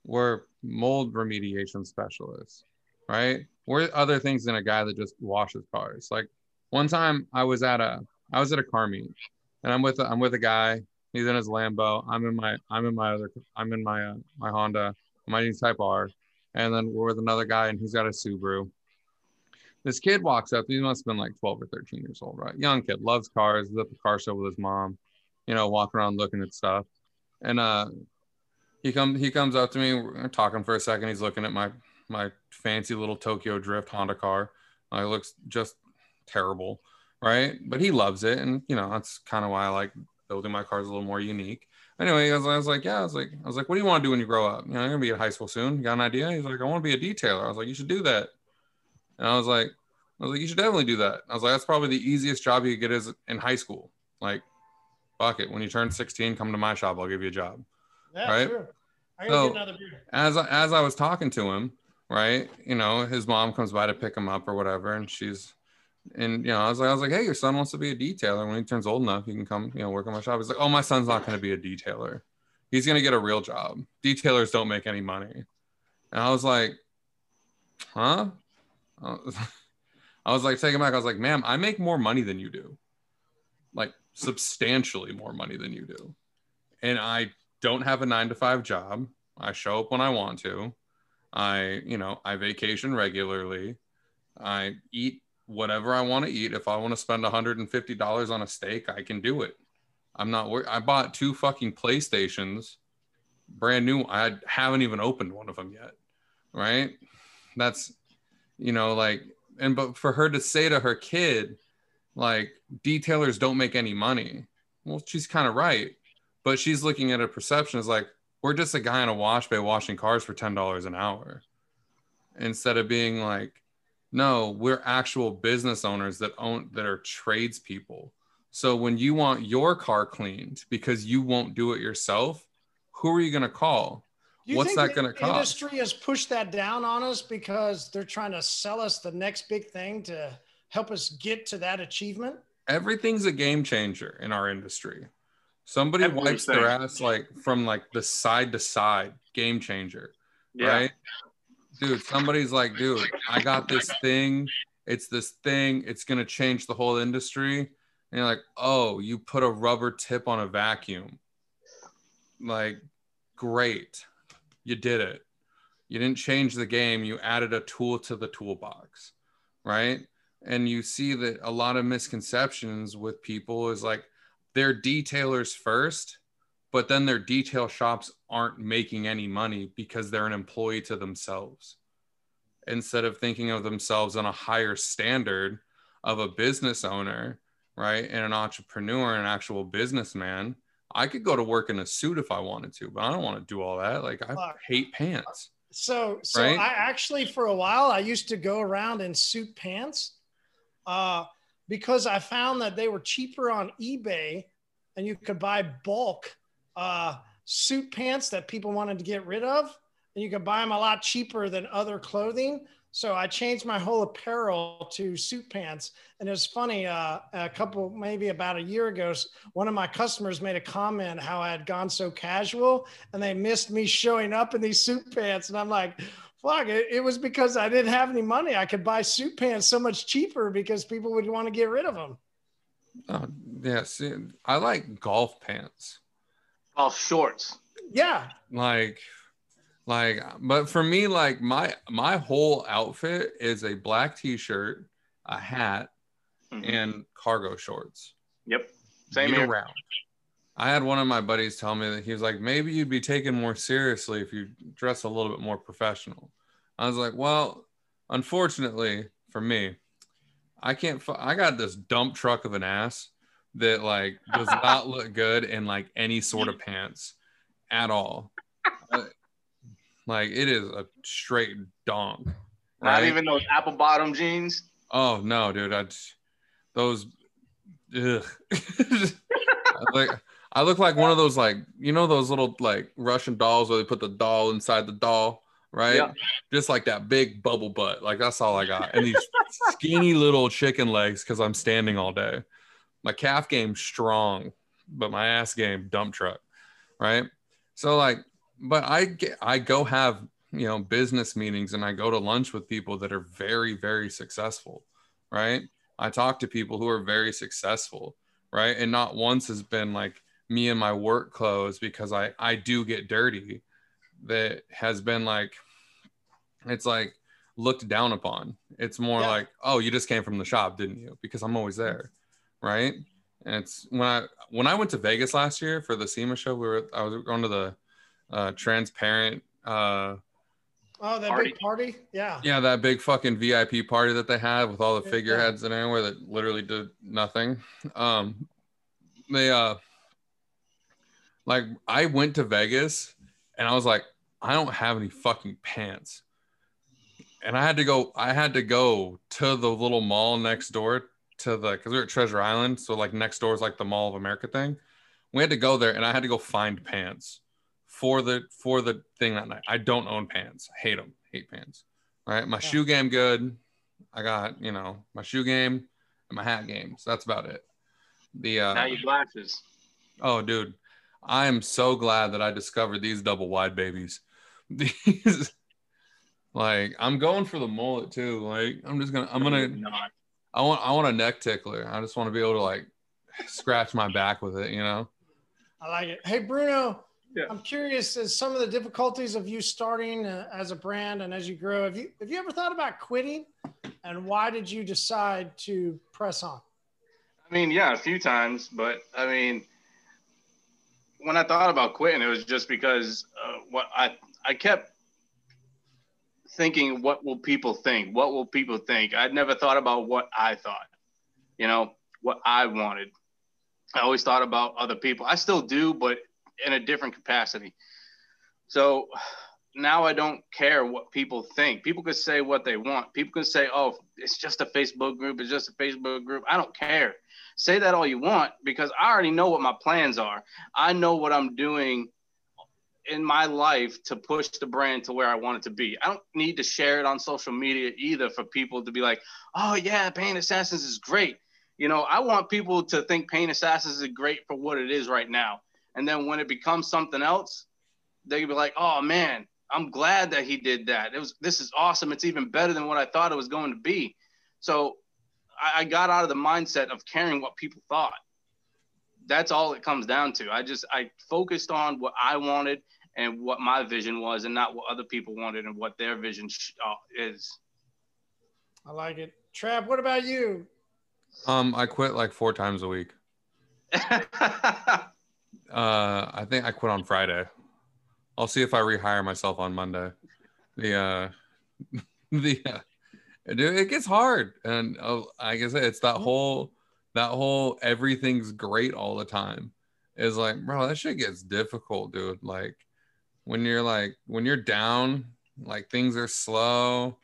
We're mold remediation specialists, right? We're other things than a guy that just washes cars. Like one time I was at a I was at a car meet and I'm with a, I'm with a guy. He's in his Lambo. I'm in my I'm in my other I'm in my uh, my Honda. I'm in Type R, and then we're with another guy and he's got a Subaru. This kid walks up. He must have been like 12 or 13 years old, right? Young kid, loves cars. Is at the car show with his mom. You know, walking around looking at stuff. And uh, he comes he comes up to me. We're talking for a second. He's looking at my my fancy little Tokyo Drift Honda car. Uh, it looks just terrible, right? But he loves it, and you know that's kind of why I like building my cars a little more unique. Anyway, I was, I was, like, yeah, I was like, I was like, what do you want to do when you grow up? You know, you're gonna be in high school soon. You got an idea? He's like, I want to be a detailer. I was like, you should do that. And I was like, I was like, you should definitely do that. I was like, that's probably the easiest job you could get is in high school. Like, fuck it. When you turn 16, come to my shop. I'll give you a job. Yeah, Right? I So- get another beer. as I, as I was talking to him, right, you know, his mom comes by to pick him up or whatever, and she's, and you know, I was like, I was like, hey, your son wants to be a detailer. When he turns old enough, he can come, you know, work on my shop. He's like, oh, my son's not going to be a detailer. He's going to get a real job. Detailers don't make any money. And I was like, huh? I was- like, taking back. I was like, ma'am, I make more money than you do, like substantially more money than you do, and I don't have a nine to five job. I show up when I want to. I, you know, I vacation regularly. I eat whatever I want to eat. If I want to spend $150 on a steak, I can do it. I'm not worried. I bought two fucking PlayStations, brand new. I haven't even opened one of them yet. Right. That's, you know, like, and but for her to say to her kid, like, detailers don't make any money. Well, she's kind of right but she's looking at a perception as like we're just a guy in a wash bay washing cars for ten dollars an hour, instead of being like, no, we're actual business owners that own that are tradespeople. So when you want your car cleaned because you won't do it yourself, who are you going to call? You What's that gonna cost? Industry has pushed that down on us because they're trying to sell us the next big thing to help us get to that achievement. Everything's a game changer in our industry. Somebody wipes their ass like from like the side to side, game changer. Yeah. right? Dude, somebody's like, dude, I got this thing. It's this thing. It's gonna change the whole industry. And you're like, oh, you put a rubber tip on a vacuum. Like, great, you did it. You didn't change the game. You added a tool to the toolbox, right? And you see that a lot of misconceptions with people is like they're detailers first, but then their detail shops aren't making any money because they're an employee to themselves instead of thinking of themselves on a higher standard of a business owner right and an entrepreneur an actual businessman i could go to work in a suit if i wanted to but i don't want to do all that like i Fuck. hate pants So, so Right? I actually, for a while, I used to go around in suit pants uh, because I found that they were cheaper on eBay and you could buy bulk uh, suit pants that people wanted to get rid of. And you could buy them a lot cheaper than other clothing. So I changed my whole apparel to suit pants. And it was funny, uh, a couple, maybe about a year ago, one of my customers made a comment how I had gone so casual and they missed me showing up in these suit pants. And I'm like, fuck, it, it was because I didn't have any money. I could buy suit pants so much cheaper because people would want to get rid of them. oh yeah see, i like golf pants Golf shorts. Yeah. like like but for me like my my whole outfit is a black t-shirt a hat Mhm. and cargo shorts Yep. Same year here. round. I had one of my buddies tell me that he was like, maybe you'd be taken more seriously if you dress a little bit more professional. I was like, well, unfortunately for me, I can't. I got this dump truck of an ass that like does not look good in like any sort of pants at all. Uh, like it is a straight donk. Not even those apple bottom jeans. Oh no, dude! I those. Ugh. Like I look like one of those like you know those little like Russian dolls where they put the doll inside the doll, right? Yeah. Just like that big bubble butt. Like that's all I got, and these skinny little chicken legs because I'm standing all day. My calf game strong, but my ass game dump truck, right? So like, but I get I go have you know business meetings and I go to lunch with people that are very very successful, right? I talk to people who are very successful, right? And not once has been like me in my work clothes because I I do get dirty that has been like it's like looked down upon. It's more Yeah. like, oh, you just came from the shop, didn't you? Because I'm always there, right? And it's when I when I went to Vegas last year for the SEMA show, we were I was going to the uh, transparent, uh, Oh, that Party. big party? Yeah. yeah, that big fucking VIP party that they had with all the Yeah. figureheads and everywhere that literally did nothing. Um, they uh, like I went to Vegas and I was like, I don't have any fucking pants. And I had to go, I had to go to the little mall next door to the because we are at Treasure Island. So like next door is like the Mall of America thing. We had to go there and I had to go find pants for the for the thing that night. I don't own pants. I hate them. Hate pants. All right. My Yeah. shoe game good. I got, you know, my shoe game and my hat game. So that's about it. The uh now your glasses. Oh, dude, I am so glad that I discovered these double wide babies. These, like, I'm going for the mullet too. Like, I'm just gonna, I'm gonna, I want, I want a neck tickler. I just want to be able to like scratch my back with it, you know? I like it. Hey, Bruno, Yeah. I'm curious as some of the difficulties of you starting uh, as a brand and as you grow. Have you have you ever thought about quitting? And why did you decide to press on? I mean, yeah, a few times, but I mean, when I thought about quitting, it was just because uh, what I I kept thinking, what will people think? What will people think? I'd never thought about what I thought, you know, what I wanted. I always thought about other people. I still do, but in a different capacity. So now I don't care what people think. People could say what they want. People can say, "Oh, it's just a Facebook group. It's just a Facebook group." I don't care. Say that all you want because I already know what my plans are. I know what I'm doing in my life to push the brand to where I want it to be. I don't need to share it on social media either for people to be like, "Oh yeah, Paint Assassins is great." You know, I want people to think Paint Assassins is great for what it is right now. And then when it becomes something else, they could be like, "Oh man, I'm glad that he did that. It was this is awesome. It's even better than what I thought it was going to be." So I, I got out of the mindset of caring what people thought. That's all it comes down to. I just I focused on what I wanted and what my vision was, and not what other people wanted and what their vision sh- uh, is. I like it. Trav, what about you? Um, I quit like four times a week. Uh, I think I quit on Friday. I'll see if I rehire myself on Monday. The uh, the uh, dude, it gets hard, and uh, like I said, it's that whole that whole everything's great all the time. Is like, bro, that shit gets difficult, dude. Like when you're like when you're down, like things are slow,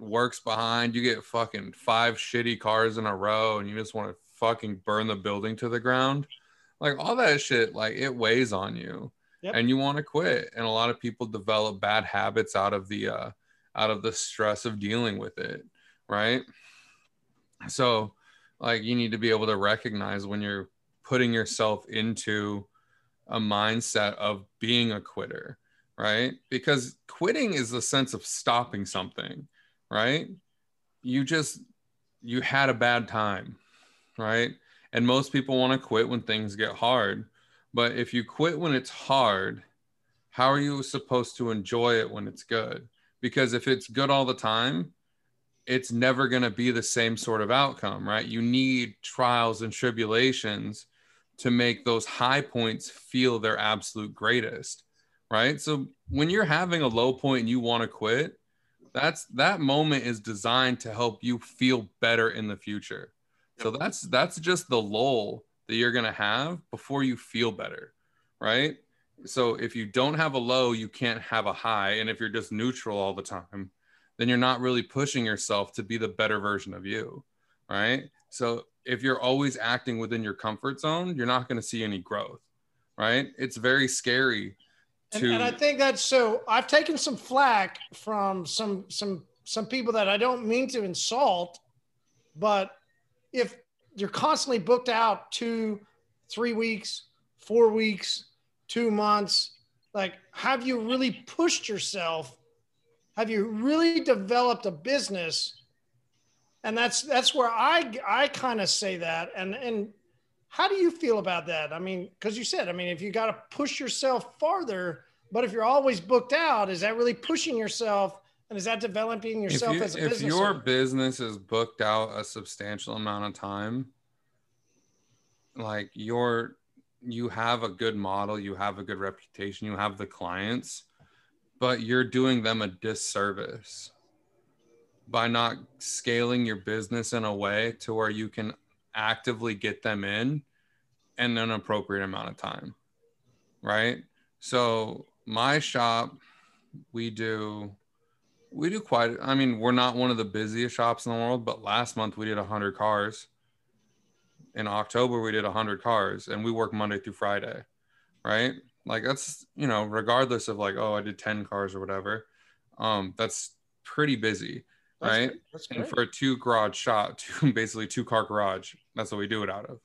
works behind, you get fucking five shitty cars in a row, and you just want to fucking burn the building to the ground like all that shit like it weighs on you Yep. and you want to quit and a lot of people develop bad habits out of the uh out of the stress of dealing with it right so like you need to be able to recognize when you're putting yourself into a mindset of being a quitter right because quitting is the sense of stopping something right you just you had a bad time right and most people want to quit when things get hard. But if you quit when it's hard, how are you supposed to enjoy it when it's good? Because if it's good all the time, it's never going to be the same sort of outcome, right? You need trials and tribulations to make those high points feel their absolute greatest, right? So when you're having a low point and you want to quit, that's that moment is designed to help you feel better in the future. So that's that's just the lull that you're gonna have before you feel better, right? So if you don't have a low, you can't have a high, and if you're just neutral all the time, then you're not really pushing yourself to be the better version of you, right? So if you're always acting within your comfort zone, you're not going to see any growth, right? It's very scary And, to and I think that's so. I've taken some flack from some some some people that I don't mean to insult, but if you're constantly booked out two, three weeks, four weeks, two months, like have you really pushed yourself have you really developed a business? And that's that's where I I kind of say that. And and how do you feel about that? I mean, because you said, I mean, if you got to push yourself farther, but if you're always booked out, is that really pushing yourself? And is that developing yourself you, as a if business? If your owner? business is booked out a substantial amount of time like you're you have a good model you have a good reputation you have the clients but you're doing them a disservice by not scaling your business in a way to where you can actively get them in in an appropriate amount of time right? So my shop we do we do quite i mean we're not one of the busiest shops in the world but last month we did 100 cars in october we did 100 cars and we work monday through friday right? Like that's you know regardless of like oh i did 10 cars or whatever um that's pretty busy That's right? great. That's and for a two garage shop two basically two car garage that's what we do it out of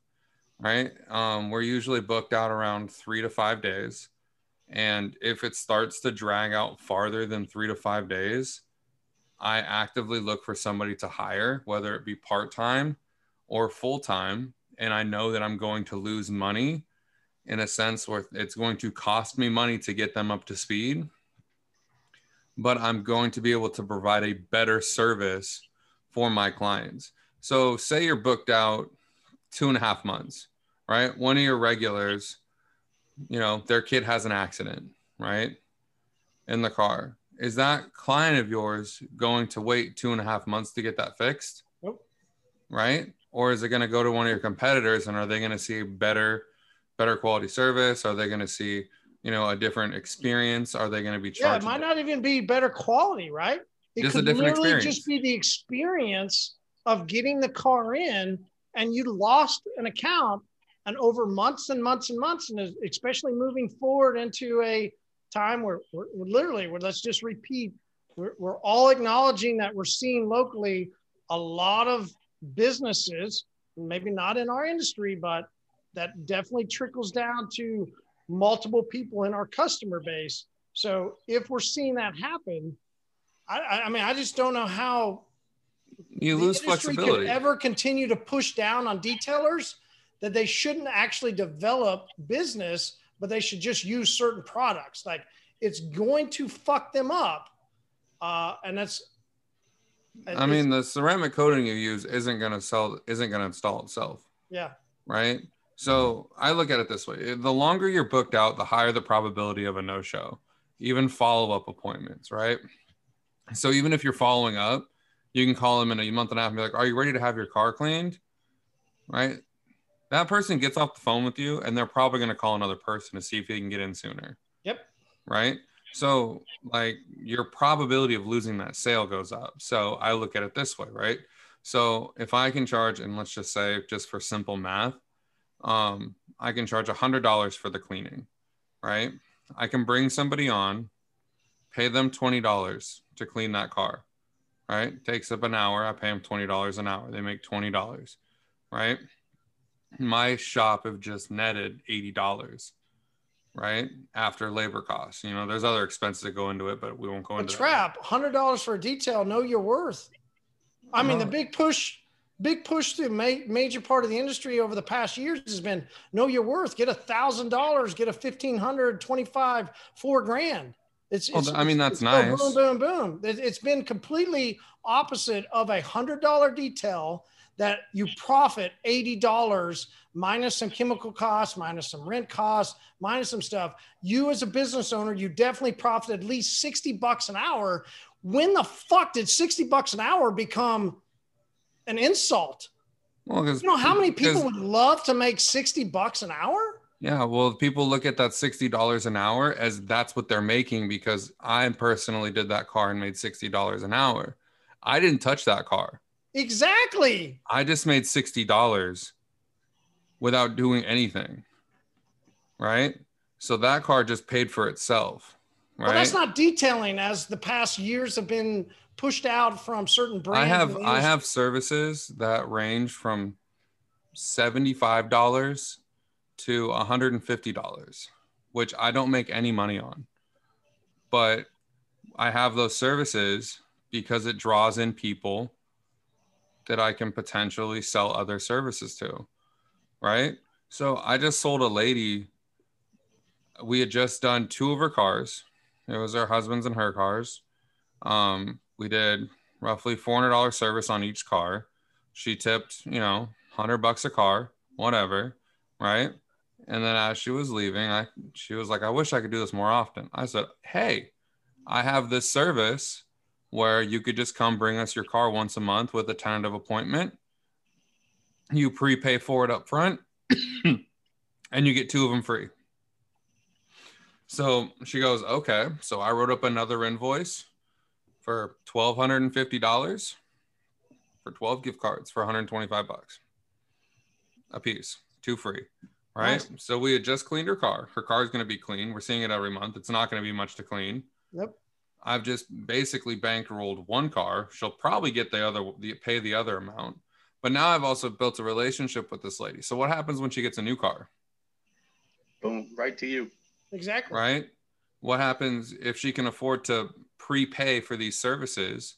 right? Um, we're usually booked out around three to five days. And if it starts to drag out farther than three to five days i actively look for somebody to hire whether it be part-time or full-time and i know that i'm going to lose money in a sense where it's going to cost me money to get them up to speed but I'm going to be able to provide a better service for my clients. So, say you're booked out two and a half months, right? One of your regulars, you know, their kid has an accident, right? In the car. Is that client of yours going to wait two and a half months to get that fixed? Nope. Right? Or is it going to go to one of your competitors and are they going to see better, better quality service? Are they going to see, you know, a different experience? Are they going to be Yeah, it might not even be better quality, right? It Just a could different literally experience. just be the experience of getting the car in and you lost an account and over months and months and months and especially moving forward into a time where we're, we're literally where let's just repeat we're, we're all acknowledging that we're seeing locally a lot of businesses maybe not in our industry but that definitely trickles down to multiple people in our customer base so if we're seeing that happen i, I- mean i just don't know how you lose flexibility. could ever continue to push down on detailers that they shouldn't actually develop business, but they should just use certain products. Like it's going to fuck them up, uh, and that's. I mean, the ceramic coating you use isn't going to sell, isn't going to install itself, yeah, right? So I look at it this way: the longer you're booked out, the higher the probability of a no-show, even follow-up appointments, right? So even if you're following up, you can call them in a month and a half and be like, "Are you ready to have your car cleaned?" Right? That person gets off the phone with you, and they're probably going to call another person to see if they can get in sooner. Yep. Right. So, like, your probability of losing that sale goes up. So, I look at it this way, right? So, if I can charge, and let's just say, just for simple math, um, I can charge $100 for the cleaning, right? I can bring somebody on, pay them $20 to clean that car, right? Takes up an hour. I pay them $20 an hour. They make $20, right? My shop have just netted $80 right? After labor costs. You know, there's other expenses that go into it, but we won't go a into trap. Hundred dollars for a detail. Know your worth. I mean, the big push, big push through ma- major part of the industry over the past years has been know your worth. Get a thousand dollars. Get a fifteen hundred, twenty-five, four grand. It's, Well, it's I mean, that's nice. Boom, boom, boom. It- It's been completely opposite of a hundred dollar detail that you profit eighty dollars minus some chemical costs, minus some rent costs, minus some stuff. You as a business owner, you definitely profit at least sixty bucks an hour. When the fuck did sixty bucks an hour become an insult? Well, You know how many people would love to make sixty bucks an hour? Yeah, well, people look at that sixty dollars an hour as that's what they're making because I personally did that car and made sixty dollars an hour. I didn't touch that car. Exactly. I just made sixty dollars without doing anything. Right. So that car just paid for itself. Right. Well, that's not detailing as the past years have been pushed out from certain brands. I have I have services that range from seventy-five dollars to $150, which I don't make any money on. But I have those services because it draws in people that I can potentially sell other services to. Right. So I just sold a lady. We had just done two of her cars. It was her husband's and her cars. Um, we did roughly $400 service on each car. She tipped, you know, 100 bucks a car, whatever. Right. And then as she was leaving, I she was like, I wish I could do this more often. I said, Hey, I have this service where you could just come bring us your car once a month with a tentative appointment. You prepay for it up front and you get two of them free. So she goes, Okay. So I wrote up another invoice for $1,250 for 12 gift cards for 125 bucks a piece, two free. Right. So we had just cleaned her car. Her car is going to be clean. We're seeing it every month. It's not going to be much to clean. Yep. I've just basically bankrolled one car. She'll probably get the other, the, pay the other amount. But now I've also built a relationship with this lady. So what happens when she gets a new car, Boom, right to you. Exactly. right? What happens if she can afford to prepay for these services?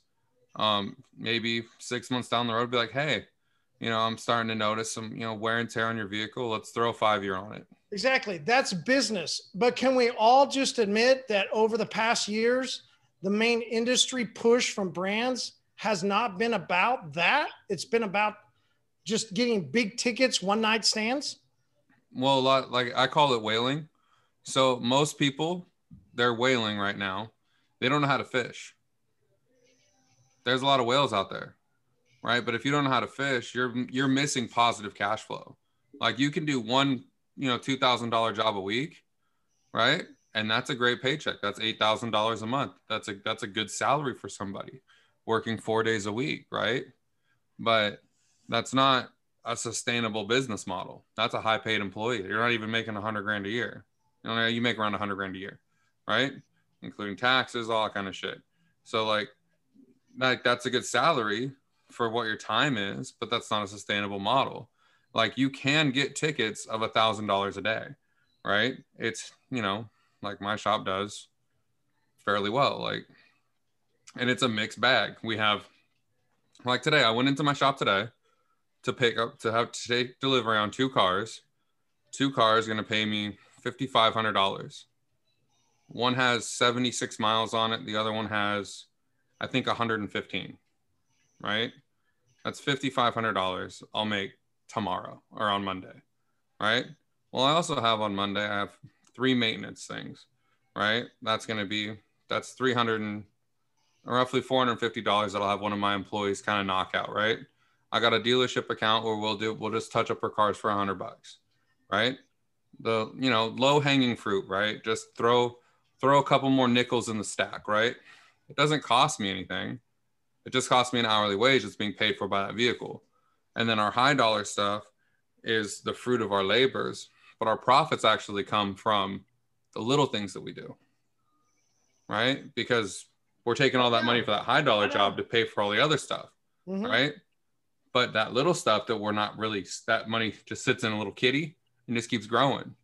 Um, maybe six months down the road, be like, hey, you know, I'm starting to notice some, you know, wear and tear on your vehicle. Let's throw a five year on it. Exactly. That's business. But can we all just admit that over the past years, the main industry push from brands has not been about that? It's been about just getting big tickets, one night stands. Well, a lot like I call it whaling. So most people, they're whaling right now. They don't know how to fish. There's a lot of whales out there, right? But if you don't know how to fish, you're you're missing positive cash flow. Like you can do one, you know, two thousand dollar job a week, right? And that's a great paycheck. That's eight thousand dollars a month. That's a that's a good salary for somebody working four days a week, right? But that's not a sustainable business model. That's a high paid employee. You're not even making a hundred grand a year. You know, you make around a hundred grand a year, right? Including taxes, all that kind of shit. So like, like that's a good salary for what your time is, but that's not a sustainable model. Like you can get tickets of a thousand dollars a day, right? It's you know, like my shop does fairly well. Like, and it's a mixed bag. We have like today, I went into my shop today to pick up to have to take delivery on two cars. Two cars going to pay me fifty five hundred dollars. One has seventy six miles on it. The other one has, I think, one hundred and fifteen. Right, that's fifty five hundred dollars. I'll make tomorrow or on Monday. Right. Well, I also have on Monday. I have three maintenance things. Right. That's going to be that's three hundred and roughly four hundred fifty dollars that I'll have one of my employees kind of knock out. Right. I got a dealership account where we'll do we'll just touch up her cars for a hundred bucks, right? The you know low hanging fruit, right? Just throw throw a couple more nickels in the stack, right? It doesn't cost me anything. It just costs me an hourly wage that's being paid for by that vehicle. And then our high dollar stuff is the fruit of our labors, but our profits actually come from the little things that we do, right? Because we're taking all that money for that high dollar job to pay for all the other stuff, Mhm. right? But that little stuff that we're not really, that money just sits in a little kitty and just keeps growing,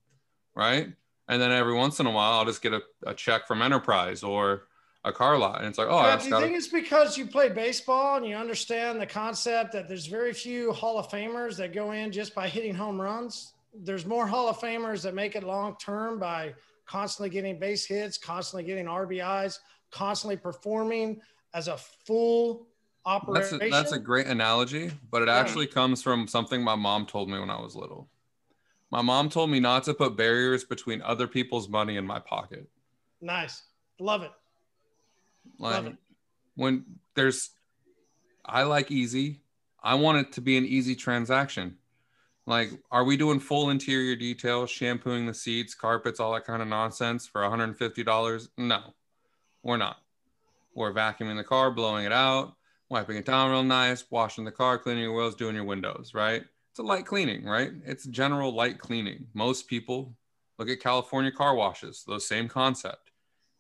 right? And then every once in a while, I'll just get a, a check from Enterprise or a car lot, and it's like, oh, Yeah, do you think it's because you play baseball and you understand the concept that there's very few Hall of Famers that go in just by hitting home runs? There's more Hall of Famers that make it long term by constantly getting base hits, constantly getting RBIs, constantly performing as a full That's operation. a, that's a great analogy, but it Yeah. actually comes from something my mom told me when I was little. My mom told me not to put barriers between other people's money in my pocket. nice. Love it. Love it. when there's, I like easy. I want it to be an easy transaction. Like, are we doing full interior detail, shampooing the seats, carpets, all that kind of nonsense for $150? No, we're not. We're vacuuming the car, blowing it out, wiping it down real nice, washing the car, cleaning your wheels, doing your windows, right? It's a light cleaning, right? It's general light cleaning. Most people look at California car washes, those same concept.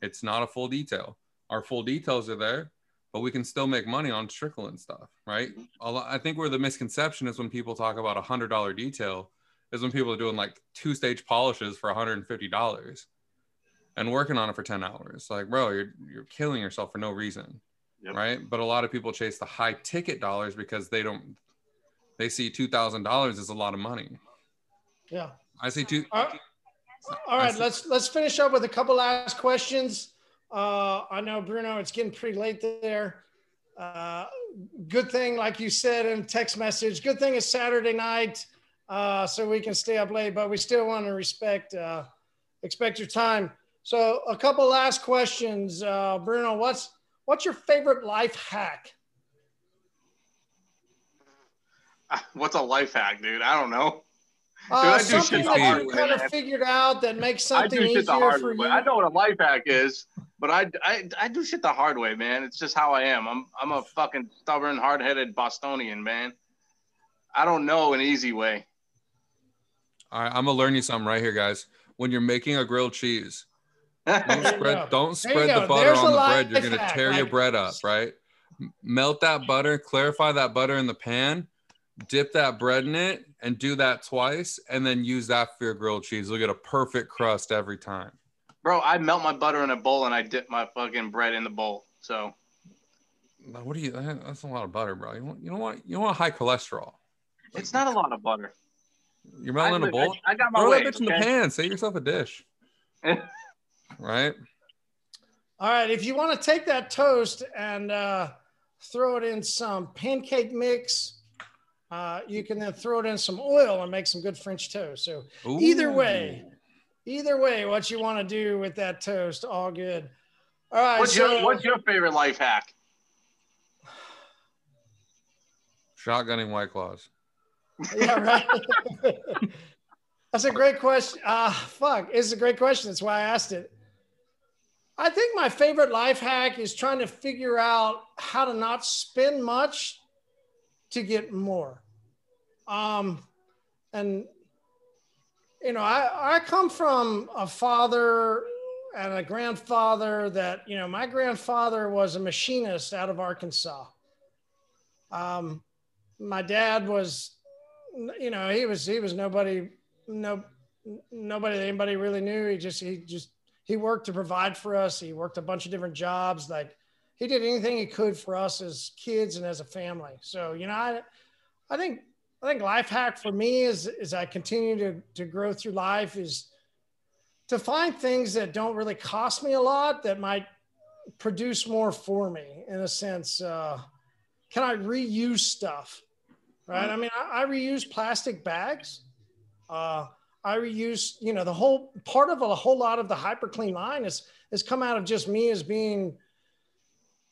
It's not a full detail. Our full details are there, but we can still make money on Strickland stuff, right? Lot, I think where the misconception is when people talk about a hundred dollar detail is when people are doing like two stage polishes for $150. and working on it for 10 hours. Like, bro, you're you're killing yourself for no reason. Yep. Right. But a lot of people chase the high ticket dollars because they don't they see two thousand dollars as a lot of money. Yeah. I see two uh, All right, all right, let's let's finish up with a couple last questions. Uh, I know Bruno, it's getting pretty late there. Uh, good thing, like you said in text message, good thing it's Saturday night, uh, so we can stay up late, but we still want to respect uh, expect your time. So, a couple last questions, uh, Bruno. What's what's your favorite life hack? What's a life hack, dude? I don't know. Uh, I do something shit the that hard you way, kind of figured out that makes something I do easier shit the hard for way. you. I know what a life hack is, but I, I I do shit the hard way, man. It's just how I am. I'm I'm a fucking stubborn, hard headed Bostonian, man. I don't know an easy way. All right, I'm gonna learn you something right here, guys. When you're making a grilled cheese, don't There you go. spread don't spread the butter There's on the bread. You're gonna hack, tear your bread up, right? Melt that butter, clarify that butter in the pan, dip that bread in it, and do that twice, and then use that for your grilled cheese. You'll get a perfect crust every time. Bro, I melt my butter in a bowl and I dip my fucking bread in the bowl. So What do you? That's a lot of butter, bro. You want you don't want you don't want high cholesterol. it's not a lot of butter. You're melting in a I, bowl. I, I got my Throw way. that bitch in the pan. Save yourself a dish. right? All right, if you want to take that toast and uh, throw it in some pancake mix, uh, you can then throw it in some oil and make some good French toast. So Either way. Either way, what you want to do with that toast, all good. All right, What's so your What's your favorite life hack? Shotgunning white claws. yeah, right. That's a great question. Uh, fuck, it's a great question. That's why I asked it. I think my favorite life hack is trying to figure out how to not spend much to get more. Um, and you know, I, I come from a father and a grandfather that, you know, my grandfather was a machinist out of Arkansas. Um, my dad was, you know, he was, he was nobody, no, nobody anybody really knew. He just, he just, he worked to provide for us. He worked a bunch of different jobs. Like he did anything he could for us as kids and as a family. So, you know, I, I think, I think life hack for me is, as I continue to, to grow through life is to find things that don't really cost me a lot that might produce more for me in a sense. Uh, can I reuse stuff? Right. I mean, I, I reuse plastic bags. Uh, I reuse, you know, the whole part of a whole lot of the hyper clean line is has come out of just me as being,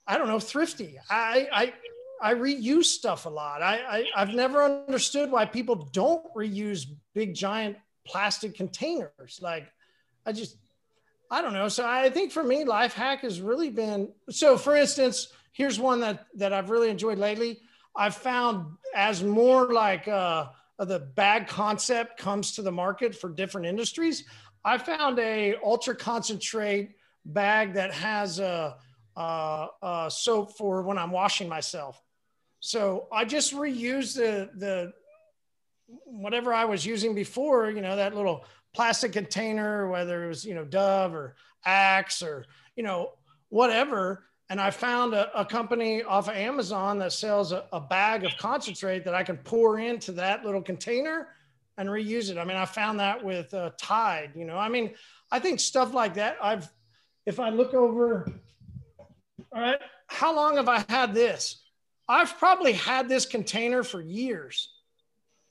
I don't know, thrifty. I I reuse stuff a lot. I, I I've never understood why people don't reuse big giant plastic containers. Like I just I don't know. So I think for me, life hack has really been so for instance, here's one that that I've really enjoyed lately. I've found as more like uh the bag concept comes to the market for different industries, I found a ultra concentrate bag that has a, a, a soap for when I'm washing myself. So I just reuse the the whatever I was using before, you know, that little plastic container, whether it was you know Dove or Axe or you know whatever. And I found a, a company off of Amazon that sells a, a bag of concentrate that I can pour into that little container and reuse it. I mean, I found that with uh, Tide. You know, I mean, I think stuff like that. I've if I look over, all right, how long have I had this? I've probably had this container for years,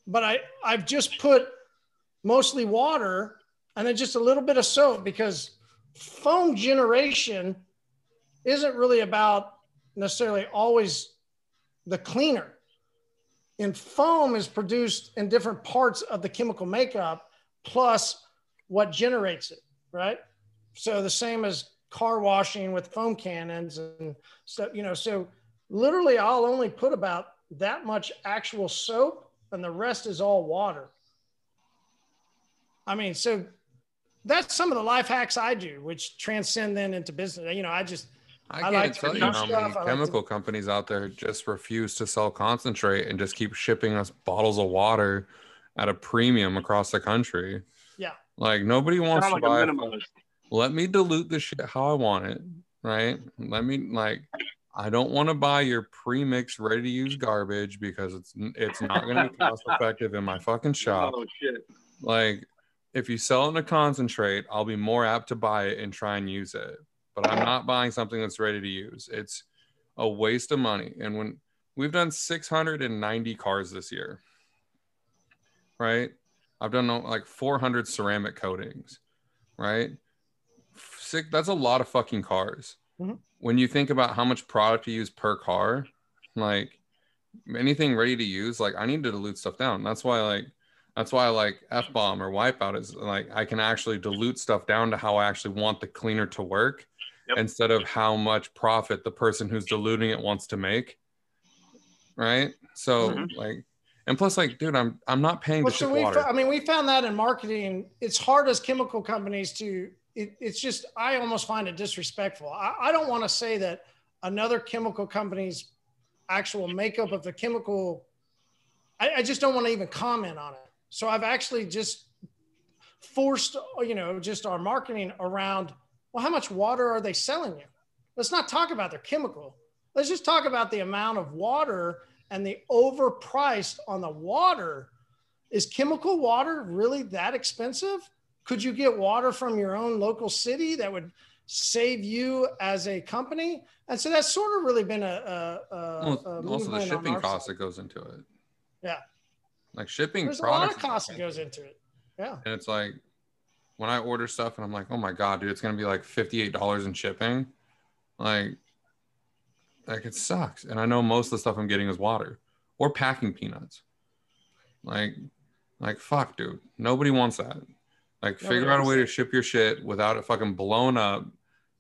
but I, I've just put mostly water and then just a little bit of soap because foam generation isn't really about necessarily always the cleaner. And foam is produced in different parts of the chemical makeup plus what generates it, right? So the same as car washing with foam cannons and stuff, you know, so literally I'll only put about that much actual soap and the rest is all water. I mean, so that's some of the life hacks I do, which transcend then into business. You know, I just, I I can't like tell you how stuff. many I like to- chemical companies out there just refuse to sell concentrate and just keep shipping us bottles of water at a premium across the country. Yeah. Like nobody wants Sound to buy. a minimalist. let me dilute the shit how I want it, right? Let me like I don't want to buy your pre-mixed ready to use garbage because it's it's not going to be cost effective in my fucking shop. Oh shit. Like if you sell it in a concentrate, I'll be more apt to buy it and try and use it. But I'm not buying something that's ready to use. It's a waste of money. And when we've done 690 cars this year, right? I've done uh, like 400 ceramic coatings, right? Sick. That's a lot of fucking cars. Mhm. When you think about how much product you use per car, like anything ready to use, like I need to dilute stuff down. That's why, like, that's why, I like F bomb or wipeout is like I can actually dilute stuff down to how I actually want the cleaner to work Yep. instead of how much profit the person who's diluting it wants to make. Right. So, Mhm. like, and plus, like, dude, I'm I'm not paying Well, to so ship we, water. fo- I mean, we found that in marketing. It's hard as chemical companies to. It, it's just I almost find it disrespectful. I, I don't want to say that another chemical company's actual makeup of the chemical. I, I just don't want to even comment on it. So I've actually just forced, you know, just our marketing around. Well, how much water are they selling you? Let's not talk about their chemical. Let's just talk about the amount of water and the overpriced on the water. Is chemical water really that expensive? Could you get water from your own local city that would save you as a company? And so that's sort of really been a, a, a, Well, also the shipping cost side. that goes into it. Yeah. Like shipping There's a lot of cost that goes into it. Yeah. And it's like when I order stuff and I'm like, oh my god, dude, it's gonna be like $58 in shipping. Like, like it sucks. And I know most of the stuff I'm getting is water or packing peanuts. Like, like fuck, dude. Nobody wants that. Like, Nobody figure out a way to ship your shit without it fucking blown up.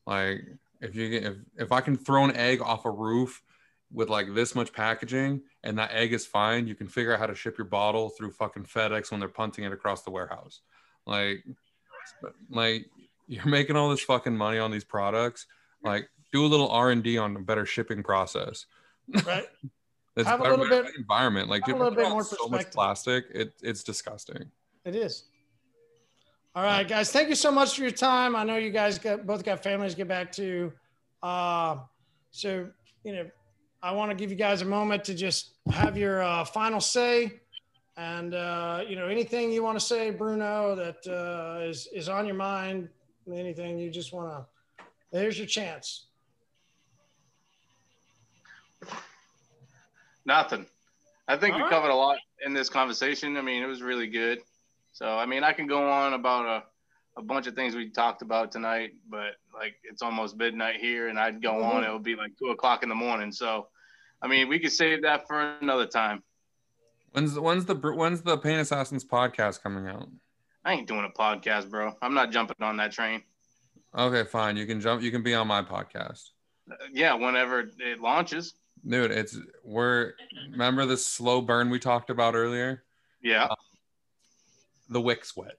Like, if you get if if I can throw an egg off a roof with like this much packaging and that egg is fine, you can figure out how to ship your bottle through fucking FedEx when they're punting it across the warehouse. Like, like you're making all this fucking money on these products. Like, do a little R and D on a better shipping process. Right. It's Have a little bit- environment. Like, have a little bit more so much plastic. It, it's disgusting. It is. All right, guys. Thank you so much for your time. I know you guys got both got families to get back to. Uh, so you know, I want to give you guys a moment to just have your uh, final say, and uh, you know, anything you want to say, Bruno, that uh, is is on your mind. Anything you just want to. There's your chance. Nothing. I think All we right. covered a lot in this conversation. I mean, it was really good. So, I mean, I can go on about a, a bunch of things we talked about tonight, but like it's almost midnight here, and I'd go on. Mhm. It would be like two o'clock in the morning. So, I mean, we could save that for another time. When's the when's the when's the Paint Assassins podcast coming out? I ain't doing a podcast, bro. I'm not jumping on that train. Okay, fine. You can jump. You can be on my podcast. Uh, Yeah, whenever it launches. Dude, it's we're remember the slow burn we talked about earlier? Yeah. The wick's wet.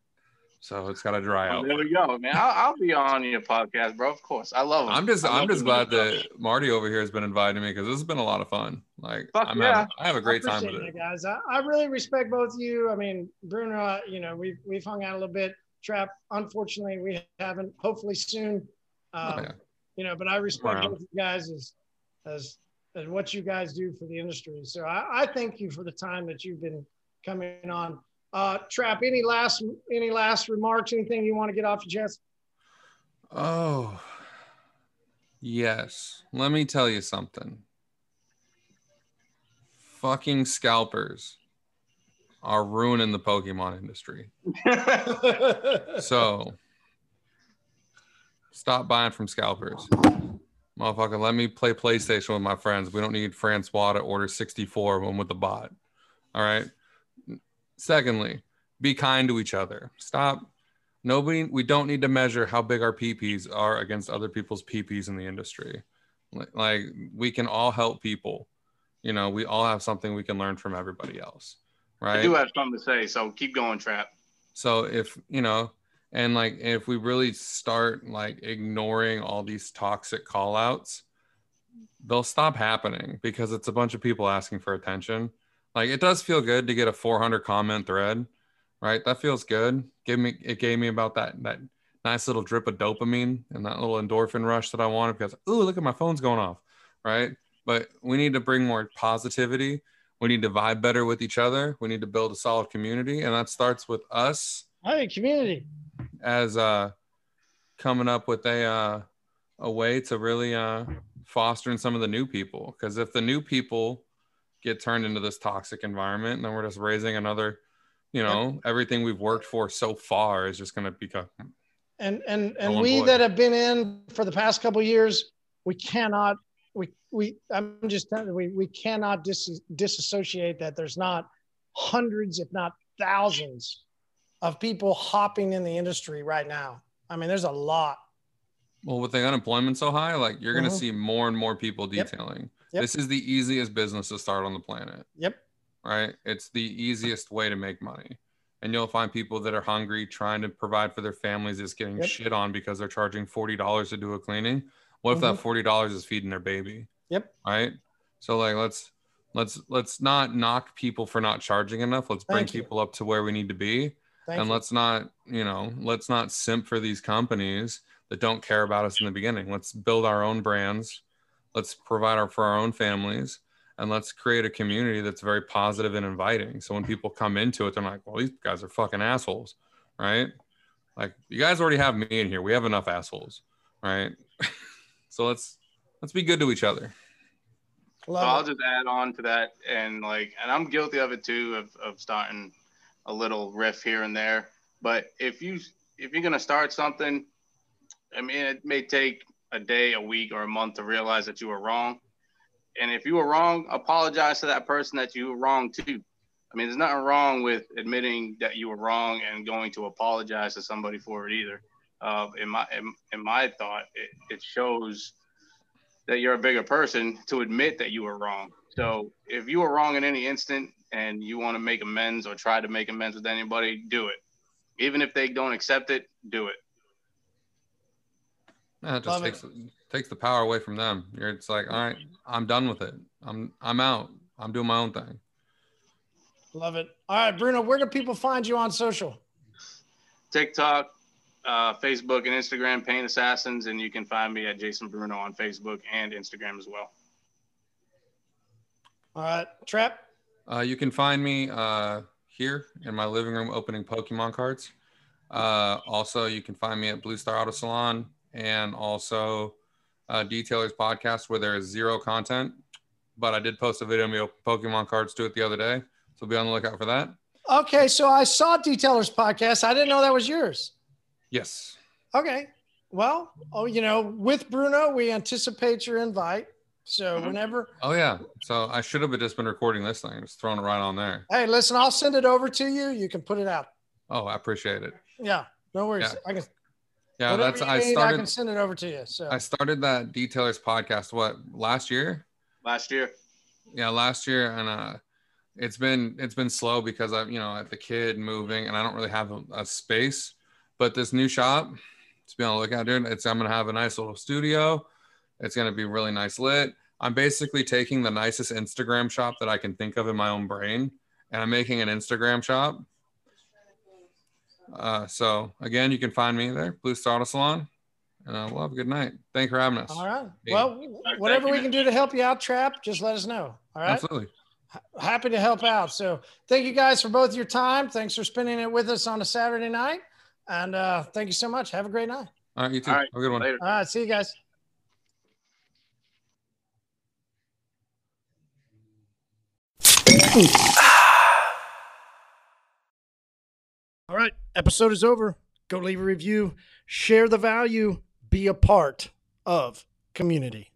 So it's gotta dry out. there we go, man. I'll, I'll be on your podcast, bro. Of course. I love. love 'em. I'm just I I'm just glad this that Marty over here has been inviting me because this has been a lot of fun. Like Fuck I'm yeah. having, I have a great I time with it. it, guys. I, I really respect both of you. I mean, Bruno, uh, you know, we've we've hung out a little bit. Trap, unfortunately, we haven't. Hopefully soon. Um, Oh, yeah. You know, but I respect both of you guys as as as what you guys do for the industry. So I, I thank you for the time that you've been coming on. Uh, Trap, any last any last remarks? Anything you want to get off your chest? Oh yes. Let me tell you something. Fucking scalpers are ruining the Pokemon industry. So stop buying from scalpers. Motherfucker, let me play PlayStation with my friends. We don't need Francois to order 64 of them with the bot. All right. Secondly, be kind to each other. Stop. Nobody, we don't need to measure how big our PPs are against other people's PPs in the industry. Like, we can all help people. You know, we all have something we can learn from everybody else. Right. I do have something to say, so keep going, Trap. So if you know, and like if we really start like ignoring all these toxic call outs, they'll stop happening because it's a bunch of people asking for attention. Like it does feel good to get a 400 comment thread, right? That feels good. Give me it gave me about that that nice little drip of dopamine and that little endorphin rush that I wanted because, ooh, look at my phone's going off, right? But we need to bring more positivity. We need to vibe better with each other. We need to build a solid community, and that starts with us I think community. as uh, coming up with a uh, a way to really uh, fostering some of the new people. Because if the new people get turned into this toxic environment, and then we're just raising another. You know, everything we've worked for so far is just going to become and and and we that have been in for the past couple of years, we cannot we we I'm just telling you, we we cannot dis, disassociate that there's not hundreds, if not thousands, of people hopping in the industry right now. I mean, there's a lot. Well, with the unemployment so high, like you're going Mhm. to see more and more people detailing. Yep. This is the easiest business to start on the planet, Yep. right? It's the easiest way to make money. And you'll find people that are hungry, trying to provide for their families, is getting Yep. shit on because they're charging $40 to do a cleaning. What if that Mhm. $40 is feeding their baby? Yep. Right. So like let's let's let's not knock people for not charging enough. Let's bring people up to where we need to be Thank and you. let's not you know let's not simp for these companies that don't care about us in the beginning let's build our own brands let's provide our for our own families and let's create a community that's very positive and inviting. So when people come into it they're like well these guys are fucking assholes right? Like you guys already have me in here. We have enough assholes right? So let's let's be good to each other. So I'll just add on to that, and like, and I'm guilty of it too, of, of starting a little riff here and there. But if you if you're gonna start something, I mean, it may take a day, a week, or a month to realize that you were wrong. And if you were wrong, apologize to that person that you were wrong to. I mean, there's nothing wrong with admitting that you were wrong and going to apologize to somebody for it either. Uh, in my in, in my thought, it, it shows that you're a bigger person to admit that you were wrong. So if you were wrong in any instant and you want to make amends or try to make amends with anybody, do it. Even if they don't accept it, do it. That just Love it. takes takes the power away from them you're it's like all right i'm done with it i'm i'm out i'm doing my own thing Love it. All right, Bruno, where do people find you on social? TikTok, uh, Facebook, and Instagram, Paint Assassins, and you can find me at Jason Bruno on Facebook and Instagram as well. All right, Trap. Uh, you can find me uh, here in my living room opening Pokemon cards. Uh, also, you can find me at Blue Star Auto Salon and also uh, Detailers Podcast, where there is zero content. But I did post a video of me Pokemon cards to it the other day. So be on the lookout for that. Okay, so I saw Detailers podcast. I didn't know that was yours. Yes. Okay. Well, oh, you know, with Bruno, we anticipate your invite. So Mhm. whenever, Oh, yeah. So I should have just been recording this thing, just throwing it right on there. hey, listen, I'll send it over to you. You can put it out. Oh, I appreciate it. Yeah, no worries. Yeah. I can. Yeah, whatever that's you I need, I started. can send it over to you. So I started that Detailers Podcast what last year. Last year, yeah last year and uh it's been it's been slow because i've you know I have the kid moving and i don't really have a, a space but this new shop to be on the lookout dude it's i'm gonna have a nice little studio it's gonna be really nice lit i'm basically taking the nicest instagram shop that i can think of in my own brain and i'm making an instagram shop uh so again you can find me there blue star Auto salon and uh, we'll have a good night thank you for having us all right. Yeah. Well, whatever you, we man. can do to help you out, Trap, just let us know. All right. absolutely happy to help out. So thank you guys for both your time. Thanks for spending it with us on a Saturday night. And uh, thank you so much. Have a great night. all right you too All right. have a good one later. All right. See you guys. All right. Episode is over. Go leave a review, share the value, be a part of community.